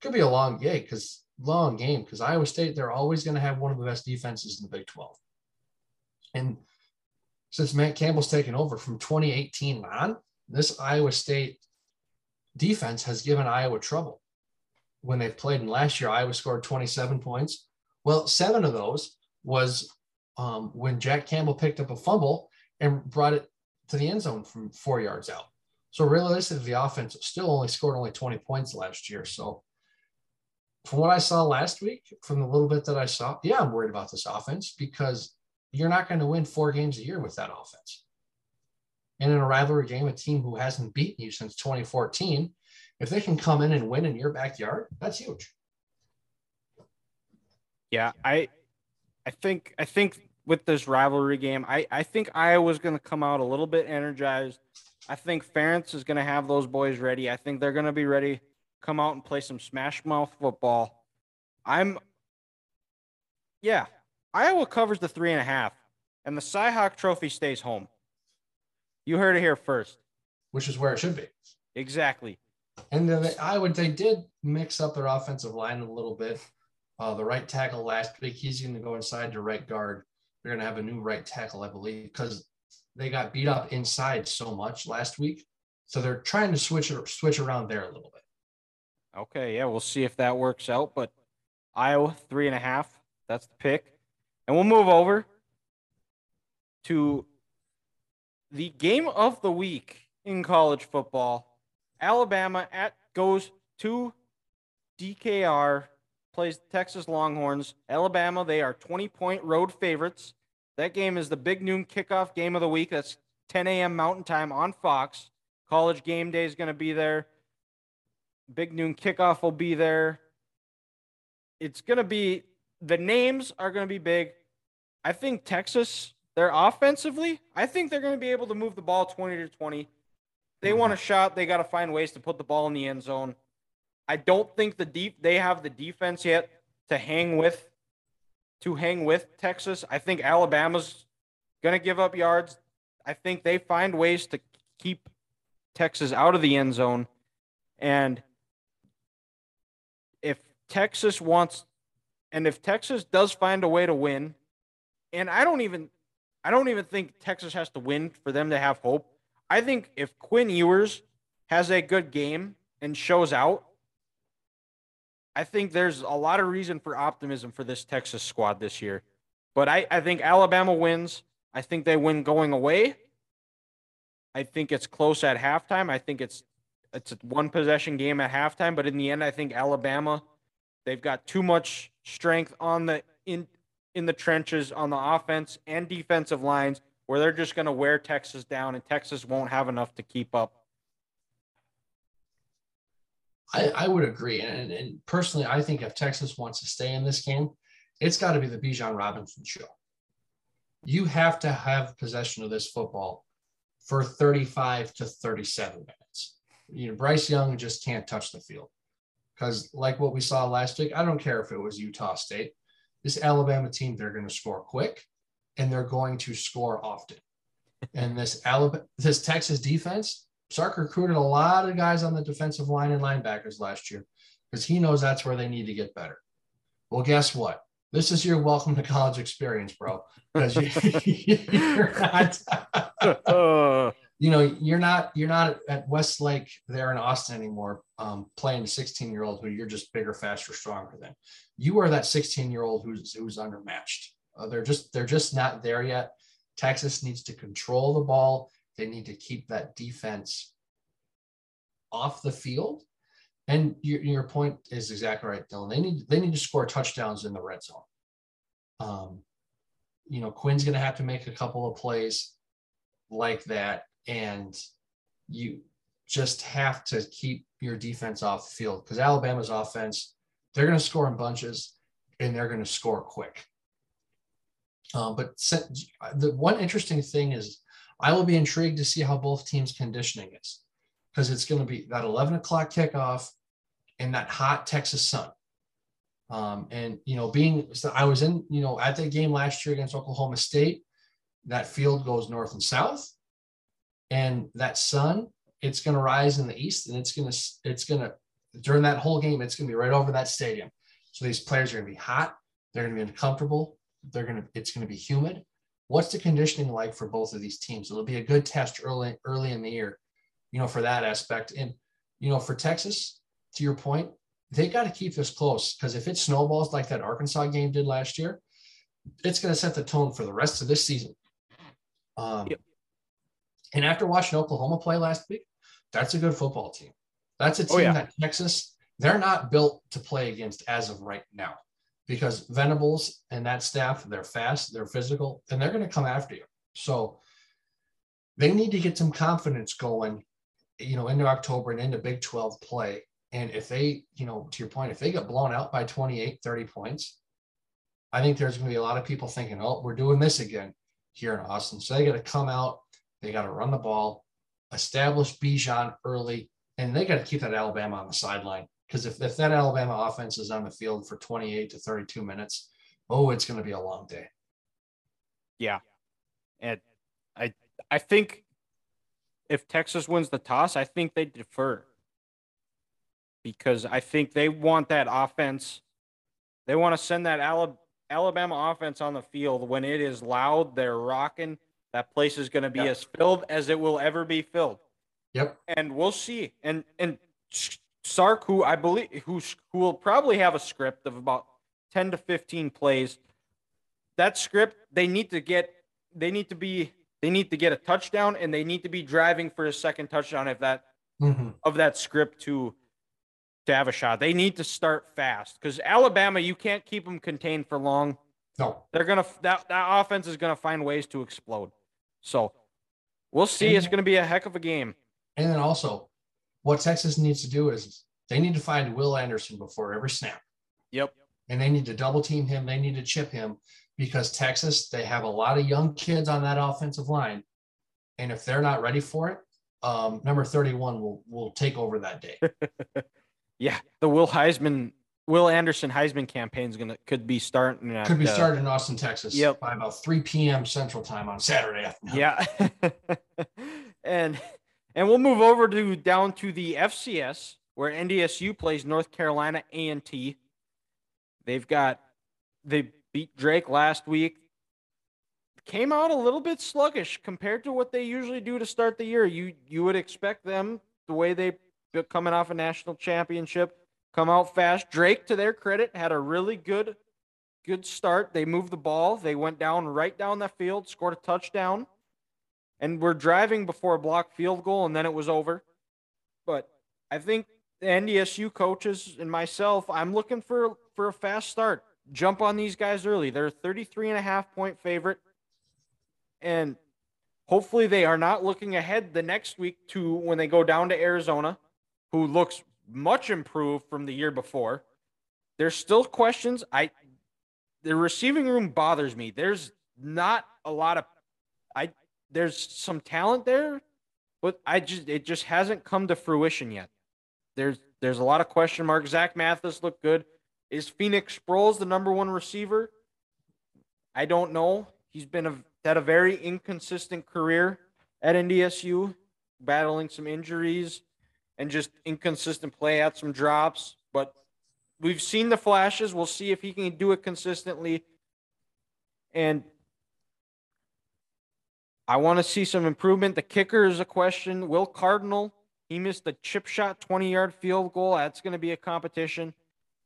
S2: could be a long game because long game because Iowa State they're always going to have one of the best defenses in the Big 12. And since Matt Campbell's taken over from 2018 on, this Iowa State defense has given Iowa trouble when they've played. And last year, Iowa scored 27 points. Well, seven of those was um, when Jack Campbell picked up a fumble and brought it to the end zone from four yards out. So realistically, the offense still only scored only 20 points last year. So from what I saw last week, from the little bit that I saw, yeah, I'm worried about this offense because you're not going to win four games a year with that offense. And in a rivalry game, a team who hasn't beaten you since 2014, if they can come in and win in your backyard, that's huge.
S1: Yeah, I I think I think with this rivalry game, I, I think Iowa's gonna come out a little bit energized. I think Ferentz is gonna have those boys ready. I think they're gonna be ready, come out and play some smash mouth football. I'm yeah, Iowa covers the three and a half, and the Cyhawk Trophy stays home. You heard it here first.
S2: Which is where it should be.
S1: Exactly.
S2: And then I would they did mix up their offensive line a little bit. Uh, the right tackle last week, he's going to go inside to right guard. They're going to have a new right tackle, I believe, because they got beat up inside so much last week. So they're trying to switch it switch around there a little bit.
S1: Okay, yeah, we'll see if that works out. But Iowa three and a half. That's the pick. And we'll move over to the game of the week in college football. Alabama at goes to DKR, plays Texas Longhorns. Alabama, they are 20 point road favorites. That game is the big noon kickoff game of the week. That's 10 a.m. Mountain Time on Fox. College game day is going to be there. Big noon kickoff will be there. It's going to be, the names are going to be big. I think Texas, they're offensively, I think they're going to be able to move the ball 20 to 20. They want a mm-hmm. shot, they got to find ways to put the ball in the end zone. I don't think the deep they have the defense yet to hang with to hang with Texas. I think Alabama's going to give up yards. I think they find ways to keep Texas out of the end zone. And if Texas wants and if Texas does find a way to win, and I don't even I don't even think Texas has to win for them to have hope. I think if Quinn Ewers has a good game and shows out, I think there's a lot of reason for optimism for this Texas squad this year. But I, I think Alabama wins. I think they win going away. I think it's close at halftime. I think it's it's a one possession game at halftime, but in the end, I think Alabama, they've got too much strength on the in in the trenches on the offense and defensive lines where they're just going to wear Texas down and Texas won't have enough to keep up.
S2: I, I would agree. And, and personally, I think if Texas wants to stay in this game, it's got to be the Bijan Robinson show. You have to have possession of this football for 35 to 37 minutes. You know, Bryce Young just can't touch the field because, like what we saw last week, I don't care if it was Utah State this Alabama team, they're going to score quick and they're going to score often. and this Alabama, this Texas defense, Sark recruited a lot of guys on the defensive line and linebackers last year because he knows that's where they need to get better. Well, guess what? This is your welcome to college experience, bro. Because you, (laughs) are not, (laughs) uh you know, you're not you're not at Westlake there in Austin anymore, um, playing a 16 year old who you're just bigger, faster, stronger than. You are that 16 year old who's who's undermatched. Uh, they're just they're just not there yet. Texas needs to control the ball. They need to keep that defense off the field. And your, your point is exactly right, Dylan. They need they need to score touchdowns in the red zone. Um, you know, Quinn's going to have to make a couple of plays like that, and you just have to keep your defense off the field because Alabama's offense, they're going to score in bunches and they're going to score quick. Um, but the one interesting thing is, I will be intrigued to see how both teams' conditioning is because it's going to be that 11 o'clock kickoff in that hot Texas sun. Um, and you know, being so I was in, you know, at that game last year against Oklahoma State, that field goes north and south, and that sun, it's going to rise in the east, and it's going to, it's going to during that whole game, it's going to be right over that stadium. So these players are going to be hot, they're going to be uncomfortable, they're going to, it's going to be humid. What's the conditioning like for both of these teams? It'll be a good test early, early in the year, you know, for that aspect. And you know, for Texas, to your point, they got to keep this close because if it snowballs like that Arkansas game did last year, it's going to set the tone for the rest of this season. Um, yep. And after watching Oklahoma play last week, that's a good football team. That's a oh, team oh, yeah. that Texas, they're not built to play against as of right now because Venables and that staff, they're fast, they're physical, and they're going to come after you. So they need to get some confidence going, you know, into October and into Big 12 play and if they, you know, to your point, if they get blown out by 28, 30 points, I think there's going to be a lot of people thinking, oh, we're doing this again here in Austin. So they got to come out, they got to run the ball, establish Bijan early, and they got to keep that Alabama on the sideline. Because if, if that Alabama offense is on the field for 28 to 32 minutes, oh, it's going to be a long day.
S1: Yeah. And I I think if Texas wins the toss, I think they defer because I think they want that offense. They want to send that Alabama offense on the field when it is loud, they're rocking. That place is going to be yep. as filled as it will ever be filled.
S2: Yep.
S1: And we'll see. And and Sark, who I believe who who will probably have a script of about ten to fifteen plays. That script they need to get. They need to be. They need to get a touchdown, and they need to be driving for a second touchdown. If that mm-hmm. of that script to to have a shot. They need to start fast because Alabama, you can't keep them contained for long.
S2: No,
S1: they're gonna that that offense is gonna find ways to explode. So we'll see. It's gonna be a heck of a game.
S2: And then also, what Texas needs to do is they need to find Will Anderson before every snap.
S1: Yep.
S2: And they need to double team him. They need to chip him because Texas they have a lot of young kids on that offensive line, and if they're not ready for it, um, number thirty one will will take over that day. (laughs)
S1: Yeah, the Will Heisman, Will Anderson Heisman campaign is gonna could be starting. At,
S2: could be uh, starting in Austin, Texas.
S1: Yep.
S2: by about 3 p.m. Central Time on Saturday afternoon.
S1: Yeah, (laughs) and and we'll move over to down to the FCS where NDSU plays North Carolina A and T. They've got they beat Drake last week. Came out a little bit sluggish compared to what they usually do to start the year. You you would expect them the way they coming off a national championship, come out fast. Drake, to their credit, had a really good good start. They moved the ball. They went down right down the field, scored a touchdown, and we're driving before a block field goal, and then it was over. But I think the NDSU coaches and myself, I'm looking for for a fast start. Jump on these guys early. They're 33 and a half point favorite. And hopefully they are not looking ahead the next week to when they go down to Arizona who looks much improved from the year before. There's still questions. I the receiving room bothers me. There's not a lot of I there's some talent there, but I just it just hasn't come to fruition yet. There's there's a lot of question marks. Zach Mathis looked good. Is Phoenix Sproles the number one receiver? I don't know. He's been a, had a very inconsistent career at NDSU, battling some injuries and just inconsistent play, had some drops, but we've seen the flashes. We'll see if he can do it consistently. And I want to see some improvement. The kicker is a question. Will Cardinal, he missed a chip shot 20 yard field goal. That's going to be a competition.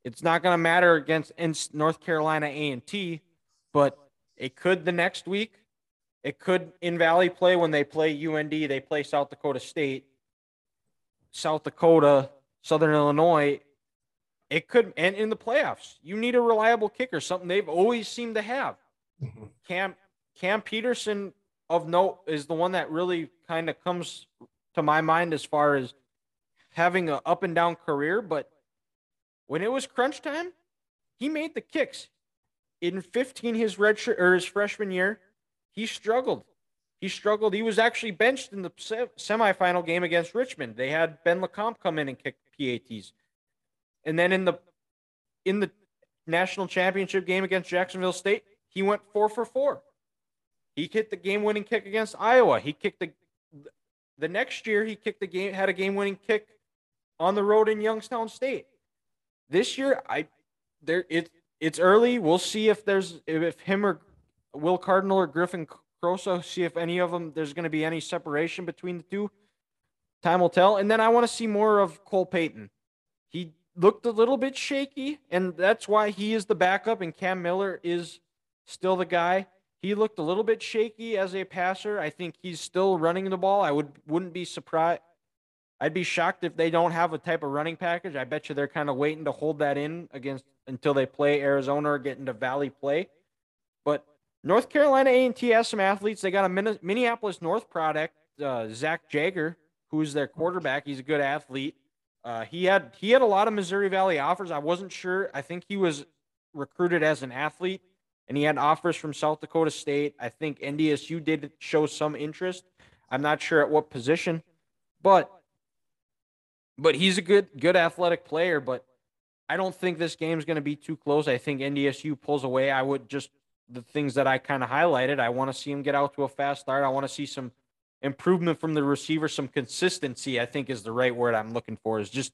S1: It's not going to matter against North Carolina A&T, but it could the next week. It could in Valley play when they play UND, they play South Dakota State. South Dakota Southern Illinois, it could and in the playoffs, you need a reliable kicker, something they've always seemed to have. Mm-hmm. Cam Cam Pedersen of note is the one that really kind of comes to my mind as far as having an up and down career, but when it was crunch time, he made the kicks. In 15, his redshirt or his freshman year, he struggled. He struggled. He was actually benched in the semifinal game against Richmond. They had Ben Lecomte come in and kick PATs, and then in the in the national championship game against Jacksonville State, he went four for four. He kicked the game-winning kick against Iowa. He kicked the the next year. He kicked the game had a game-winning kick on the road in Youngstown State. This year, I there it it's early. We'll see if there's if him or Will Cardinal or Griffin Croso, see if any of them there's going to be any separation between the two. Time will tell. And then I want to see more of Cole Payton. He looked a little bit shaky, and that's why he is the backup, and Cam Miller is still the guy. He looked a little bit shaky as a passer. I think he's still running the ball. I would wouldn't be surprised. I'd be shocked if they don't have a type of running package. I bet you they're kind of waiting to hold that in against until they play Arizona or get into Valley play. North Carolina A&T has some athletes. They got a Minneapolis North product, uh, Zach Jagger, who's their quarterback. He's a good athlete. Uh, he had he had a lot of Missouri Valley offers. I wasn't sure. I think he was recruited as an athlete and he had offers from South Dakota State. I think NDSU did show some interest. I'm not sure at what position, but but he's a good good athletic player. But I don't think this game's going to be too close. I think NDSU pulls away. I would just the things that I kind of highlighted. I want to see him get out to a fast start. I want to see some improvement from the receiver, some consistency. I think is the right word I'm looking for. Is just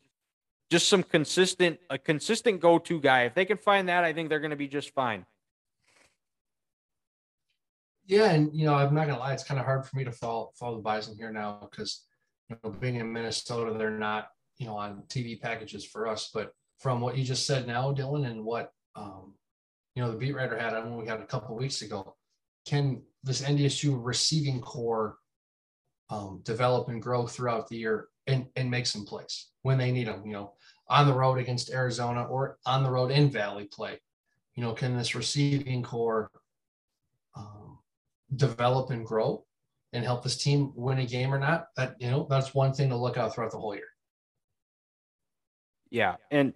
S1: just some consistent a consistent go-to guy. If they can find that, I think they're going to be just fine.
S2: Yeah, and you know, I'm not gonna lie, it's kind of hard for me to follow follow the Bison here now because you know, being in Minnesota, they're not you know on TV packages for us. But from what you just said now, Dylan, and what um, you know the beat writer had on when we had a couple weeks ago, can this NDSU receiving corps um, develop and grow throughout the year and and make some plays when they need them? You know, on the road against Arizona or on the road in Valley play. You know, can this receiving corps um, develop and grow and help this team win a game or not, that you know, that's one thing to look out throughout the whole year.
S1: Yeah, and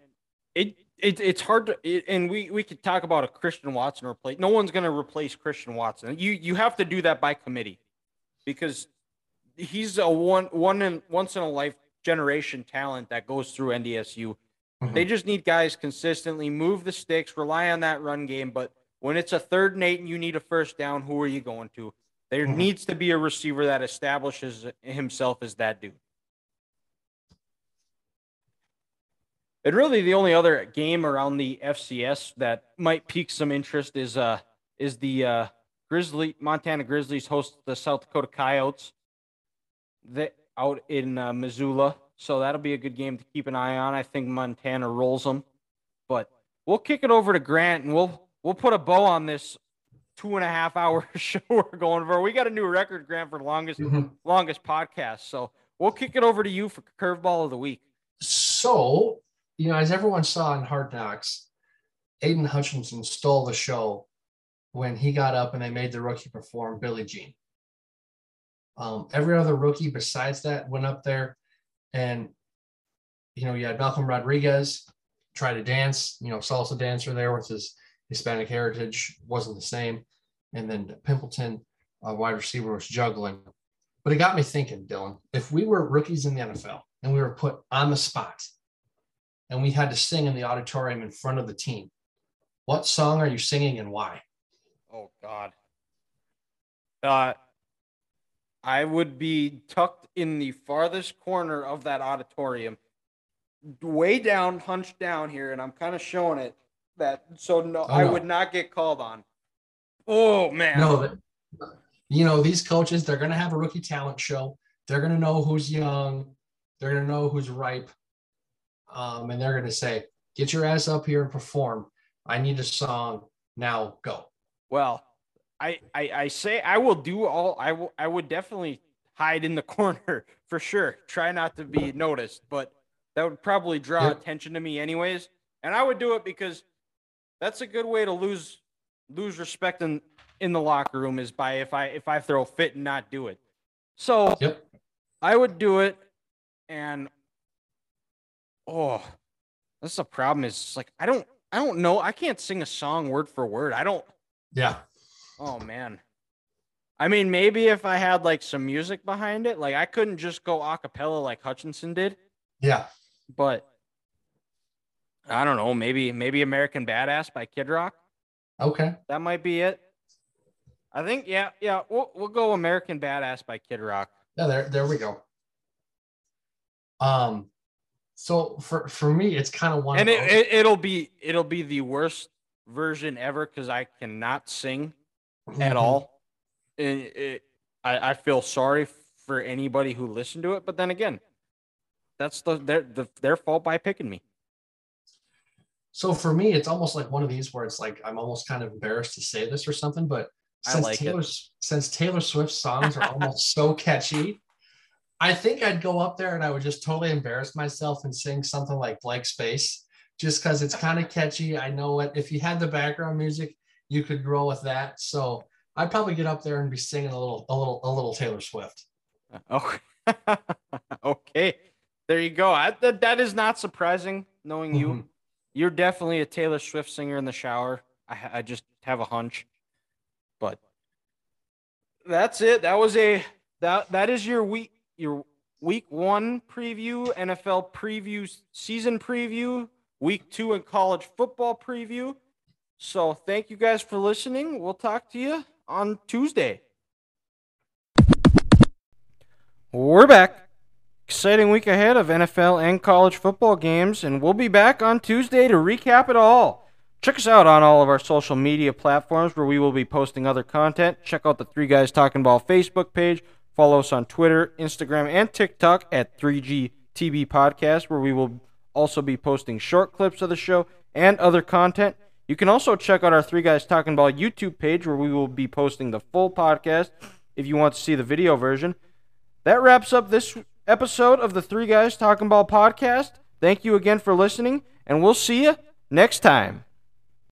S1: it, it it's hard to it, and we we could talk about a Christian Watson replace. No one's going to replace Christian Watson. You you have to do that by committee because he's a one one in once in a life generation talent that goes through NDSU. Mm-hmm. They just need guys consistently move the sticks, rely on that run game, but when it's a third and eight and you need a first down, who are you going to? There mm-hmm. needs to be a receiver that establishes himself as that dude. And really, the only other game around the FCS that might pique some interest is uh is the uh, Grizzly Montana Grizzlies host the South Dakota Coyotes. That out in uh, Missoula, so that'll be a good game to keep an eye on. I think Montana rolls them, but we'll kick it over to Grant and we'll we'll put a bow on this two and a half hour (laughs) show we're going for. We got a new record, Grant, for longest mm-hmm. longest podcast. So we'll kick it over to you for curveball of the week.
S2: So, you know, as everyone saw in Hard Knocks, Aidan Hutchinson stole the show when he got up and they made the rookie perform Billie Jean. Um, every other rookie besides that went up there and you know, you had Malcolm Rodriguez try to dance, you know, salsa dancer there with his Hispanic heritage wasn't the same. And then Pimpleton, uh, wide receiver, was juggling. But it got me thinking, Dylan, if we were rookies in the NFL and we were put on the spot and we had to sing in the auditorium in front of the team, what song are you singing and why?
S1: Oh, God. Uh, I would be tucked in the farthest corner of that auditorium, way down, hunched down here, and I'm kind of showing it that so no, oh, I would not get called on. Oh man.
S2: No, you know, these coaches, they're gonna have a rookie talent show. They're gonna know who's young, they're gonna know who's ripe. Um, and they're gonna say, get your ass up here and perform. I need a song. Now go.
S1: Well, I, I, I say I will do all I will I would definitely hide in the (laughs) corner for sure. Try not to be noticed, but That would probably draw
S2: Yep.
S1: attention to me anyways. And I would do it because that's a good way to lose lose respect in in the locker room is by if I if I throw fit and not do it. So
S2: Yep.
S1: I would do it and oh that's the problem is like I don't I don't know. I can't sing a song word for word. I don't
S2: Yeah.
S1: Oh man. I mean, maybe if I had like some music behind it, like I couldn't just go a cappella like Hutchinson did,
S2: Yeah.
S1: but I don't know, maybe maybe American Badass by Kid Rock.
S2: Okay.
S1: That might be it. I think yeah, yeah, we'll we'll go American Badass by Kid Rock.
S2: Yeah, there, there we go. Um, so for for me, it's kind of one.
S1: And
S2: of
S1: it, it it'll be it'll be the worst version ever cuz I cannot sing at
S2: Mhm.
S1: all. And it, I, I feel sorry for anybody who listened to it, but then again, that's the their the, their fault by picking me.
S2: So for me, it's almost like one of these where it's like I'm almost kind of embarrassed to say this or something, but since
S1: like it.
S2: Taylor's since Taylor Swift's songs are almost so catchy, I think I'd go up there and I would just totally embarrass myself and sing something like Blank Space, just because it's kind of catchy. I know it. If you had the background music, you could roll with that. So I'd probably get up there and be singing a little, a little, a little Taylor Swift. (laughs)
S1: Oh, (laughs) okay. There you go. I, that, that is not surprising knowing you.
S2: Mhm.
S1: You're definitely a Taylor Swift singer in the shower. I, I just have a hunch, but that's it. That was a that that is your week your week one preview, NFL preview, season preview, week two in college football preview. So thank you guys for listening. We'll talk to you on Tuesday. We're back. Exciting week ahead of NFL and college football games, and we'll be back on Tuesday to recap it all. Check us out on all of our social media platforms where we will be posting other content. Check out the Three Guys Talking Ball Facebook page. Follow us on Twitter, Instagram, and TikTok at 3GTB Podcast, where we will also be posting short clips of the show and other content. You can also check out our Three Guys Talking Ball YouTube page, where we will be posting the full podcast if you want to see the video version. That wraps up this episode of the Three Guys Talking Ball podcast. Thank you again for listening, and we'll see you next time.